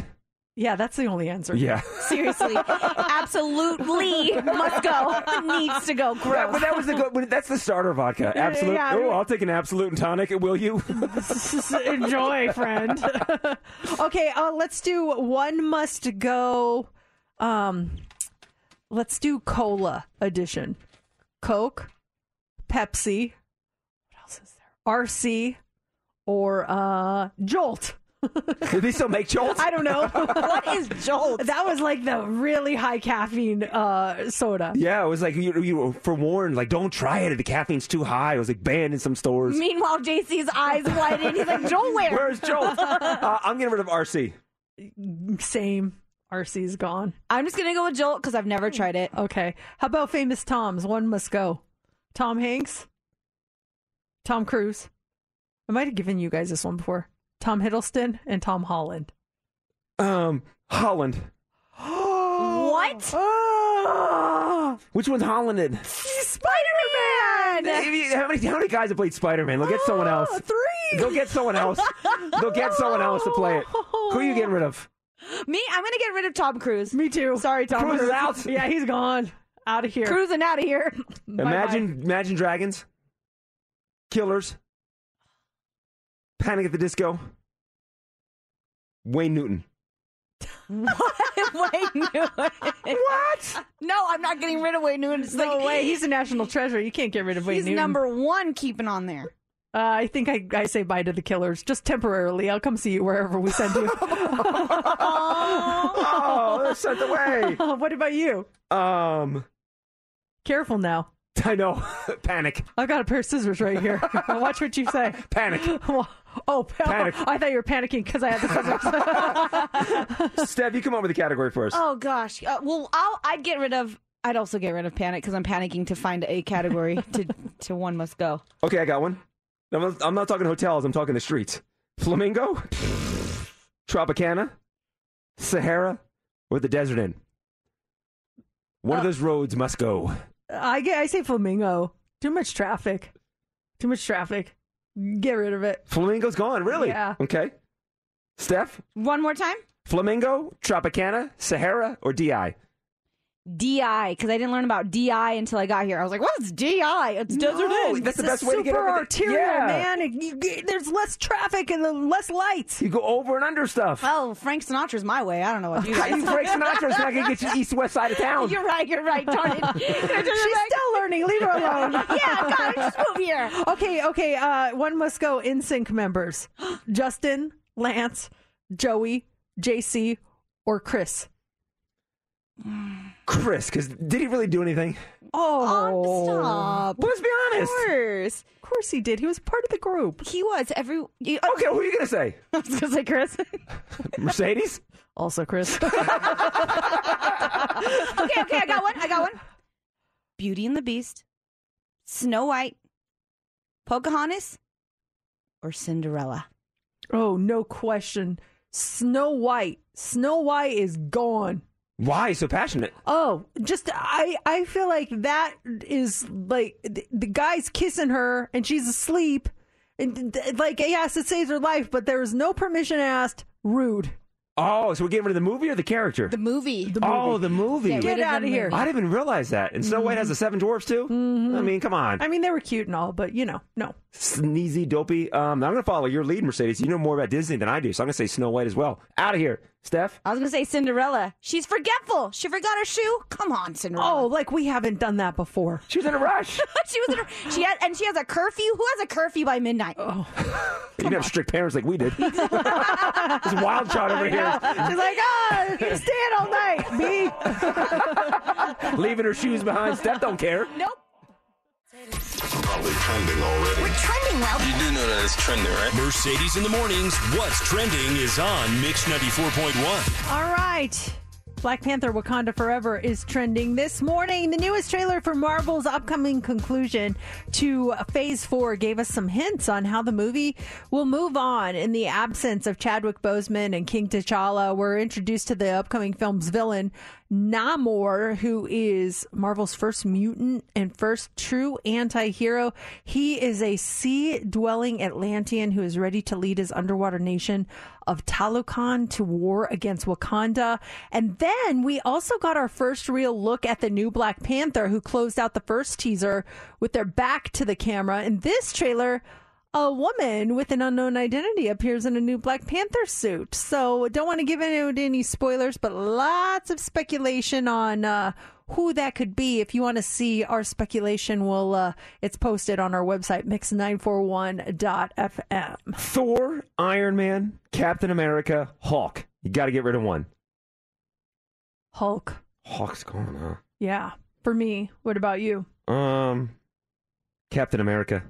Yeah, that's the only answer. Yeah. Seriously, absolutely must go. Needs to go. That, Gross. but that was the good. but That's the starter vodka. Absolut. yeah. oh, I'll take an Absolut and tonic. Will you? [LAUGHS] Enjoy, friend. [LAUGHS] okay, uh, let's do one must go. Um, let's do cola edition. Coke, Pepsi. What else is there? RC or uh, Jolt. Do they still make Jolt? I don't know. [LAUGHS] what is Jolt? That was like the really high caffeine uh, soda. Yeah, it was like you, you were forewarned, like don't try it. The caffeine's too high. It was like banned in some stores. Meanwhile, JC's eyes widen. He's like, Jolt, where? Where's Jolt? [LAUGHS] uh, I'm getting rid of RC. Same. RC's gone. I'm just gonna go with Jolt because I've never tried it. Okay. How about famous Toms? One must go. Tom Hanks, Tom Cruise. I might have given you guys this one before. Tom Hiddleston and Tom Holland. Um, Holland. What? Oh, [GASPS] Which one's Holland in? Spider Man. How many, how many guys have played Spider Man? They'll get someone else. Three. They'll get someone else. They'll get someone else to play it. Who are you getting rid of? Me, I'm gonna get rid of Tom Cruise. Me too. Sorry, Tom Cruise Cruise. is out. Yeah, he's gone. Out of here. Cruising out of here. Imagine, Imagine Dragons, Killers, Panic at the Disco, Wayne Newton. What? [LAUGHS] Wayne Newton. What? No, I'm not getting rid of Wayne Newton. It's No like, way. He's a national treasure. You can't get rid of Wayne he's Newton. number one keeping on there. Uh, I think I, I say bye to the killers just temporarily. I'll come see you wherever we send you. [LAUGHS] [LAUGHS] Oh, they're sent away. what about you? Um, Careful now. I know. Panic. I've got a pair of scissors right here. Watch what you say. Panic. [LAUGHS] Oh, Panic. I thought you were panicking because I had the scissors. [LAUGHS] Steph, you come up with a category first. Oh gosh. Uh, well, I'll, I'd get rid of. I'd also get rid of panic because I'm panicking to find a category to [LAUGHS] to one must go. Okay, I got one. I'm not, I'm not talking hotels. I'm talking the streets. Flamingo, Tropicana, Sahara, or the Desert Inn. One of those roads must go. I get. I say flamingo. Too much traffic. Too much traffic. Get rid of it. Flamingo's gone. Really? Yeah. Okay. Steph, One more time. Flamingo, Tropicana, Sahara, or DI? DI because I didn't learn about DI until I got here. I was like, "What's DI? It's Desert No, Inn." that's the It's best way to get super everything. arterial, Yeah. man. It- you get- there's less traffic and the less lights. You go over and under stuff. Oh, Frank Sinatra's my way. I don't know what you How guys. you Frank [LAUGHS] Sinatra's not to get you east west side of town. You're right. You're right. Darn it. [LAUGHS] She's still learning. Leave her [LAUGHS] alone. yeah, God, just move here. Okay, okay. Uh, one must go NSYNC members: [GASPS] Justin, Lance, Joey, JC, or Chris. Chris, because did he really do anything? Oh, um, Stop. Let's be honest. Of course. Of course he did. He was part of the group. He was every. You, uh, Okay, who are you going to say? [LAUGHS] I was gonna say Chris. [LAUGHS] Mercedes? Also, Chris. [LAUGHS] okay, okay, I got one. I got one. Beauty and the Beast, Snow White, Pocahontas, or Cinderella. oh, no question. Snow White. Snow White is gone. Why so passionate? Oh, just I I feel like that is like the, the guy's kissing her and she's asleep, and th- like yes, it saves her life, but there was no permission asked. Rude. Oh, so we're getting rid of the movie or the character? The movie. Oh, the movie. Get Get rid of out the of here. movie. I didn't even realize that. And Snow White has the seven dwarfs too. I mean, come on. I mean, they were cute and all, but you know, no. Sneezy, dopey. Um, I'm going to follow your lead, Mercedes. You know more about Disney than I do, so I'm going to say Snow White as well. Out of here, Steph. I was gonna say Cinderella. She's forgetful. She forgot her shoe. Come on, Cinderella. Oh, like we haven't done that before. She was in a rush. [LAUGHS] she was in her, she had and she has a curfew. Who has a curfew by midnight? Oh, [LAUGHS] you didn't have strict parents like we did. [LAUGHS] This wild child over here, She's like, ah, you stay in all night, me. leaving her shoes behind. Steph don't care. Nope. Probably trending already. We're trending well. You do know that it's trending, right? Mercedes in the mornings. What's trending is on Mix 94.1. All right. Black Panther Wakanda Forever is trending this morning. The newest trailer for Marvel's upcoming conclusion to Phase 4 gave us some hints on how the movie will move on. In the absence of Chadwick Boseman and King T'Challa, we're introduced to the upcoming film's villain, Namor, who is Marvel's first mutant and first true anti hero. He is a sea dwelling Atlantean who is ready to lead his underwater nation of Talokan to war against Wakanda. And then we also got our first real look at the new Black Panther, who closed out the first teaser with their back to the camera. In this trailer, a woman with an unknown identity appears in a new Black Panther suit. So don't want to give out any spoilers, but lots of speculation on uh, who that could be. If you want to see our speculation, we'll uh, it's posted on our website mix941.fm. Thor, Iron Man, Captain America, Hulk. You got to get rid of one. Hulk. Hulk's gone, huh? Yeah, for me. What about you? Um, Captain America.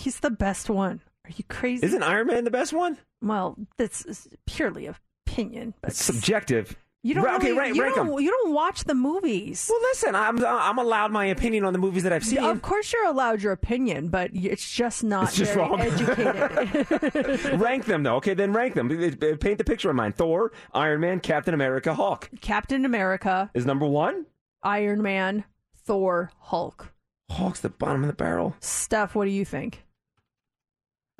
He's the best one. Are you crazy? Isn't Iron Man the best one? Well, this is purely opinion, but It's subjective. You don't okay, really, rank- you don't you don't watch the movies. Well, listen, I'm I'm allowed my opinion on the movies that I've seen. Of course, you're allowed your opinion, but it's just not It's just wrong. educated. [LAUGHS] [LAUGHS] rank them though. Okay, then rank them. Paint the picture in mind. Thor, Iron Man, Captain America, Hulk Captain America, is number one. Iron Man, Thor, Hulk. Hulk's the bottom of the barrel. Steph, what do you think?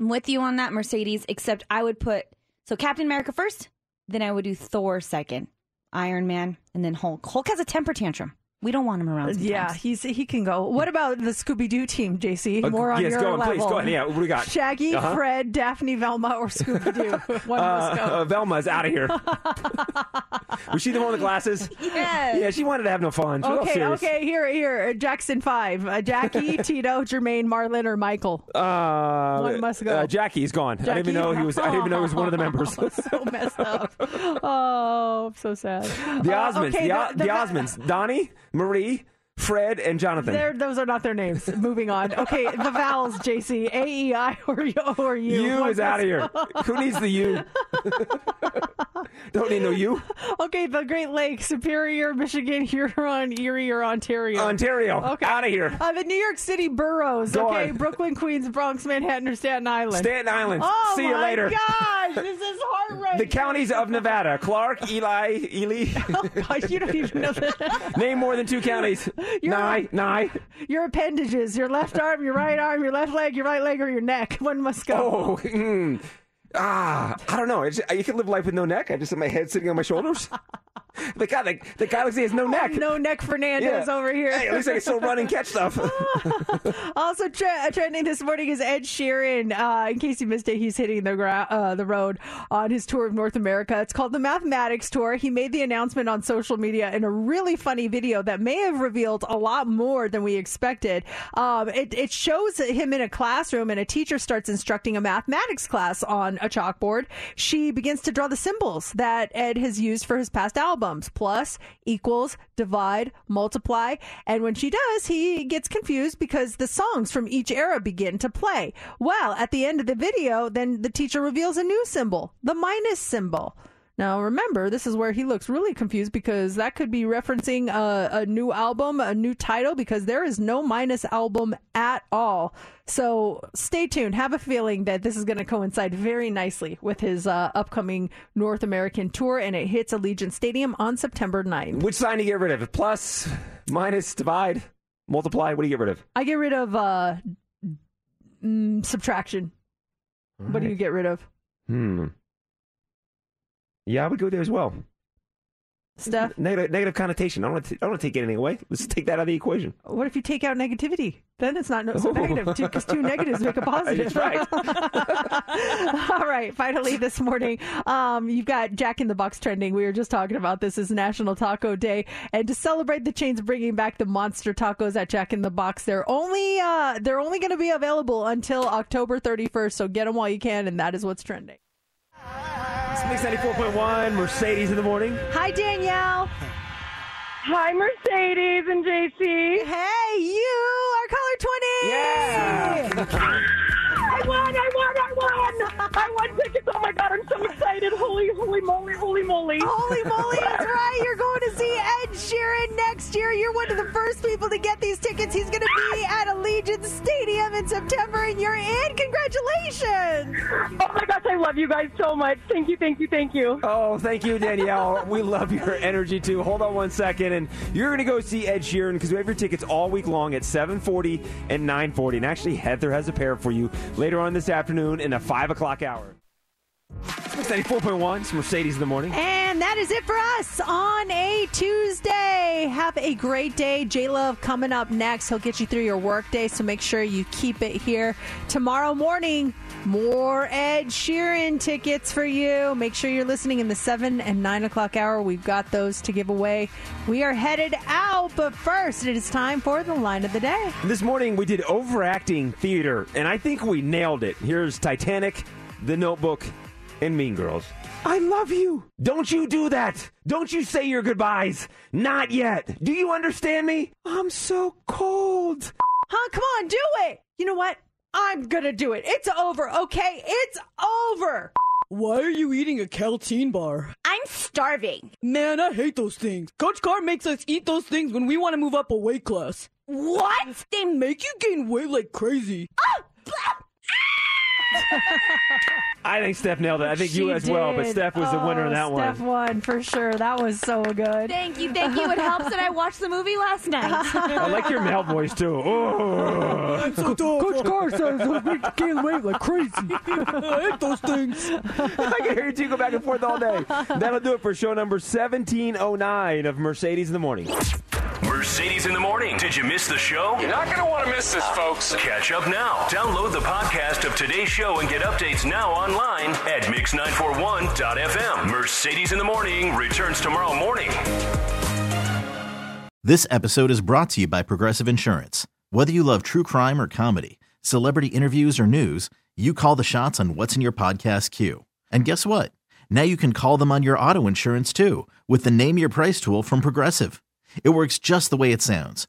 I'm with you on that, Mercedes, except I would put so Captain America first, then I would do Thor second, Iron Man, and then Hulk. Hulk has a temper tantrum. We don't want him around. Sometimes. Yeah, he's he can go. What about the Scooby Doo team, JC? Uh, More on yes, your go on, level. please, go on. Yeah, what do we got? Shaggy, Uh-huh. Fred, Daphne, Velma, or Scooby Doo? [LAUGHS] One must go. Uh, uh, Velma's out of here. [LAUGHS] Was she the one with the glasses? Yes. Yeah, she wanted to have no fun. She Okay, okay, here, here. Jackson five. Uh, Jackie, [LAUGHS] Tito, Jermaine, Marlon, or Michael. Uh, One must go. Uh, Jackie's gone. I didn't even know he was. I didn't even know he was one of the members. so messed up. Oh, I'm so sad. the Uh, Osmonds. okay, the, O- the, the- Osmonds. Donnie, Marie, Fred, and Jonathan. They're, those are not their names. [LAUGHS] Moving on. Okay, the vowels, JC. A, E, I, or O, or U. You is out of here. [LAUGHS] Who needs the U? [LAUGHS] Don't need no U. Okay, the Great Lakes, Superior, Michigan, Huron, Erie, or Ontario. Ontario. Okay. Out of here. Uh, the New York City boroughs. Go okay, on. Brooklyn, Queens, Bronx, Manhattan, or Staten Island. Staten Island. Oh See you my later. gosh, this is heart. The counties of Nevada: Clark, Eli, Ely. Oh gosh, you don't even know that. Name more than two counties. [LAUGHS] Nye, [LAUGHS] Nye. Your appendages, your left arm, your right arm, your left leg, your right leg, or your neck. [LAUGHS] One must go. Oh, mm, ah, I don't know. It's, you can live life with no neck. I just have my head sitting on my shoulders. [LAUGHS] the guy, the, the guy looks like he has no neck. No neck Fernandez Yeah. over here. Hey, at least I can still run and catch stuff. [LAUGHS] Also tre- trending this morning is Ed Sheeran. Uh, in case you missed it, he's hitting the gra- uh, the road on his tour of North America. It's called the Mathematics Tour. He made the announcement on social media in a really funny video that may have revealed a lot more than we expected. Um, it, it shows him in a classroom, and a teacher starts instructing a mathematics class on a chalkboard. She begins to draw the symbols that Ed has used for his past albums: plus, equals, divide, multiply. And when she does, he gets confused because the songs from each era begin to play. Well, at the end of the video, then the teacher reveals a new symbol, the minus symbol. Now, remember, this is where he looks really confused because that could be referencing a, a new album, a new title, because there is no minus album at all. So stay tuned. Have a feeling that this is going to coincide very nicely with his uh, upcoming North American tour, and it hits Allegiant Stadium on September 9th. Which sign do you get rid of? Plus, minus, divide, multiply. What do you get rid of? I get rid of uh, mm, subtraction. What do you get rid of? Hmm. Yeah, I would go there as well. Steph? Negative, negative connotation. I don't want to. I don't want to take anything away. Let's take that out of the equation. What if you take out negativity? Then it's not no- so negative because two negatives make a [LAUGHS] positive. Right. [LAUGHS] All right. Finally, this morning, um, you've got Jack in the Box trending. We were just talking about this is National Taco Day, and to celebrate the chains bringing back the monster tacos at Jack in the Box, they're only uh, they're only going to be available until October 31st. So get them while you can, and that is what's trending. It's Mix ninety four point one. Mercedes in the morning. Hi, Danielle. Hi, Mercedes and JC. Hey, you are color 20. Yeah. I won! I won! I won! I won tickets! Oh my god, I'm so excited! Holy, holy moly! Holy moly! Holy moly, [LAUGHS] that's right. You're going to see Ed Sheeran next year. You're one of the first people to get these tickets. He's going to be at Allegiant Stadium in September, and you're in. Congratulations. Oh my gosh, I love you guys so much. Thank you, thank you, thank you. Oh, thank you, Danielle. we love your energy too. Hold on one second, and you're going to go see Ed Sheeran because we have your tickets all week long at 7:40 and 9:40. And actually, Heather has a pair for you later on this afternoon in the five o'clock hour. It's 94.1. It's Mercedes in the morning. And that is it for us on a Tuesday. Have a great day. J Love coming up next. He'll get you through your workday, so make sure you keep it here. Tomorrow morning, more Ed Sheeran tickets for you. Make sure you're listening in the 7 and 9 o'clock hour. We've got those to give away. We are headed out, but first, it is time for the line of the day. This morning we did overacting theater, and I think we nailed it. Here's Titanic, The Notebook, and Mean Girls. I love you. Don't you do that. Don't you say your goodbyes. Not yet. Do you understand me? I'm so cold. Huh? Come on, do it. You know what? I'm to do it. It's over, okay? It's over. Why are you eating a Kälteen bar? I'm starving. Man, I hate those things. Coach Carr makes us eat those things when we want to move up a weight class. What? They make you gain weight like crazy. Oh, I think Steph nailed it. I think She you as well, but. Steph was the winner in Oh, that Steph one. Steph won for sure. That was so good. Thank you, thank you. It helps that I [LAUGHS] watched the movie last night. I like your male voice too. [LAUGHS] Oh. Coach Carr says I make you gain weight like crazy. [LAUGHS] I hate those things. I can hear you two go back and forth all day. That'll do it for show number 1709 of Mercedes in the Morning. Mercedes in the morning. Did you miss the show? You're not going to want to miss this, folks. Catch up now. Download the podcast of today's show and get updates now online at mix941.fm. Mercedes in the morning returns tomorrow morning. This episode is brought to you by Progressive Insurance. Whether you love true crime or comedy, celebrity interviews or news, you call the shots on what's in your podcast queue. And guess what? Now you can call them on your auto insurance too with the Name Your Price tool from Progressive. It works just the way it sounds.